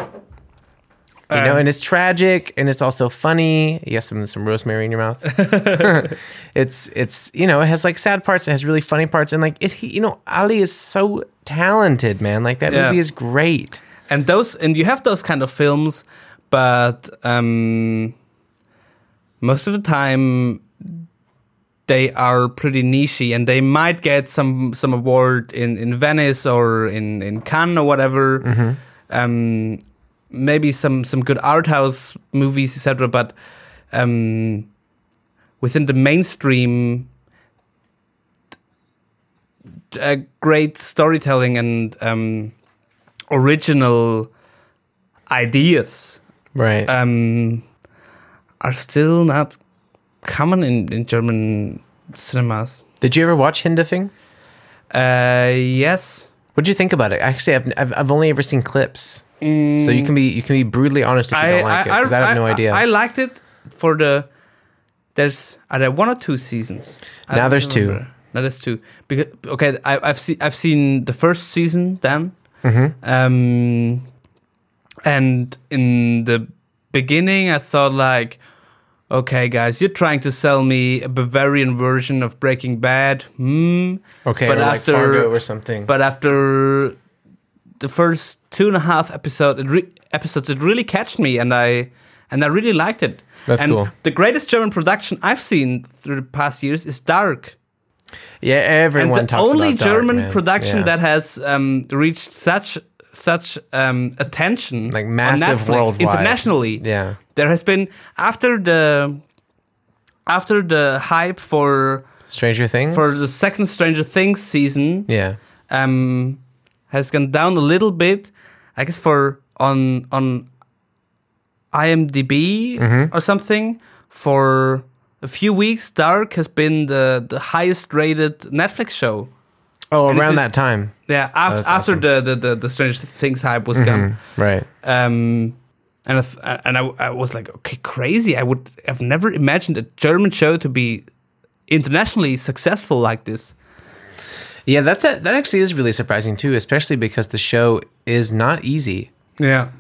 You know, Um, and it's tragic, and it's also funny. You have some some rosemary in your mouth. it's it's you know it has like sad parts, it has really funny parts, and like it you know Ali is so talented, man. Like that Yeah. movie is great. and those and you have those kind of films but um most of the time they are pretty nichey and they might get some some award in in venice or in in cannes or whatever um maybe some some good art house movies etc but um within the mainstream uh, great storytelling and um original ideas Right. um, are still not common in, in German cinemas. Did you ever watch Hinterfing? Uh, yes. What do you think about it? Actually, I've, I've, I've only ever seen clips, so you can be you can be brutally honest if you don't like it because I, have no idea. I, liked it for the. There's are there one or two seasons? I Now there's two. Now there's two. Because okay, I, I've seen I've seen the first season then, Mm-hmm. um, and in the beginning I thought like, okay guys, you're trying to sell me a Bavarian version of Breaking Bad. Hmm. okay, but or like after- Fargo or something. But after the first two and a half episode it re- episodes, it really catched me, and I and I really liked it. That's and cool. The greatest German production I've seen through the past years is Dark, yeah, everyone and the only Dark, German man. production Yeah. that has um, reached such such um, attention, Like on massive Netflix, worldwide. internationally. Yeah. There has been after the after the hype for Stranger Things for the second Stranger Things season. yeah. um, has gone down a little bit. I guess for on on IMDb Mm-hmm. or something for a few weeks. Dark has been the the highest rated Netflix show. Oh, And around it's a- that time, Yeah, af- after awesome. Mm-hmm. the, the, the the Stranger Things hype was gone. right? Um, and I th- and I, I was like, okay, crazy. I would have never imagined a German show to be internationally successful like this. Yeah, that's a, that actually is really surprising too, especially because the show is not easy. Yeah.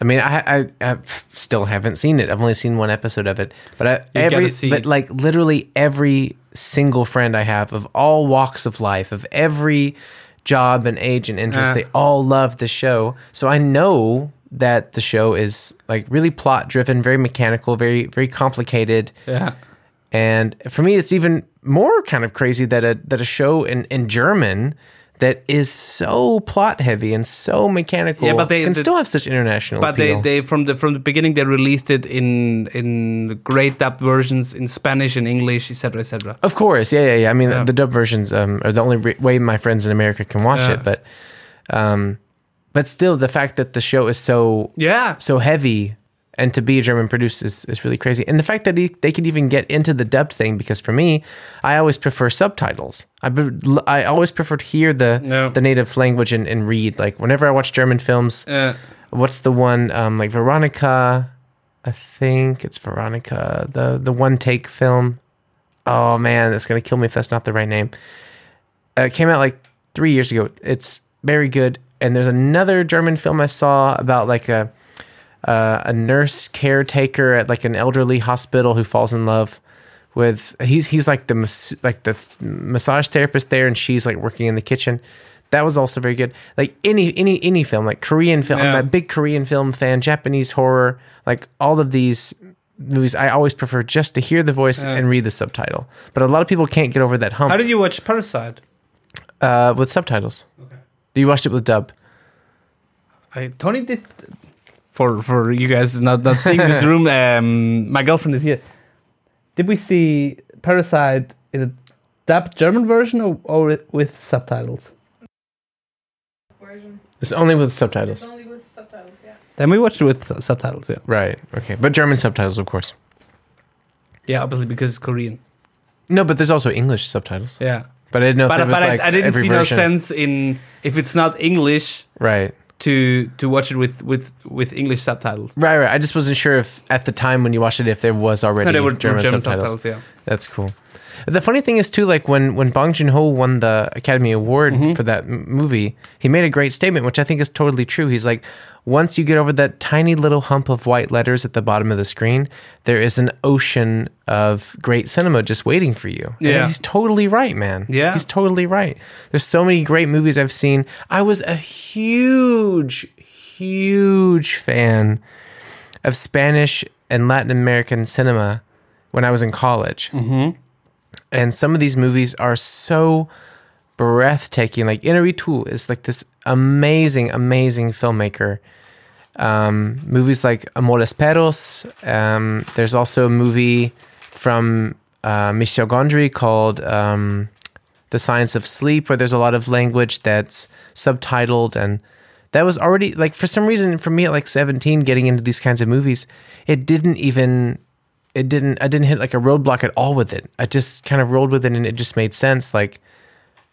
I mean, I, I, I still haven't seen it. I've only seen one episode of it, but I, every, but like literally every single friend I have of all walks of life, of every job and age and interest, Uh. they all love the show. So I know that the show is like really plot driven, very mechanical, very very complicated. Yeah. And for me, it's even more kind of crazy that a that a show in, in German that is so plot heavy and so mechanical Yeah, but they- can the- still have such international But they, appeal. they from the from the beginning they released it in in great dub versions in Spanish and English, etc., etc. of course, yeah, yeah, yeah. I mean, Yeah. the dub versions um, are the only re- way my friends in America can watch Yeah. it. But, um, but still, the fact that the show is so Yeah. so heavy and to be a German produced is, is really crazy. And the fact that he, they could even get into the dubbed thing, because for me, I always prefer subtitles. I, be- I always prefer to hear the No. the native language and, and read. Like whenever I watch German films, Uh, what's the one um, like Veronica? I think it's Veronica, the the one take film. Oh man, that's gonna kill me if that's not the right name. Uh, it came out like three years ago. It's very good. And there's another German film I saw about like a uh, a nurse caretaker at like an elderly hospital who falls in love with he's he's like the mas- like the massage therapist there, and she's like working in the kitchen. That was also very good. Like any any any film, like Korean film. I'm a big Korean film fan. Japanese horror, like all of these movies. I always prefer just to hear the voice and read the subtitle. But a lot of people can't get over that hump how did you watch Parasite? uh, with subtitles. Okay. You watched it with dub. I Tony did for for you guys not not seeing this room. Um, my girlfriend is here. Did we see Parasite in a dubbed German version or, or with subtitles? version. It's only with It's subtitles. only with subtitles, yeah. Then we watched it with su- subtitles. Yeah. Right. Okay. But German subtitles, of course. Yeah, obviously because it's Korean. No, but there's also English subtitles. Yeah. But I didn't know if But, there was but like I, I didn't every see version. no sense in if it's not English Right. To to watch it with with with English subtitles. Right, right. I just wasn't sure if at the time when you watched it if there was already No, were German, German, subtitles. subtitles. Yeah. That's cool. The funny thing is too, like when when Bong Joon Ho won the Academy Award Mm-hmm. for that m- movie, he made a great statement, which I think is totally true. He's like, once you get over that tiny little hump of white letters at the bottom of the screen, there is an ocean of great cinema just waiting for you. And Yeah. he's totally right, man. Yeah. he's totally right. There's so many great movies I've seen. I was a huge, huge fan of Spanish and Latin American cinema when I was in college. Mm-hmm. And some of these movies are so breathtaking. Like Inarritu is like this amazing, amazing filmmaker. Um, movies like Amores Perros. Um, there's also a movie from uh, Michel Gondry called um, The Science of Sleep, where there's a lot of language that's subtitled and that was already like for some reason for me at like 17 getting into these kinds of movies it didn't even it didn't i didn't hit like a roadblock at all with it i just kind of rolled with it and it just made sense like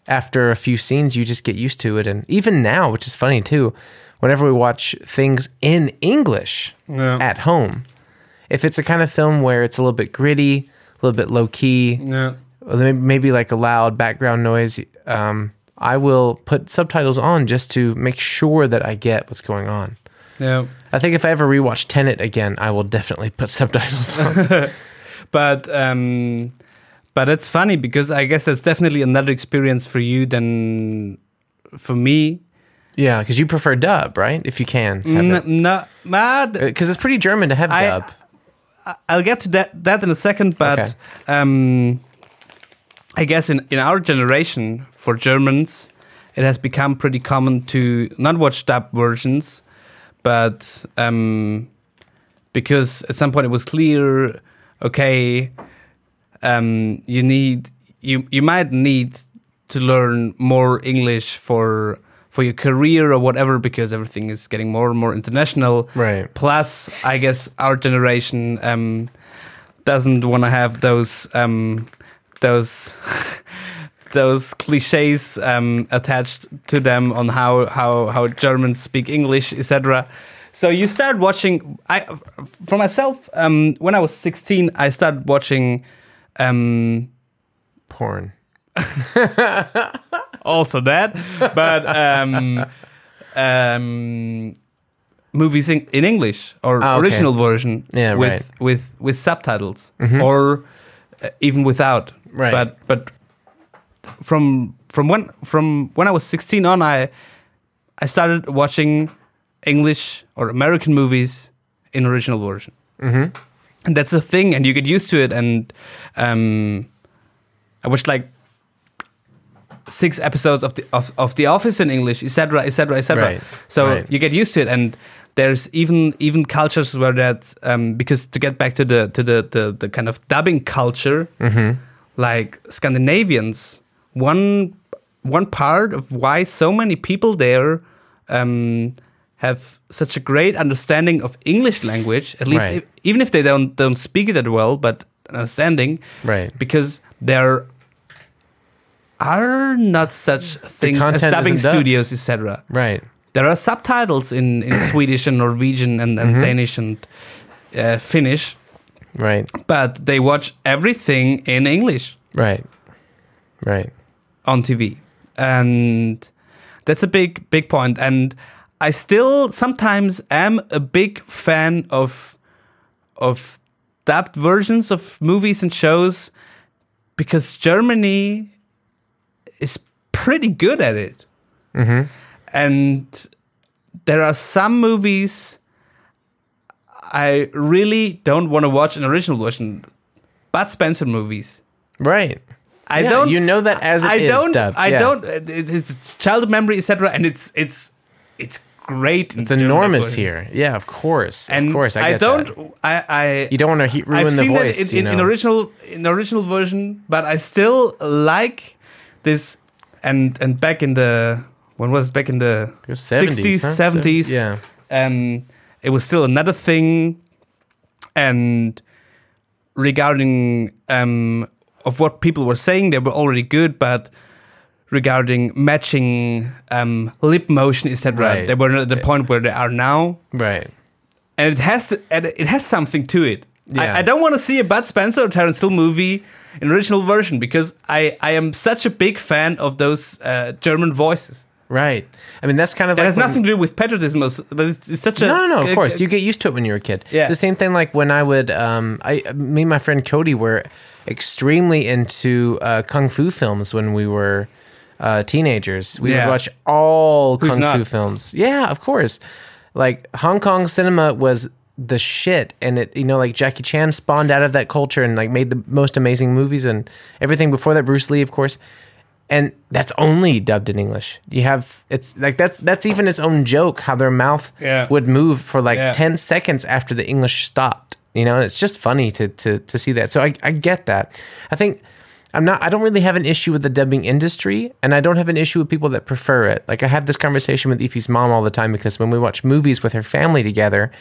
after a few scenes you just get used to it and even now which is funny too whenever we watch things in english Yeah. at home if it's a kind of film where it's a little bit gritty a little bit low key Yeah. maybe, maybe like a loud background noise um, i will put subtitles on just to make sure that i get what's going on Yeah. I think if i ever rewatch tenet again i will definitely put subtitles on But um, but it's funny because I guess that's definitely another experience for you than for me. yeah because you prefer dub right if you can N- no, mad. because it's pretty german to have I- dub I'll get to that that in a second, but Okay. um, I guess in, in our generation, for Germans, it has become pretty common to not watch dub versions, but um, because at some point it was clear, okay, um, you need you you might need to learn more English for for your career or whatever because everything is getting more and more international. Right. Plus, I guess our generation um, doesn't want to have those um, those those cliches um, attached to them on how how how Germans speak English, etc. So you start watching. I, for myself, um, when I was sixteen, I started watching. Um, porn also that, but um, um, movies in, in English or Ah, okay. original version Yeah, with right. With with subtitles or uh, even without. Right. But but from from when from when I was 16 on, I I started watching English or American movies in original version. Mm-hmm. And that's a thing, and you get used to it. And um, I watched like six episodes of the of, of The Office in English, etc., etc., etc. So right. you get used to it, and there's even even cultures where that um, because to get back to the to the the, the kind of dubbing culture, Mm-hmm. like Scandinavians, one one part of why so many people there um, have such a great understanding of English language, at least Right. if, even if they don't don't speak it that well, but understanding, Right. Because there are not such things as dubbing studios, etc. Right. There are subtitles in, in Swedish and Norwegian and, Mm-hmm. and Danish and uh, Finnish, Right. but they watch everything in English Right. Right. On TV, and that's a big big point. And I still sometimes am a big fan of of dubbed versions of movies and shows because Germany is pretty good at it. Mm-hmm. And there are some movies I really don't want to watch an original version. Bud Spencer movies. Right. I Yeah, don't. you know that as it I is don't. dubbed, I yeah. don't. It, it's childhood memory, etc. And it's it's it's great. It's enormous here. Yeah, of course. And of course, I, get don't. that. I I You don't want to he- ruin I've the seen voice. that in, you know. in original in original version, but I still like this. And and back in the when was it? back in the It was 70s, sixties, huh? seventies, So- yeah. um, it was still another thing. And regarding um, of what people were saying, they were already good, but regarding matching um, lip motion, etc., Right. they were not at the point where they are now Right. and it has to, and it has something to it. Yeah. I, I don't want to see a Bud Spencer or Terence Hill movie in original version because I, I am such a big fan of those uh, German voices. Right. I mean, that's kind of It like has when- nothing to do with patriotism, but it's, it's such a No, no, no. Of course, you get used to it when you're a kid. Yeah. It's the same thing. Like when I would, um, I, me and my friend Cody were extremely into uh, kung fu films when we were uh, teenagers. We Yeah. would watch all Who's kung fu films. Yeah, of course. Like Hong Kong cinema was the shit, and it, you know, like Jackie Chan spawned out of that culture and like made the most amazing movies and everything before that. Bruce Lee, of course and that's only dubbed in English. You have it's like that's that's even its own joke how their mouth Yeah. would move for like Yeah. 10 seconds after the English stopped. You know, and it's just funny to to to see that. So I I get that. I think I'm not I don't really have an issue with the dubbing industry and I don't have an issue with people that prefer it. Like I have this conversation with Ife's mom all the time because when we watch movies with her family together,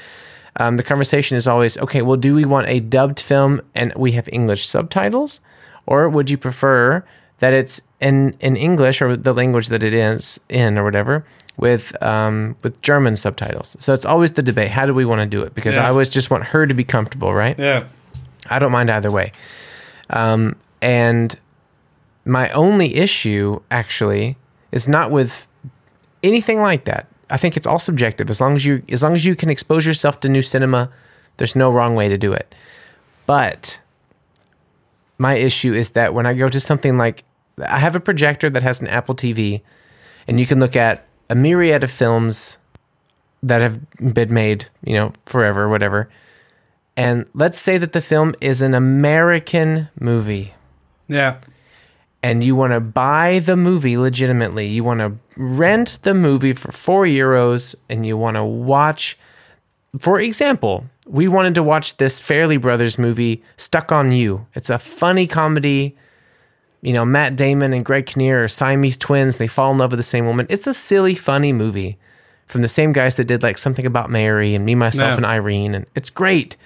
um, the conversation is always, okay, well, do we want a dubbed film and we have English subtitles? Or would you prefer that it's in, in English or the language that it is in or whatever with um, with German subtitles? So it's always the debate. How do we want to do it? Because Yeah. I always just want her to be comfortable, right? Yeah. I don't mind either way. Um, and my only issue actually is not with anything like that. I think it's all subjective. As long as you as long as you can expose yourself to new cinema, there's no wrong way to do it. But my issue is that when I go to something like I have a projector that has an Apple TV and you can look at a myriad of films that have been made, you know, forever, whatever. And let's say that the film is an American movie Yeah. and you want to buy the movie legitimately. You want to rent the movie for four euros and you want to watch. For example, we wanted to watch this Farrelly Brothers movie, Stuck on You. It's a funny comedy. You know, Matt Damon and Greg Kinnear are Siamese twins. They fall in love with the same woman. It's a silly, funny movie from the same guys that did like something about Mary and Me, Myself, Yeah. and Irene. And it's great.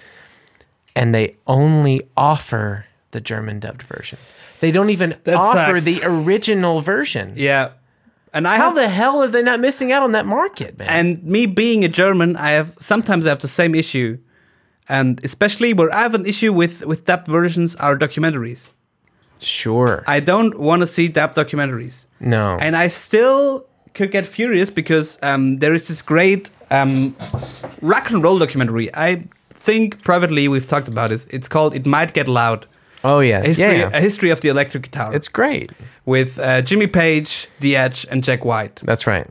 And they only offer the German dubbed version. They don't even That offer sucks. the original version. Yeah. And I How have the hell are they not missing out on that market, man? and me being a German, I have sometimes I have the same issue, and especially where I have an issue with with dubbed versions are documentaries. Sure. I don't want to see dubbed documentaries, no. and I still could get furious because um, there is this great um, rock and roll documentary. I think privately we've talked about it. It's called "It Might Get Loud." Oh yeah, A history, yeah. a history of the electric guitar. It's great. with uh, Jimmy Page, The Edge, and Jack White. That's right.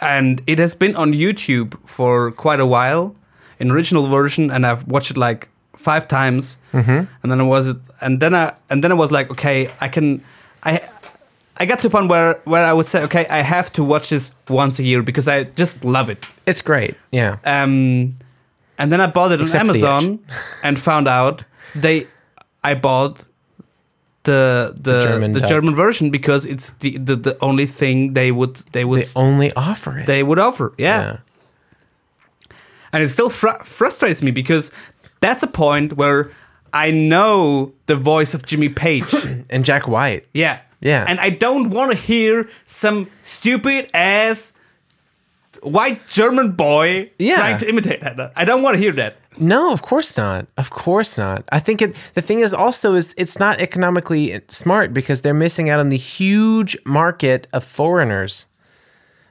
and it has been on YouTube for quite a while, in original version, and I've watched it like five times, mm-hmm. and then I was, and then I, and then I was like, okay, I can, I, I got to a point where where I would say, okay, I have to watch this once a year because I just love it. It's great. Yeah. Um, and then I bought it on Except for Amazon and found out they, I bought. The the German the. German version because it's the, the the only thing they would they would They only offer it. they would offer. Yeah. yeah. And it still fr- frustrates me because that's a point where I know the voice of Jimmy Page. And Jack White. yeah. Yeah. And I don't want to hear some stupid ass white German boy Yeah. trying to imitate that. I don't want to hear that. No, of course not. Of course not. I think it, the thing is also is it's not economically smart because they're missing out on the huge market of foreigners.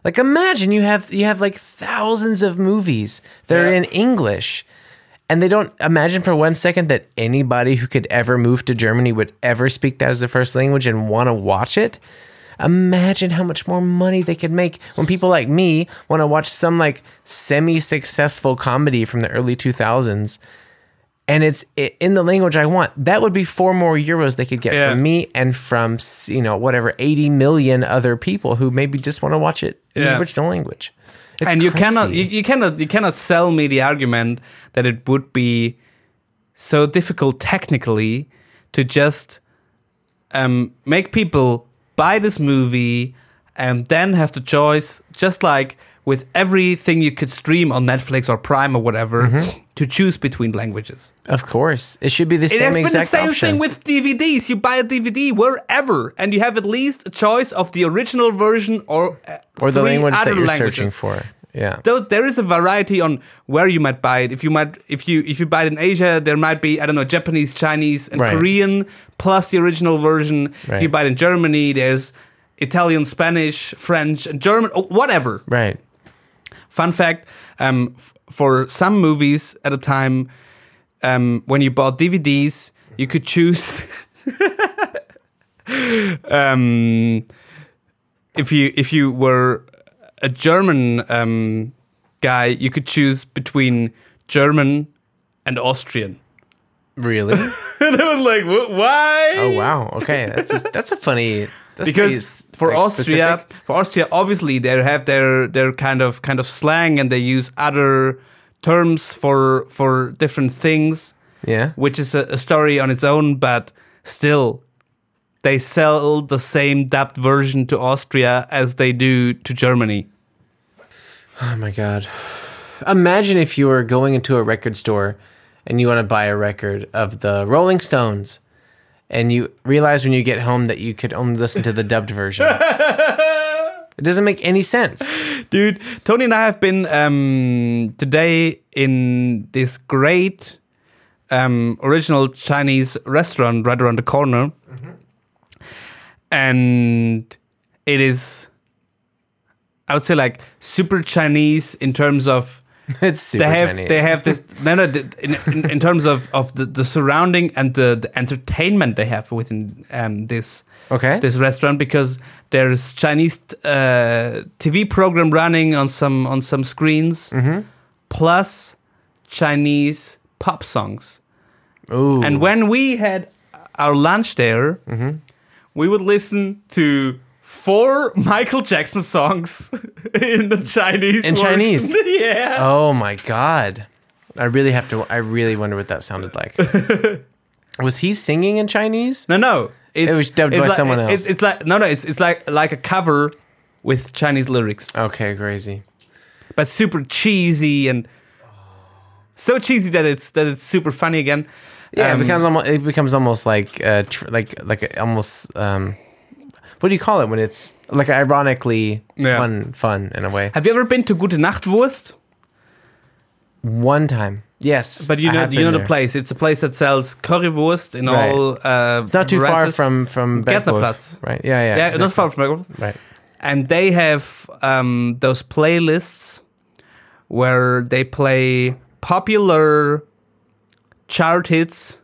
Like imagine you have you have like thousands of movies that are in English and they don't imagine for one second that anybody who could ever move to Germany would ever speak that as a first language and want to watch it. Imagine how much more money they could make when people like me want to watch some like semi-successful comedy from the early 2000s and it's in the language I want. That would be four more euros they could get Yeah. from me and from you know whatever 80 million other people who maybe just want to watch it in the original language. It's and you crazy. cannot you, you cannot you cannot sell me the argument that it would be so difficult technically to just um, make people buy this movie and then have the choice just like with everything you could stream on Netflix or Prime or whatever to choose between languages. Of course, it should be the It same has been exact the same option. thing with DVDs. You buy a DVD wherever, and you have at least a choice of the original version or uh, or the language that you're languages. searching for. Yeah. Though there is a variety on where you might buy it. If you might, if you if you buy it in Asia, there might be I don't know Japanese, Chinese, and Right. Korean plus the original version. If you buy it in Germany, there's Italian, Spanish, French, and German, or whatever. Right. Fun fact: um, f- for some movies at a time, um, when you bought DVDs, you could choose. um, if you if you were a German um, guy, you could choose between German and Austrian. Really? and I was like, "Wh- why? oh wow. Okay, that's a, that's a funny. Because for Austria, specific. for Austria, obviously they have their their kind of kind of slang and they use other terms for for different things, yeah. which is a, a story on its own. But still, they sell the same dubbed version to Austria as they do to Germany. Oh my god. Imagine if you were going into a record store and you want to buy a record of the Rolling Stones and you realize when you get home that you could only listen to the dubbed version. It doesn't make any sense. Dude, Tony and I have been um, today in this great um, original Chinese restaurant right around the corner. And it is, I would say, like super Chinese in terms of It's super they have they have this no no in, in, in terms of of the, the surrounding and the, the entertainment they have within um, this Okay. this restaurant because there's Chinese uh, TV program running on some on some screens Mm-hmm. plus Chinese pop songs Ooh. and when we had our lunch there Mm-hmm. we would listen to four Michael Jackson songs in the Chinese In version. Chinese? yeah Oh my god. I really have to I really wonder what that sounded like. Was he singing in Chinese? No, no. It's, was dubbed it's by like, someone It's, else. it's like no, no. It's it's like like a cover with Chinese lyrics, Okay, crazy. but super cheesy and so cheesy that it's that it's super funny again. Yeah, Um, it becomes almost it becomes almost like uh tr- like like a- almost um what do you call it when it's like ironically Yeah. fun fun in a way. Have you ever been to Gute Nacht Wurst? One time. Yes. But you know you know been the place. It's a place that sells currywurst in Right. all. Uh, It's not too far from from Berghof, right? Yeah, yeah. Yeah, exactly. not far from Berghof. Right. and they have um, those playlists where they play popular chart hits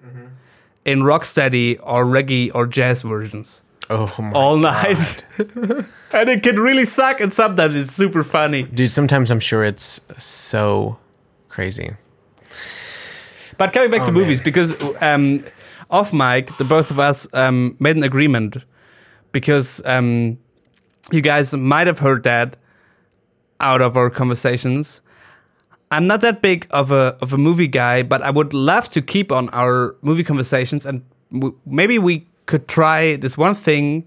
in rocksteady or reggae or jazz versions Oh my all night. and it can really suck, and sometimes it's super funny. dude. Sometimes I'm sure it's so crazy. But coming back to Oh, movies, because um, off mic, the both of us um, made an agreement because um, you guys might have heard that out of our conversations. I'm not that big of a of a movie guy, but I would love to keep on our movie conversations, and w- maybe we could try this one thing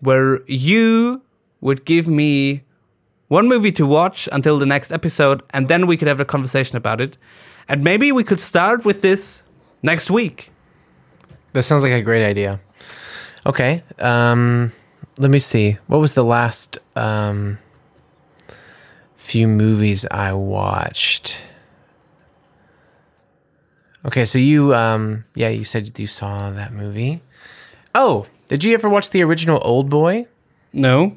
where you would give me one movie to watch until the next episode, and then we could have a conversation about it. And maybe we could start with this next week. That sounds like a great idea. Okay. Um, let me see. What was the last um, few movies I watched? Okay, so you, um, yeah, you said you saw that movie. Oh, did you ever watch the original Old Boy? No.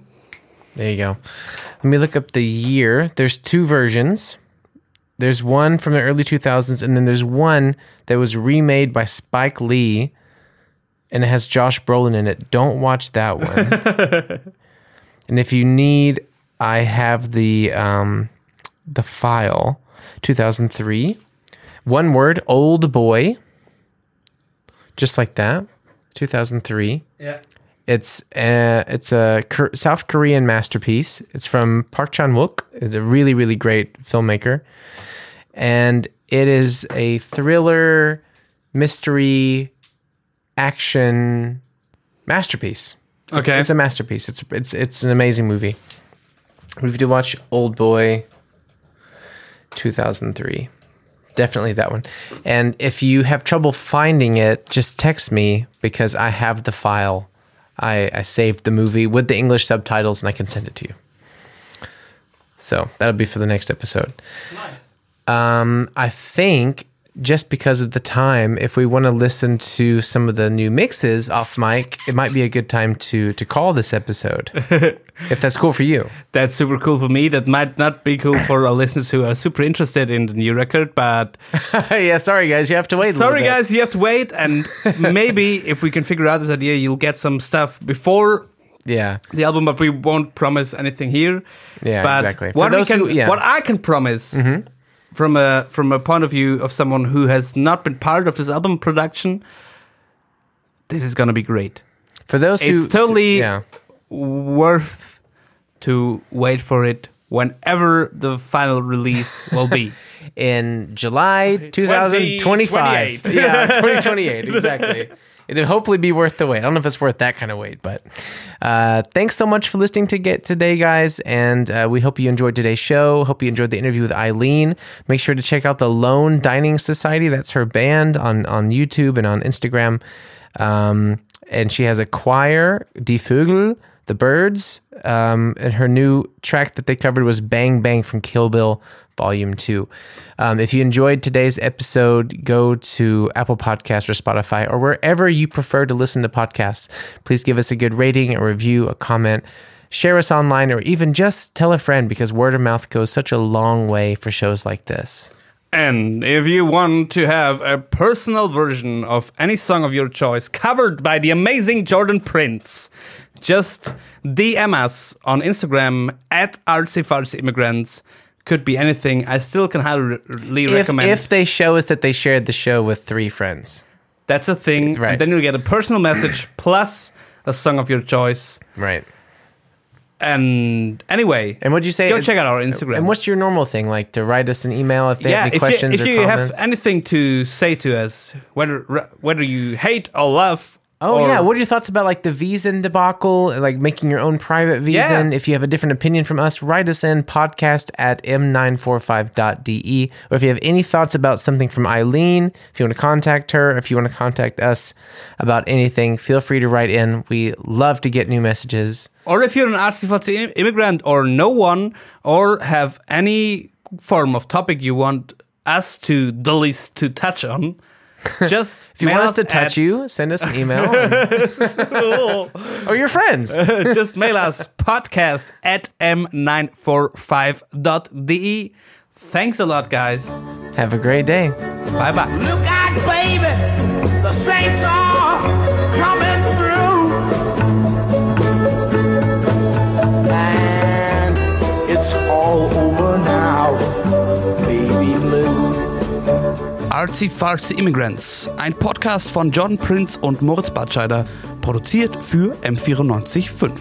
There you go. Let me look up the year. There's two versions. There's one from the early 2000s, and then there's one that was remade by Spike Lee, and it has Josh Brolin in it. Don't watch that one. and if you need, I have the um, the file, 2003. One word, old boy. Just like that, 2003. Yeah. It's a, it's a South Korean masterpiece. It's from Park Chan Wook, a really really great filmmaker, and it is a thriller, mystery, action masterpiece. Okay. It's a masterpiece. It's it's it's an amazing movie. We've to watch Old Boy, two thousand three. Definitely that one. And if you have trouble finding it, just text me because I have the file. I, I saved the movie with the English subtitles and I can send it to you. So that'll be for the next episode. Um, I think just because of the time, if we want to listen to some of the new mixes off mic, it might be a good time to to call this episode. if that's cool for you. That's super cool for me. That might not be cool for our listeners who are super interested in the new record, but yeah, sorry guys, you have to wait. sorry guys, you have to wait. And maybe if we can figure out this idea, you'll get some stuff before Yeah, the album, but we won't promise anything here. yeah, but exactly. What we can, who- yeah. Mm-hmm. what I can promise from a from a point of view of someone who has not been part of this album production, this is gonna be great. for those who it's totally- yeah. Worth to wait for it whenever the final release will be. in July 2025. 2028. yeah, 2028, exactly. It'll hopefully be worth the wait. I don't know if it's worth that kind of wait, but uh, thanks so much for listening to Get Today, guys. And uh, we hope you enjoyed today's show. Hope you enjoyed the interview with Eileen. Make sure to check out the Lone Dining Society. That's her band on, on YouTube and on Instagram. Um, and she has a choir, Die Vögel, the birds. Um, and her new track that they covered was Bang Bang from Kill Bill Volume 2. Um, if you enjoyed today's episode, go to Apple Podcasts or Spotify or wherever you prefer to listen to podcasts. Please give us a good rating, a review, a comment. Share us online or even just tell a friend because word of mouth goes such a long way for shows like this. And if you want to have a personal version of any song of your choice covered by the amazing Jordan Prince, just DM us on Instagram at artsy Could be anything. I still can highly recommend. if they show us that they shared the show with three friends. That's a thing. Right. And then you get a personal message plus a song of your choice. Right. And anyway, And what'd you say? go check out our Instagram. And what's your normal thing? Like to write us an email if they yeah, have any if questions you, if or you have anything to say to us, whether whether you hate or love. Oh or- yeah, what are your thoughts about like the Wiesen debacle, like making your own private Wiesen? Yeah. If you have a different opinion from us, write us in podcast at m945.de. Or if you have any thoughts about something from Eileen, if you want to contact her, if you want to contact us about anything, feel free to write in. We love to get new messages. or if you're an artsy immigrant or no one, or have any form of topic you want us to the least to touch on, just If you want us to touch you, send us an email. and- or your friends. just mail us podcast at m945.de. Thanks a lot, guys. Have a great day. Bye bye. Look out, baby, the saints are coming through. And it's all over now, baby blue. Artsy Fartsy Immigrants, ein Podcast von John Prince und Moritz Batscheider, produziert für M945.